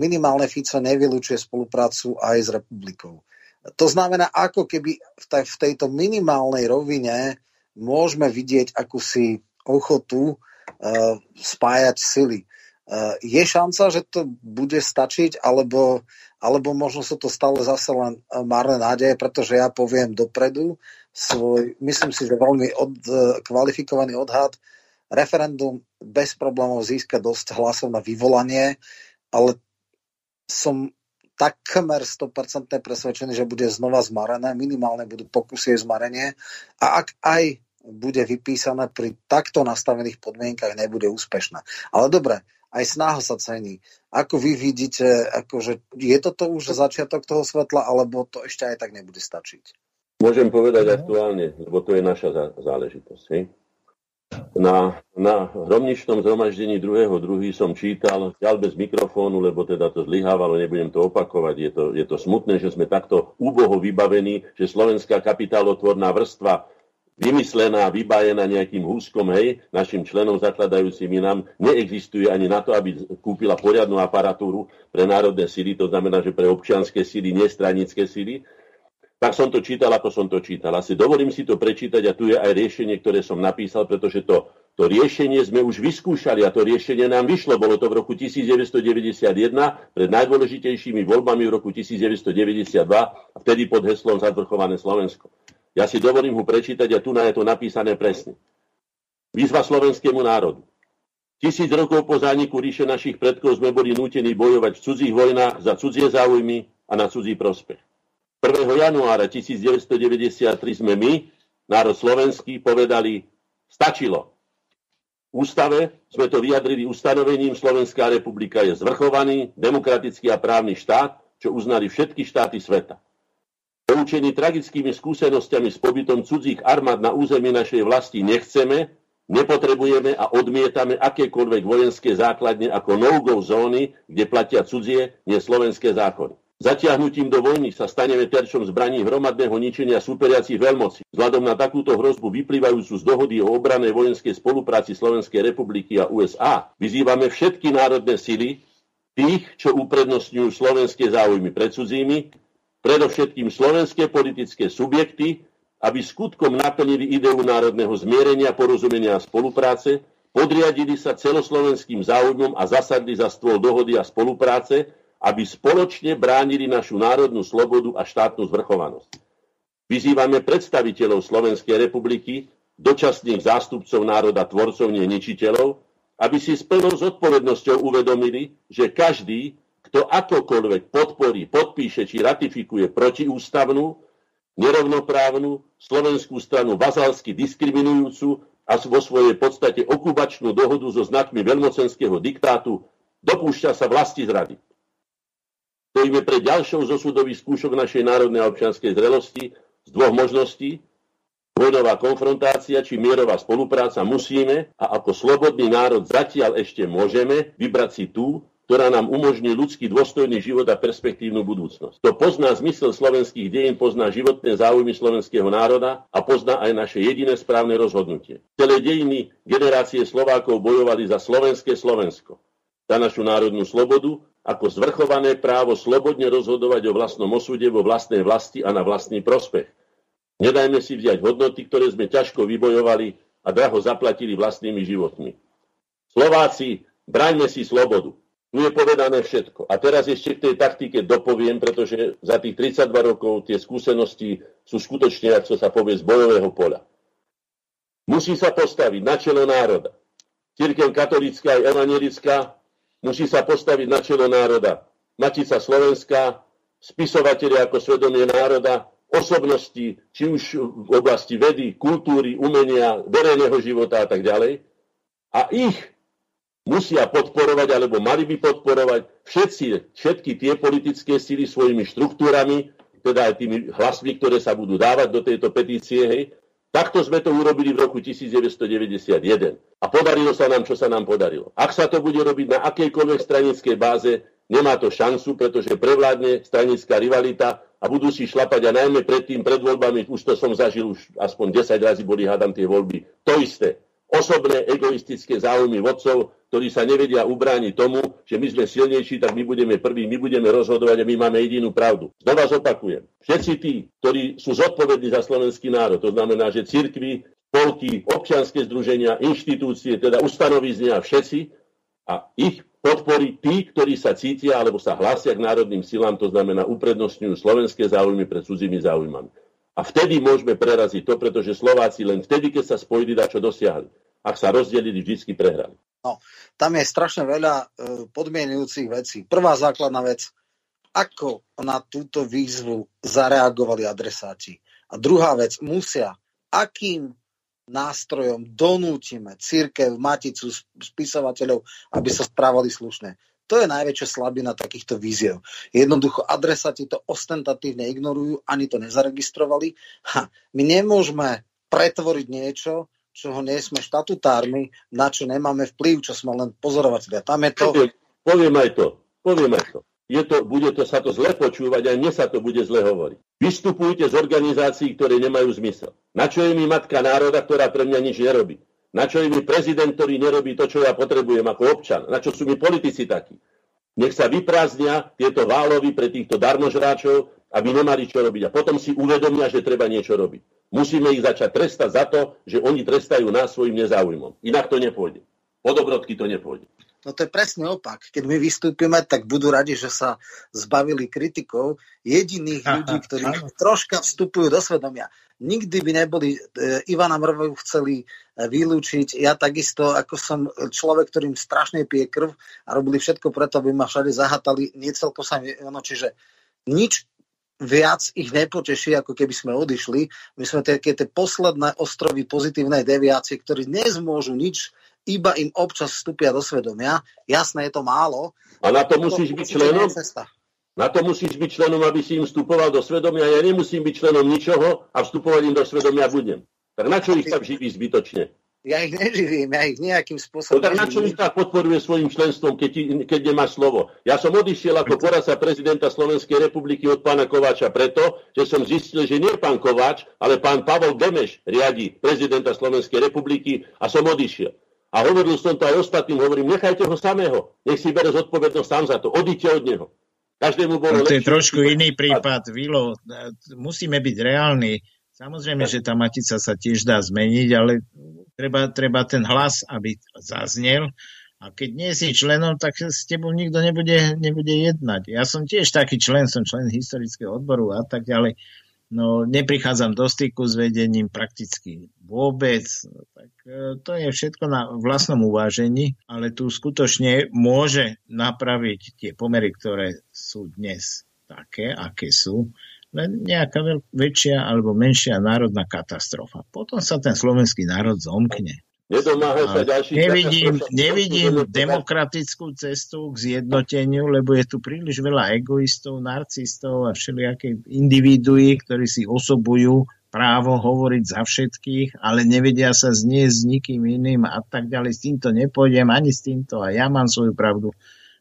minimálne Fico nevylučuje spoluprácu aj s republikou. To znamená, ako keby v tejto minimálnej rovine môžeme vidieť akúsi ochotu uh, spájať sily. Uh, je šanca, že to bude stačiť, alebo, alebo možno sú to stále zase len e, marné nádeje, pretože ja poviem dopredu svoj, myslím si, že veľmi od, uh, kvalifikovaný odhad, referendum bez problémov získa dosť hlasov na vyvolanie, ale som takmer 100% presvedčený, že bude znova zmarené, minimálne budú pokusy zmarenie a ak aj bude vypísané pri takto nastavených podmienkach, nebude úspešná. Ale dobre, aj snaha sa cení. Ako vy vidíte, akože je toto už začiatok toho svetla, alebo to ešte aj tak nebude stačiť? Môžem povedať aktuálne, lebo to je naša záležitosť. Hej? Na, na hromničnom zhromaždení druhého druhý som čítal, ďal bez mikrofónu, lebo teda to zlyhávalo, nebudem to opakovať. Je to, je to smutné, že sme takto úboho vybavení, že slovenská kapitálotvorná vrstva vymyslená, vybajená nejakým húskom, hej, našim členom zakladajúcimi nám, neexistuje ani na to, aby kúpila poriadnu aparatúru pre národné síly, to znamená, že pre občianské síly, nestranické síly, tak som to čítal, ako som to čítal. Asi dovolím si to prečítať a tu je aj riešenie, ktoré som napísal, pretože to, to riešenie sme už vyskúšali a to riešenie nám vyšlo. Bolo to v roku 1991 pred najdôležitejšími voľbami v roku 1992 a vtedy pod heslom Zadvrchované Slovensko. Ja si dovolím ho prečítať a tu na je to napísané presne. Výzva slovenskému národu. Tisíc rokov po zániku ríše našich predkov sme boli nútení bojovať v cudzích vojnách za cudzie záujmy a na cudzí prospech. 1. januára 1993 sme my, národ slovenský, povedali, stačilo. V ústave sme to vyjadrili ustanovením, Slovenská republika je zvrchovaný, demokratický a právny štát, čo uznali všetky štáty sveta. Poučení tragickými skúsenostiami s pobytom cudzích armád na území našej vlasti nechceme, nepotrebujeme a odmietame akékoľvek vojenské základne ako no-go zóny, kde platia cudzie, nie slovenské zákony. Zatiahnutím do vojny sa staneme terčom zbraní hromadného ničenia superiacich veľmocí. Vzhľadom na takúto hrozbu vyplývajúcu z dohody o obranej vojenskej spolupráci Slovenskej republiky a USA vyzývame všetky národné sily, tých, čo uprednostňujú slovenské záujmy pred cudzími, predovšetkým slovenské politické subjekty, aby skutkom naplnili ideu národného zmierenia, porozumenia a spolupráce, podriadili sa celoslovenským záujmom a zasadli za stôl dohody a spolupráce, aby spoločne bránili našu národnú slobodu a štátnu zvrchovanosť. Vyzývame predstaviteľov Slovenskej republiky, dočasných zástupcov národa tvorcov, nie ničiteľov, aby si s plnou zodpovednosťou uvedomili, že každý, kto akokoľvek podporí, podpíše či ratifikuje protiústavnú, nerovnoprávnu slovenskú stranu vazalsky diskriminujúcu a vo svojej podstate okubačnú dohodu so znakmi veľmocenského diktátu, dopúšťa sa vlasti zrady. Stojíme pre ďalšou zo súdových skúšok našej národnej a občianskej zrelosti z dvoch možností. Vojnová konfrontácia či mierová spolupráca musíme a ako slobodný národ zatiaľ ešte môžeme vybrať si tú, ktorá nám umožní ľudský dôstojný život a perspektívnu budúcnosť. To pozná zmysel slovenských dejín, pozná životné záujmy slovenského národa a pozná aj naše jediné správne rozhodnutie. Celé dejiny generácie Slovákov bojovali za slovenské Slovensko, za našu národnú slobodu ako zvrchované právo slobodne rozhodovať o vlastnom osude vo vlastnej vlasti a na vlastný prospech. Nedajme si vziať hodnoty, ktoré sme ťažko vybojovali a draho zaplatili vlastnými životmi. Slováci, braňme si slobodu. Tu je povedané všetko. A teraz ešte k tej taktike dopoviem, pretože za tých 32 rokov tie skúsenosti sú skutočne, ako sa povie, z bojového poľa. Musí sa postaviť na čelo národa. Církev katolická aj evangelická musí sa postaviť na čelo národa. Matica Slovenská, spisovateľe ako svedomie národa, osobnosti, či už v oblasti vedy, kultúry, umenia, verejného života a tak ďalej. A ich musia podporovať, alebo mali by podporovať všetci, všetky tie politické síly svojimi štruktúrami, teda aj tými hlasmi, ktoré sa budú dávať do tejto petície, hej, Takto sme to urobili v roku 1991. A podarilo sa nám, čo sa nám podarilo. Ak sa to bude robiť na akejkoľvek stranickej báze, nemá to šancu, pretože prevládne stranická rivalita a budú si šlapať a najmä predtým, pred voľbami, už to som zažil, už aspoň 10 razy boli, hádam, tie voľby. To isté osobné egoistické záujmy vodcov, ktorí sa nevedia ubrániť tomu, že my sme silnejší, tak my budeme prví, my budeme rozhodovať a my máme jedinú pravdu. Znova zopakujem. Všetci tí, ktorí sú zodpovední za slovenský národ, to znamená, že cirkvy, spolky, občianske združenia, inštitúcie, teda ustanoviznia všetci a ich podporí tí, ktorí sa cítia alebo sa hlásia k národným silám, to znamená uprednostňujú slovenské záujmy pred cudzími záujmami. A vtedy môžeme preraziť to, pretože Slováci len vtedy, keď sa spojili, čo dosiahli. Ak sa rozdelili, vždy prehrali. No, tam je strašne veľa e, podmienujúcich vecí. Prvá základná vec, ako na túto výzvu zareagovali adresáti. A druhá vec, musia, akým nástrojom donútime církev, maticu, spisovateľov, aby sa správali slušne. To je najväčšia slabina takýchto víziev. Jednoducho adresáti to ostentatívne ignorujú, ani to nezaregistrovali. Ha, my nemôžeme pretvoriť niečo, čo ho nie sme štatutármi, na čo nemáme vplyv, čo sme len pozorovateľia. Tam je to... Poviem, aj to. Poviem aj to. Je to, bude to sa to zle počúvať a mne sa to bude zle hovoriť. Vystupujte z organizácií, ktoré nemajú zmysel. Na čo je mi matka národa, ktorá pre mňa nič nerobí? Na čo je mi prezident, ktorý nerobí to, čo ja potrebujem ako občan? Na čo sú mi politici takí? Nech sa vyprázdnia tieto válovy pre týchto darmožráčov, aby nemali čo robiť. A potom si uvedomia, že treba niečo robiť. Musíme ich začať trestať za to, že oni trestajú nás svojim nezáujmom. Inak to nepôjde. Po dobrodky to nepôjde. No to je presne opak. Keď my vystúpime, tak budú radi, že sa zbavili kritikov, jediných ľudí, ktorí troška vstupujú do svedomia. Nikdy by neboli, e, Ivana Mrvoju chceli e, vylúčiť. Ja takisto, ako som človek, ktorým strašne pije krv a robili všetko preto, aby ma všade zahatali, nie celko sa mi, ono, čiže nič viac ich nepoteší, ako keby sme odišli. My sme také tie posledné ostrovy pozitívnej deviácie, ktorí nezmôžu nič iba im občas vstúpia do svedomia. Jasné, je to málo. A na to musíš byť členom? Na to musíš byť členom, aby si im vstupoval do svedomia. Ja nemusím byť členom ničoho a vstupovať im do svedomia budem. Tak na čo ich tak živí zbytočne? Ja ich neživím, ja ich nejakým spôsobom... No tak na čo ich tak podporuje svojim členstvom, keď, keď nemá slovo? Ja som odišiel ako poradca prezidenta Slovenskej republiky od pána Kováča preto, že som zistil, že nie pán Kováč, ale pán Pavol Demeš riadi prezidenta Slovenskej republiky a som odišiel. A hovoril som to aj ostatným, hovorím, nechajte ho samého, nech si bere zodpovednosť sám za to, odíďte od neho. Každému bolo to je trošku iný prípad, Vilo, musíme byť reálni. Samozrejme, že tá matica sa tiež dá zmeniť, ale treba, treba ten hlas, aby zaznel. A keď nie si členom, tak s tebou nikto nebude, nebude jednať. Ja som tiež taký člen, som člen historického odboru a tak ďalej. No, neprichádzam do styku s vedením prakticky vôbec. E, to je všetko na vlastnom uvážení, ale tu skutočne môže napraviť tie pomery, ktoré sú dnes také, aké sú, len nejaká väčšia alebo menšia národná katastrofa. Potom sa ten slovenský národ zomkne. Nedomáha sa ďalší nevidím, nevidím demokratickú cestu k zjednoteniu, lebo je tu príliš veľa egoistov, narcistov a všelijaké individuí, ktorí si osobujú právo hovoriť za všetkých, ale nevedia sa znieť s nikým iným a tak ďalej. S týmto nepôjdem, ani s týmto a ja mám svoju pravdu.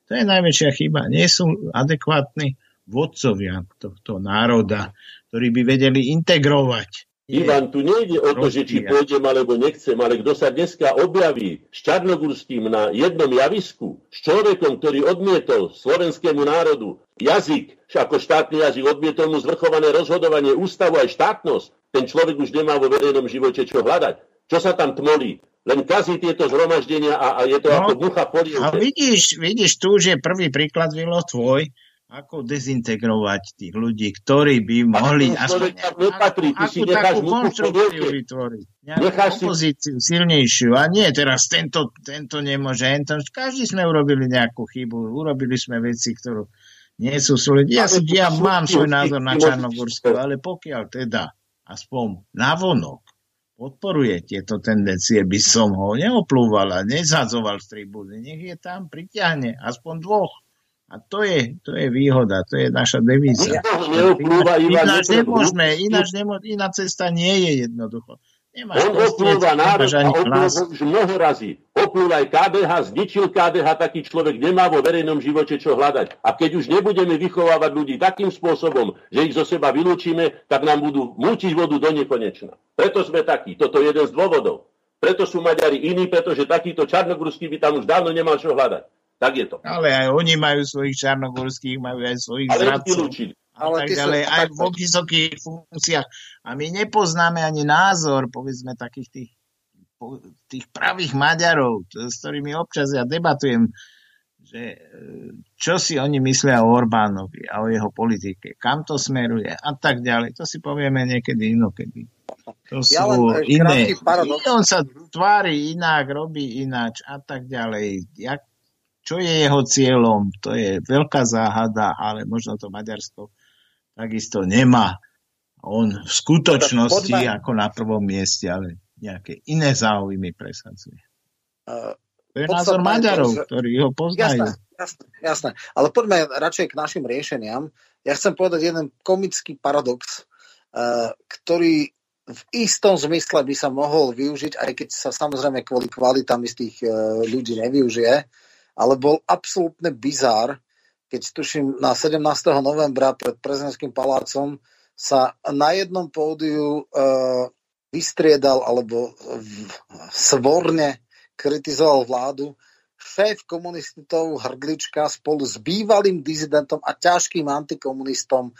To je najväčšia chyba. Nie sú adekvátni vodcovia tohto národa, ktorí by vedeli integrovať Ivan, tu nejde o to, že či pôjdem alebo nechcem, ale kto sa dneska objaví s Čarnogurským na jednom javisku, s človekom, ktorý odmietol slovenskému národu jazyk, ako štátny jazyk, odmietol mu zvrchované rozhodovanie, ústavu aj štátnosť, ten človek už nemá vo verejnom živote čo hľadať. Čo sa tam tmolí? Len kazí tieto zhromaždenia a, a je to no, ako mucha polievke. A vidíš, vidíš, tu už je prvý príklad, Vilo, tvoj, ako dezintegrovať tých ľudí, ktorí by mohli aspoň nepatrí, akú takú konštrukciu vytvoriť. Nejakú opozíciu silnejšiu. A nie teraz tento, tento nemôže. Tento, každý sme urobili nejakú chybu. Urobili sme veci, ktorú nie sú súľudí. Ja, si, ja mám svoj názor na Čarnogórsku, ale pokiaľ teda aspoň navonok podporuje tieto tendencie, by som ho neoplúval a nezadzoval z tribúny. Nech je tam, pritiahne aspoň dvoch a to je, to je výhoda, to je naša devíza. Ináč nemôžeme, ináč nemôžeme, iná cesta nie je jednoducho. Nemáš On oplúva národ a oplúva už mnoho razy. Oplúva aj KDH, zničil KDH, taký človek nemá vo verejnom živote čo hľadať. A keď už nebudeme vychovávať ľudí takým spôsobom, že ich zo seba vylúčime, tak nám budú mútiť vodu do nekonečna. Preto sme takí. Toto je jeden z dôvodov. Preto sú Maďari iní, pretože takýto čarnogurský by tam už dávno nemal čo hľadať. Tak je to. Ale aj oni majú svojich čarnogorských, majú aj svojich ale zradcov. Ale tak ďalej, aj vo vysokých funkciách. A my nepoznáme ani názor, povedzme, takých tých, tých pravých Maďarov, s ktorými občas ja debatujem, že e, čo si oni myslia o Orbánovi a o jeho politike, kam to smeruje a tak ďalej. To si povieme niekedy inokedy. To sú ja iné. On sa tvári inak, robí ináč a tak ďalej. Jak čo je jeho cieľom, to je veľká záhada, ale možno to Maďarsko takisto nemá. On v skutočnosti Podľa... ako na prvom mieste, ale nejaké iné záujmy presadzuje. Uh, to je názor Maďarov, že... ktorí ho poznajú. Jasné, jasné, jasné. Ale poďme radšej k našim riešeniam. Ja chcem povedať jeden komický paradox, uh, ktorý v istom zmysle by sa mohol využiť, aj keď sa samozrejme kvôli kvalitám istých e, ľudí nevyužije, ale bol absolútne bizár, keď tuším na 17. novembra pred prezidentským palácom sa na jednom pódiu e, vystriedal alebo svorne kritizoval vládu šéf komunistov Hrdlička spolu s bývalým dizidentom a ťažkým antikomunistom e,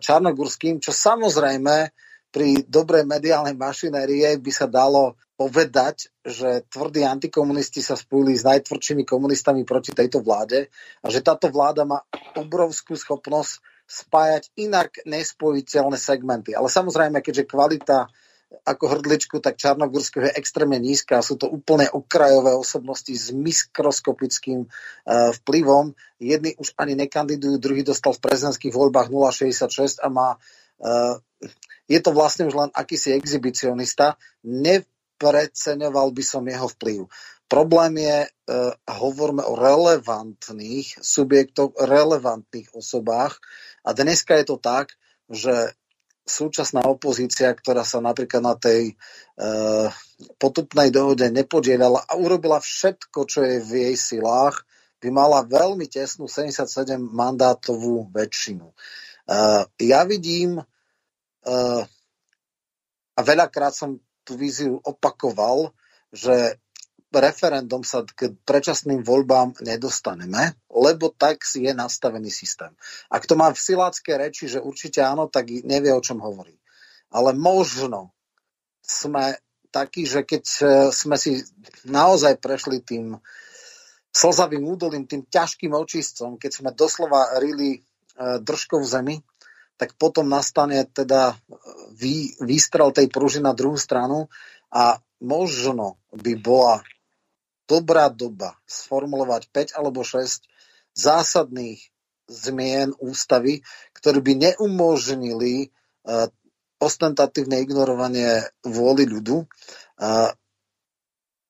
Čarnogurským, čo samozrejme pri dobrej mediálnej mašinérie by sa dalo povedať, že tvrdí antikomunisti sa spojili s najtvrdšími komunistami proti tejto vláde a že táto vláda má obrovskú schopnosť spájať inak nespojiteľné segmenty. Ale samozrejme, keďže kvalita ako hrdličku, tak Čarnogórsko je extrémne nízka. Sú to úplne okrajové osobnosti s mikroskopickým uh, vplyvom. Jedni už ani nekandidujú, druhý dostal v prezidentských voľbách 0,66 a má uh, je to vlastne už len akýsi exhibicionista. Nepreceňoval by som jeho vplyv. Problém je, uh, hovoríme o relevantných subjektoch, relevantných osobách a dneska je to tak, že súčasná opozícia, ktorá sa napríklad na tej uh, potupnej dohode nepodielala a urobila všetko, čo je v jej silách, by mala veľmi tesnú 77 mandátovú väčšinu. Uh, ja vidím uh, a veľakrát som tú víziu opakoval, že referendum sa k predčasným voľbám nedostaneme, lebo tak si je nastavený systém. Ak to má v silácké reči, že určite áno, tak nevie, o čom hovorí. Ale možno sme takí, že keď e, sme si naozaj prešli tým slzavým údolím, tým ťažkým očistcom, keď sme doslova rili e, držkou v zemi, tak potom nastane teda vý, výstrel tej pružiny na druhú stranu a možno by bola dobrá doba sformulovať 5 alebo 6 zásadných zmien ústavy, ktoré by neumožnili uh, ostentatívne ignorovanie vôly ľudu, uh,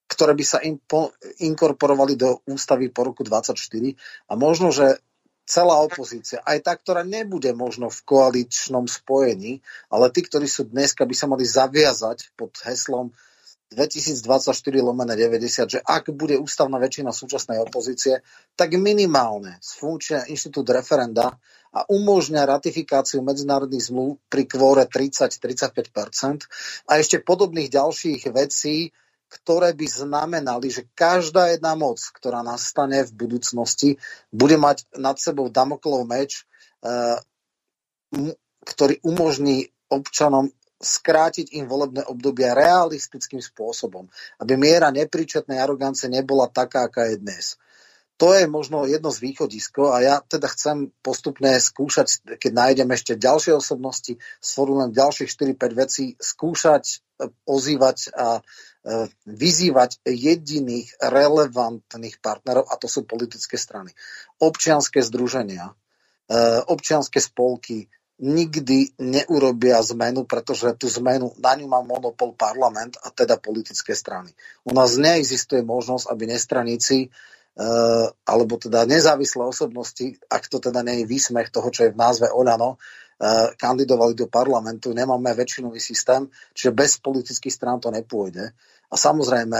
ktoré by sa impo, inkorporovali do ústavy po roku 24 a možno, že celá opozícia, aj tá, ktorá nebude možno v koaličnom spojení, ale tí, ktorí sú dneska, by sa mali zaviazať pod heslom 2024 lomené 90, že ak bude ústavná väčšina súčasnej opozície, tak minimálne sfunkčia inštitút referenda a umožňa ratifikáciu medzinárodných zmluv pri kvóre 30-35% a ešte podobných ďalších vecí, ktoré by znamenali, že každá jedna moc, ktorá nastane v budúcnosti, bude mať nad sebou Damoklov meč, eh, ktorý umožní občanom skrátiť im volebné obdobia realistickým spôsobom, aby miera nepríčetnej arogance nebola taká, aká je dnes. To je možno jedno z východisko a ja teda chcem postupne skúšať, keď nájdem ešte ďalšie osobnosti, sformulujem ďalších 4-5 vecí, skúšať, ozývať a E, vyzývať jediných relevantných partnerov, a to sú politické strany. Občianské združenia, e, občianské spolky nikdy neurobia zmenu, pretože tú zmenu, na ňu má monopol parlament a teda politické strany. U nás neexistuje možnosť, aby nestraníci e, alebo teda nezávislé osobnosti, ak to teda nie je výsmech toho, čo je v názve Oľano, kandidovali do parlamentu, nemáme väčšinový systém, čiže bez politických strán to nepôjde. A samozrejme,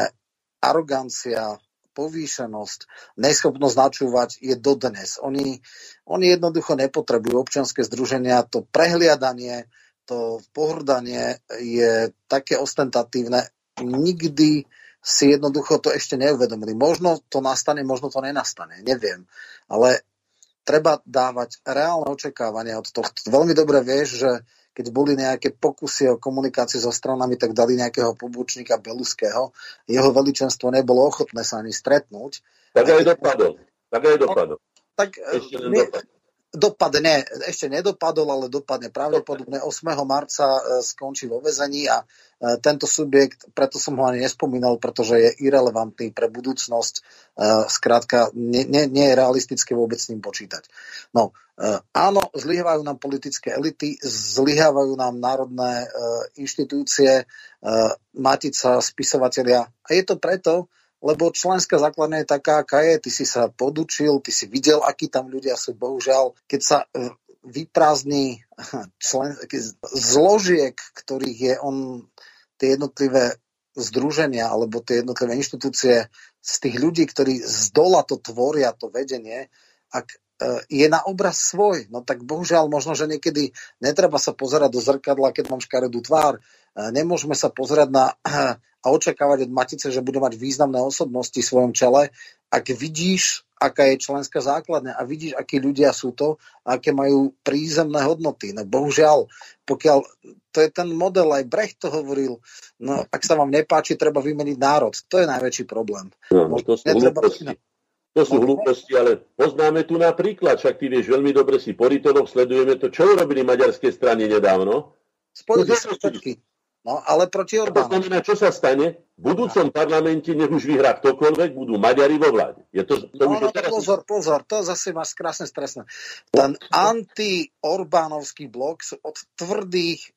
arogancia, povýšenosť, neschopnosť načúvať je dodnes. Oni, oni jednoducho nepotrebujú občianske združenia, to prehliadanie, to pohrdanie je také ostentatívne. Nikdy si jednoducho to ešte neuvedomili. Možno to nastane, možno to nenastane, neviem. Ale treba dávať reálne očakávania od tohto. Veľmi dobre vieš, že keď boli nejaké pokusy o komunikáciu so stranami, tak dali nejakého pobočníka Beluského. Jeho veličenstvo nebolo ochotné sa ani stretnúť. Tak aj dopadol. Tak aj dopadol. Tak my, dopadne, ešte nedopadol, ale dopadne pravdepodobne 8. marca e, skončí vo vezení a e, tento subjekt, preto som ho ani nespomínal, pretože je irrelevantný pre budúcnosť, e, skrátka nie, nie, nie je realistické vôbec s ním počítať. No, áno, zlyhávajú nám politické elity, zlyhávajú nám národné inštitúcie, matica, spisovatelia a je to preto, lebo členská základňa je taká, aká je. Ty si sa podučil, ty si videl, akí tam ľudia sú. Bohužiaľ, keď sa e, vyprázdni člen, zložiek, ktorých je on tie jednotlivé združenia alebo tie jednotlivé inštitúcie z tých ľudí, ktorí z dola to tvoria, to vedenie, ak e, je na obraz svoj. No tak bohužiaľ možno, že niekedy netreba sa pozerať do zrkadla, keď mám škaredú tvár. E, nemôžeme sa pozerať na a očakávať od Matice, že bude mať významné osobnosti v svojom čele, ak vidíš, aká je členská základňa a vidíš, akí ľudia sú to a aké majú prízemné hodnoty. No bohužiaľ, pokiaľ to je ten model, aj Brecht to hovoril, no ak sa vám nepáči, treba vymeniť národ. To je najväčší problém. No, to sú hlúposti. To sú hlúposti, ale poznáme tu napríklad, však ty vieš veľmi dobre si politolog, sledujeme to, čo urobili maďarské strany nedávno. Spojili sa všetky. No, ale proti Orbánu. To znamená, čo sa stane? V budúcom parlamente, nech už vyhrá ktokoľvek, budú Maďari vo vláde. Je to, to no, no, teraz... pozor, pozor, to zase máš krásne stresné. Ten anti-Orbánovský blok od tvrdých e,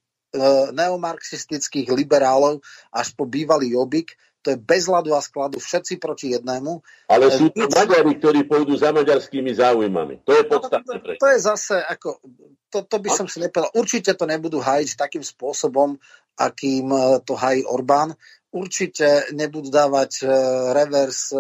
neomarxistických liberálov až po bývalý Jobik, to je bez hladu a skladu, všetci proti jednému. Ale e, sú to Maďari, ktorí pôjdu za maďarskými záujmami. To je podstatné. No, to, to je zase, ako, to, to by som si nepovedal. Určite to nebudú hajiť takým spôsobom, akým e, to hají Orbán. Určite nebudú dávať e, revers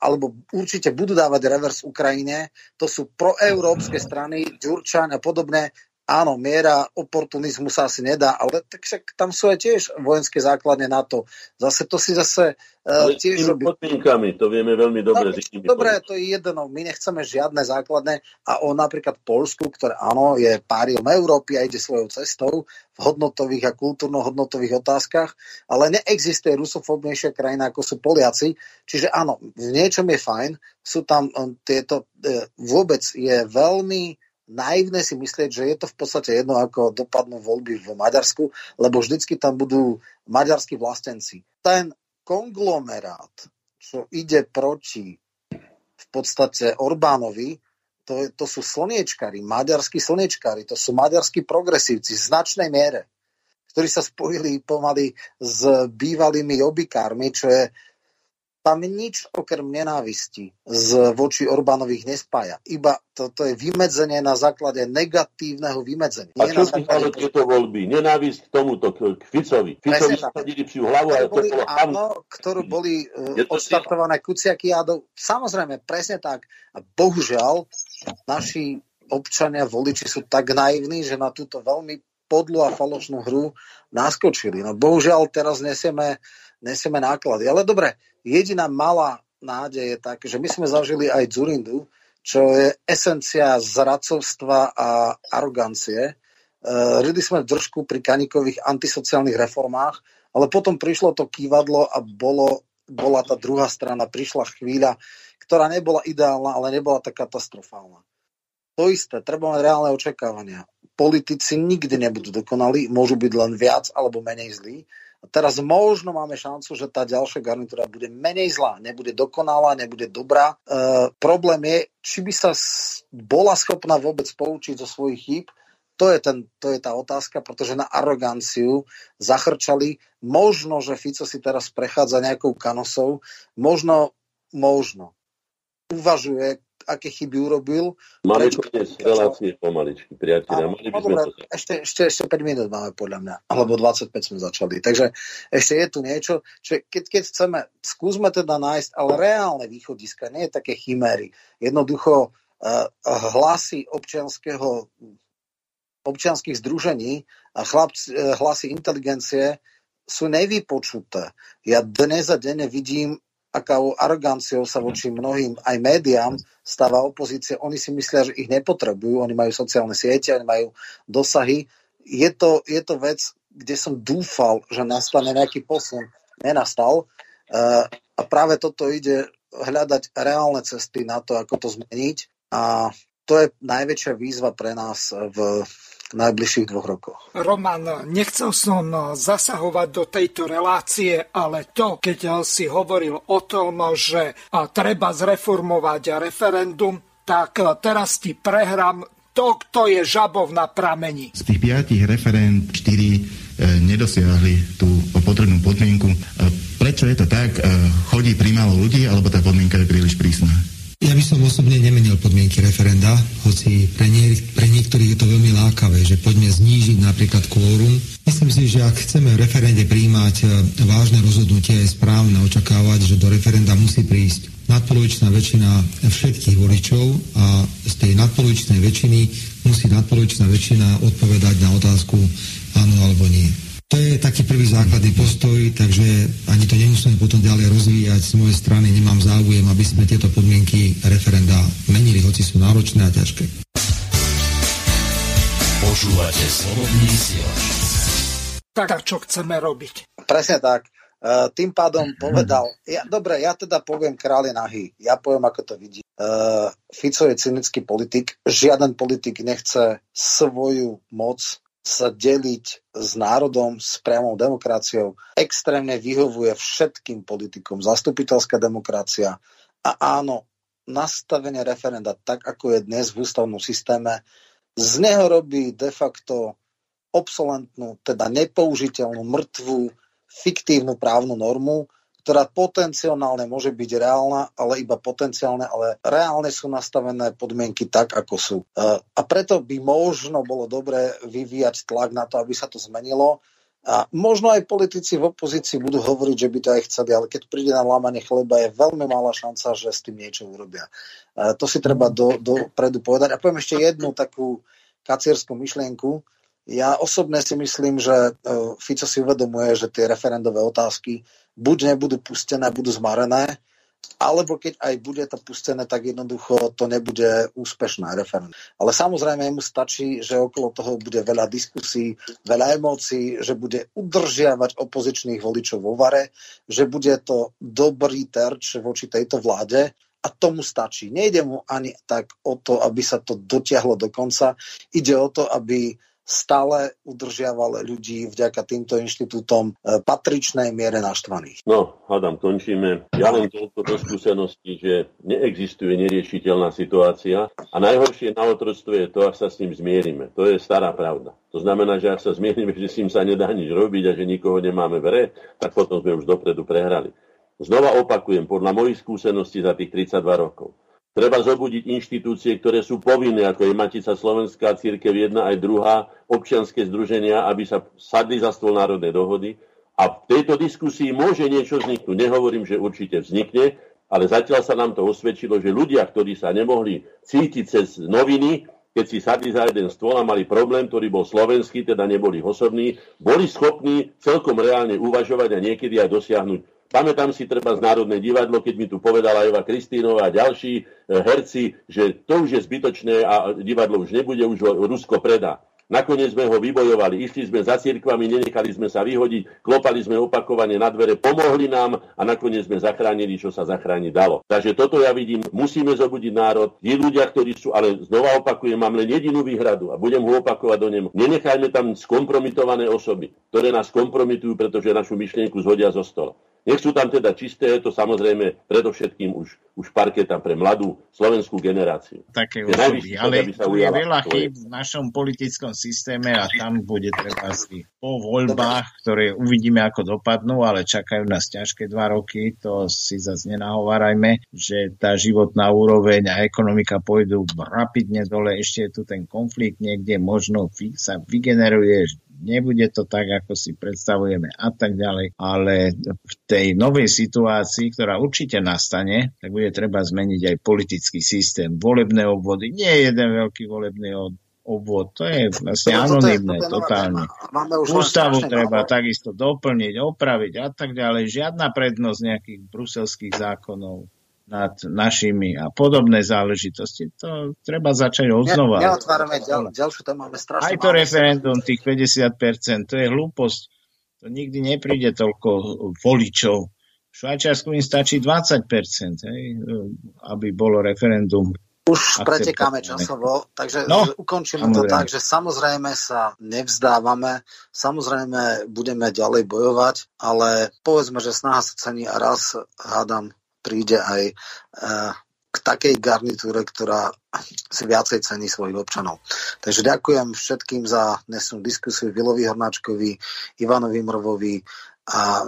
alebo určite budú dávať revers Ukrajine. To sú proeurópske strany, Ďurčan a podobné áno, miera oportunizmu sa asi nedá, ale tak však tam sú aj tiež vojenské základne na to. Zase to si zase uh, tiež robí. podmienkami, to vieme veľmi dobre. No, dobre, to je jedno, my nechceme žiadne základné a o napríklad Polsku, ktoré áno, je páriom Európy a ide svojou cestou v hodnotových a kultúrno-hodnotových otázkach, ale neexistuje rusofobnejšia krajina ako sú Poliaci, čiže áno, v niečom je fajn, sú tam um, tieto, uh, vôbec je veľmi naivné si myslieť, že je to v podstate jedno, ako dopadnú voľby v Maďarsku, lebo vždycky tam budú maďarskí vlastenci. Ten konglomerát, čo ide proti v podstate Orbánovi, to, to sú slniečkári, maďarskí slniečkári, to sú maďarskí progresívci v značnej miere, ktorí sa spojili pomaly s bývalými obikármi, čo je tam nič okrem nenávisti z voči Orbánových nespája. Iba toto je vymedzenie na základe negatívneho vymedzenia. A čo si základe... tieto voľby? Nenávisť k tomuto, k Ficovi. Ficovi sadili psiu hlavu, ale boli, to bolo áno, ktorú boli uh, odštartované kuciaky jadov. Samozrejme, presne tak. A bohužiaľ, naši občania, voliči sú tak naivní, že na túto veľmi podlu a falošnú hru naskočili. No bohužiaľ teraz nesieme nesieme náklady. Ale dobre, jediná malá nádej je tak, že my sme zažili aj Zurindu, čo je esencia zradcovstva a arogancie. Uh, Rili sme v držku pri kanikových antisociálnych reformách, ale potom prišlo to kývadlo a bolo, bola tá druhá strana, prišla chvíľa, ktorá nebola ideálna, ale nebola tak katastrofálna. To isté, treba mať reálne očakávania. Politici nikdy nebudú dokonali, môžu byť len viac alebo menej zlí, a teraz možno máme šancu, že tá ďalšia garnitúra bude menej zlá, nebude dokonalá, nebude dobrá. E, problém je, či by sa bola schopná vôbec poučiť zo svojich chýb, to je, ten, to je tá otázka, pretože na aroganciu zachrčali. Možno, že Fico si teraz prechádza nejakou kanosou, možno, možno uvažuje, aké chyby urobil. Máme koniec relácie pomaličky, priatelia. Mali by sme to... ešte, ešte, ešte 5 minút máme podľa mňa, alebo 25 sme začali. Takže ešte je tu niečo, čo keď, keď chceme, skúsme teda nájsť, ale reálne východiska, nie je také chiméry. Jednoducho uh, hlasy občianského občianských združení a chlapci, uh, hlasy inteligencie sú nevypočuté. Ja dnes a denne vidím akou aroganciou sa voči mnohým aj médiám stáva opozícia. Oni si myslia, že ich nepotrebujú, oni majú sociálne siete, oni majú dosahy. Je to, je to vec, kde som dúfal, že nastane nejaký posun. Nenastal. Uh, a práve toto ide hľadať reálne cesty na to, ako to zmeniť. A to je najväčšia výzva pre nás v najbližších dvoch rokoch. Roman, nechcel som zasahovať do tejto relácie, ale to, keď si hovoril o tom, že treba zreformovať referendum, tak teraz ti prehrám to, kto je žabov na pramení. Z tých piatich referend štyri e, nedosiahli tú potrebnú podmienku. E, prečo je to tak? E, chodí primálo ľudí, alebo tá podmienka je príliš prísna? Ja by som osobne nemenil podmienky referenda, hoci pre, nie, pre niektorých je to veľmi lákavé, že poďme znížiť napríklad kvórum. Myslím si, že ak chceme v referende príjmať e, vážne rozhodnutie, je správne očakávať, že do referenda musí prísť nadpolovičná väčšina všetkých voličov a z tej nadpolovičnej väčšiny musí nadpolovičná väčšina odpovedať na otázku áno alebo nie. To je taký prvý základný postoj, takže ani to nemusíme potom ďalej rozvíjať. Z mojej strany nemám záujem, aby sme tieto podmienky referenda menili, hoci sú náročné a ťažké. Počúvate slobodný. Tak a čo chceme robiť? Presne tak. Uh, tým pádom povedal, ja, dobre, ja teda poviem kráľ nahý, ja poviem, ako to vidí. Uh, Fico je cynický politik, žiaden politik nechce svoju moc sa deliť s národom, s priamou demokraciou. Extrémne vyhovuje všetkým politikom. Zastupiteľská demokracia. A áno, nastavenie referenda tak, ako je dnes v ústavnom systéme, z neho robí de facto obsolentnú, teda nepoužiteľnú, mŕtvú, fiktívnu právnu normu, ktorá potenciálne môže byť reálna, ale iba potenciálne, ale reálne sú nastavené podmienky tak, ako sú. E, a preto by možno bolo dobré vyvíjať tlak na to, aby sa to zmenilo. A možno aj politici v opozícii budú hovoriť, že by to aj chceli, ale keď príde na lámanie chleba, je veľmi malá šanca, že s tým niečo urobia. E, to si treba do, dopredu povedať. A poviem ešte jednu takú kacierskú myšlienku. Ja osobne si myslím, že e, Fico si uvedomuje, že tie referendové otázky buď nebudú pustené, budú zmarené, alebo keď aj bude to pustené, tak jednoducho to nebude úspešné referendum. Ale samozrejme mu stačí, že okolo toho bude veľa diskusí, veľa emócií, že bude udržiavať opozičných voličov vo vare, že bude to dobrý terč voči tejto vláde a tomu stačí. Nejde mu ani tak o to, aby sa to dotiahlo do konca. Ide o to, aby stále udržiaval ľudí vďaka týmto inštitútom e, patričnej miere naštvaných. No, hádam, končíme. Ja len toľko do skúsenosti, že neexistuje neriešiteľná situácia a najhoršie na otroctve je to, ak sa s ním zmierime. To je stará pravda. To znamená, že ak sa zmierime, [laughs] že s ním sa nedá nič robiť a že nikoho nemáme v tak potom sme už dopredu prehrali. Znova opakujem, podľa mojich skúseností za tých 32 rokov Treba zobudiť inštitúcie, ktoré sú povinné, ako je Matica Slovenská, Církev 1 aj druhá, občianske združenia, aby sa sadli za stôl národnej dohody. A v tejto diskusii môže niečo vzniknúť. Nehovorím, že určite vznikne, ale zatiaľ sa nám to osvedčilo, že ľudia, ktorí sa nemohli cítiť cez noviny, keď si sadli za jeden stôl a mali problém, ktorý bol slovenský, teda neboli osobní, boli schopní celkom reálne uvažovať a niekedy aj dosiahnuť Pamätám si treba z Národné divadlo, keď mi tu povedala Eva Kristínová a ďalší e, herci, že to už je zbytočné a divadlo už nebude, už ho Rusko predá. Nakoniec sme ho vybojovali, išli sme za cirkvami, nenechali sme sa vyhodiť, klopali sme opakovane na dvere, pomohli nám a nakoniec sme zachránili, čo sa zachrániť dalo. Takže toto ja vidím, musíme zobudiť národ. Tí ľudia, ktorí sú, ale znova opakujem, mám len jedinú výhradu a budem ho opakovať do nemu. Nenechajme tam skompromitované osoby, ktoré nás kompromitujú, pretože našu myšlienku zhodia zo stola. Nech sú tam teda čisté, je to samozrejme predovšetkým už, už parketa pre mladú slovenskú generáciu. Také osoby, ale tu je veľa chýb v našom politickom systéme a tam bude treba si po voľbách, ktoré uvidíme ako dopadnú, ale čakajú nás ťažké dva roky, to si zase nenahovárajme, že tá životná úroveň a ekonomika pôjdu rapidne dole, ešte je tu ten konflikt niekde, možno sa vygeneruje nebude to tak, ako si predstavujeme a tak ďalej, ale v tej novej situácii, ktorá určite nastane, tak bude treba zmeniť aj politický systém, volebné obvody, nie jeden veľký volebný obvod, to je vlastne anonimné, totálne. Ústavu treba takisto doplniť, opraviť a tak ďalej. Žiadna prednosť nejakých bruselských zákonov nad našimi a podobné záležitosti. To treba začať odznova. Ne, neotvárame ďal, ďalšiu tému, máme strašne Aj to referendum, tých 50%, to je hlúposť. To nikdy nepríde toľko voličov. V Švajčiarsku im stačí 20%, hej, aby bolo referendum už pretekáme časovo, takže no, ukončíme to tak, že samozrejme sa nevzdávame, samozrejme budeme ďalej bojovať, ale povedzme, že snaha sa cení a raz hádam príde aj e, k takej garnitúre, ktorá si viacej cení svojich občanov. Takže ďakujem všetkým za dnesnú diskusiu Vilovi Hornáčkovi, Ivanovi Mrvovi, a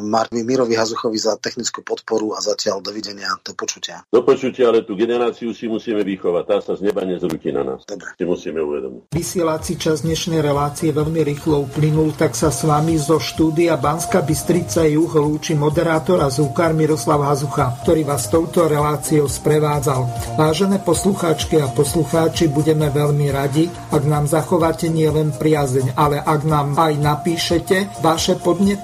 Markovi Mirovi Hazuchovi za technickú podporu a zatiaľ dovidenia, do počutia. Do počutia, ale tú generáciu si musíme vychovať, tá sa z neba nezrúti na nás. Dobre. Si musíme uvedomiť. Vysielací čas dnešnej relácie veľmi rýchlo uplynul, tak sa s vami zo štúdia Banska Bystrica Juh lúči moderátor a zúkar Miroslav Hazucha, ktorý vás touto reláciou sprevádzal. Vážené poslucháčky a poslucháči, budeme veľmi radi, ak nám zachováte nielen priazeň, ale ak nám aj napíšete vaše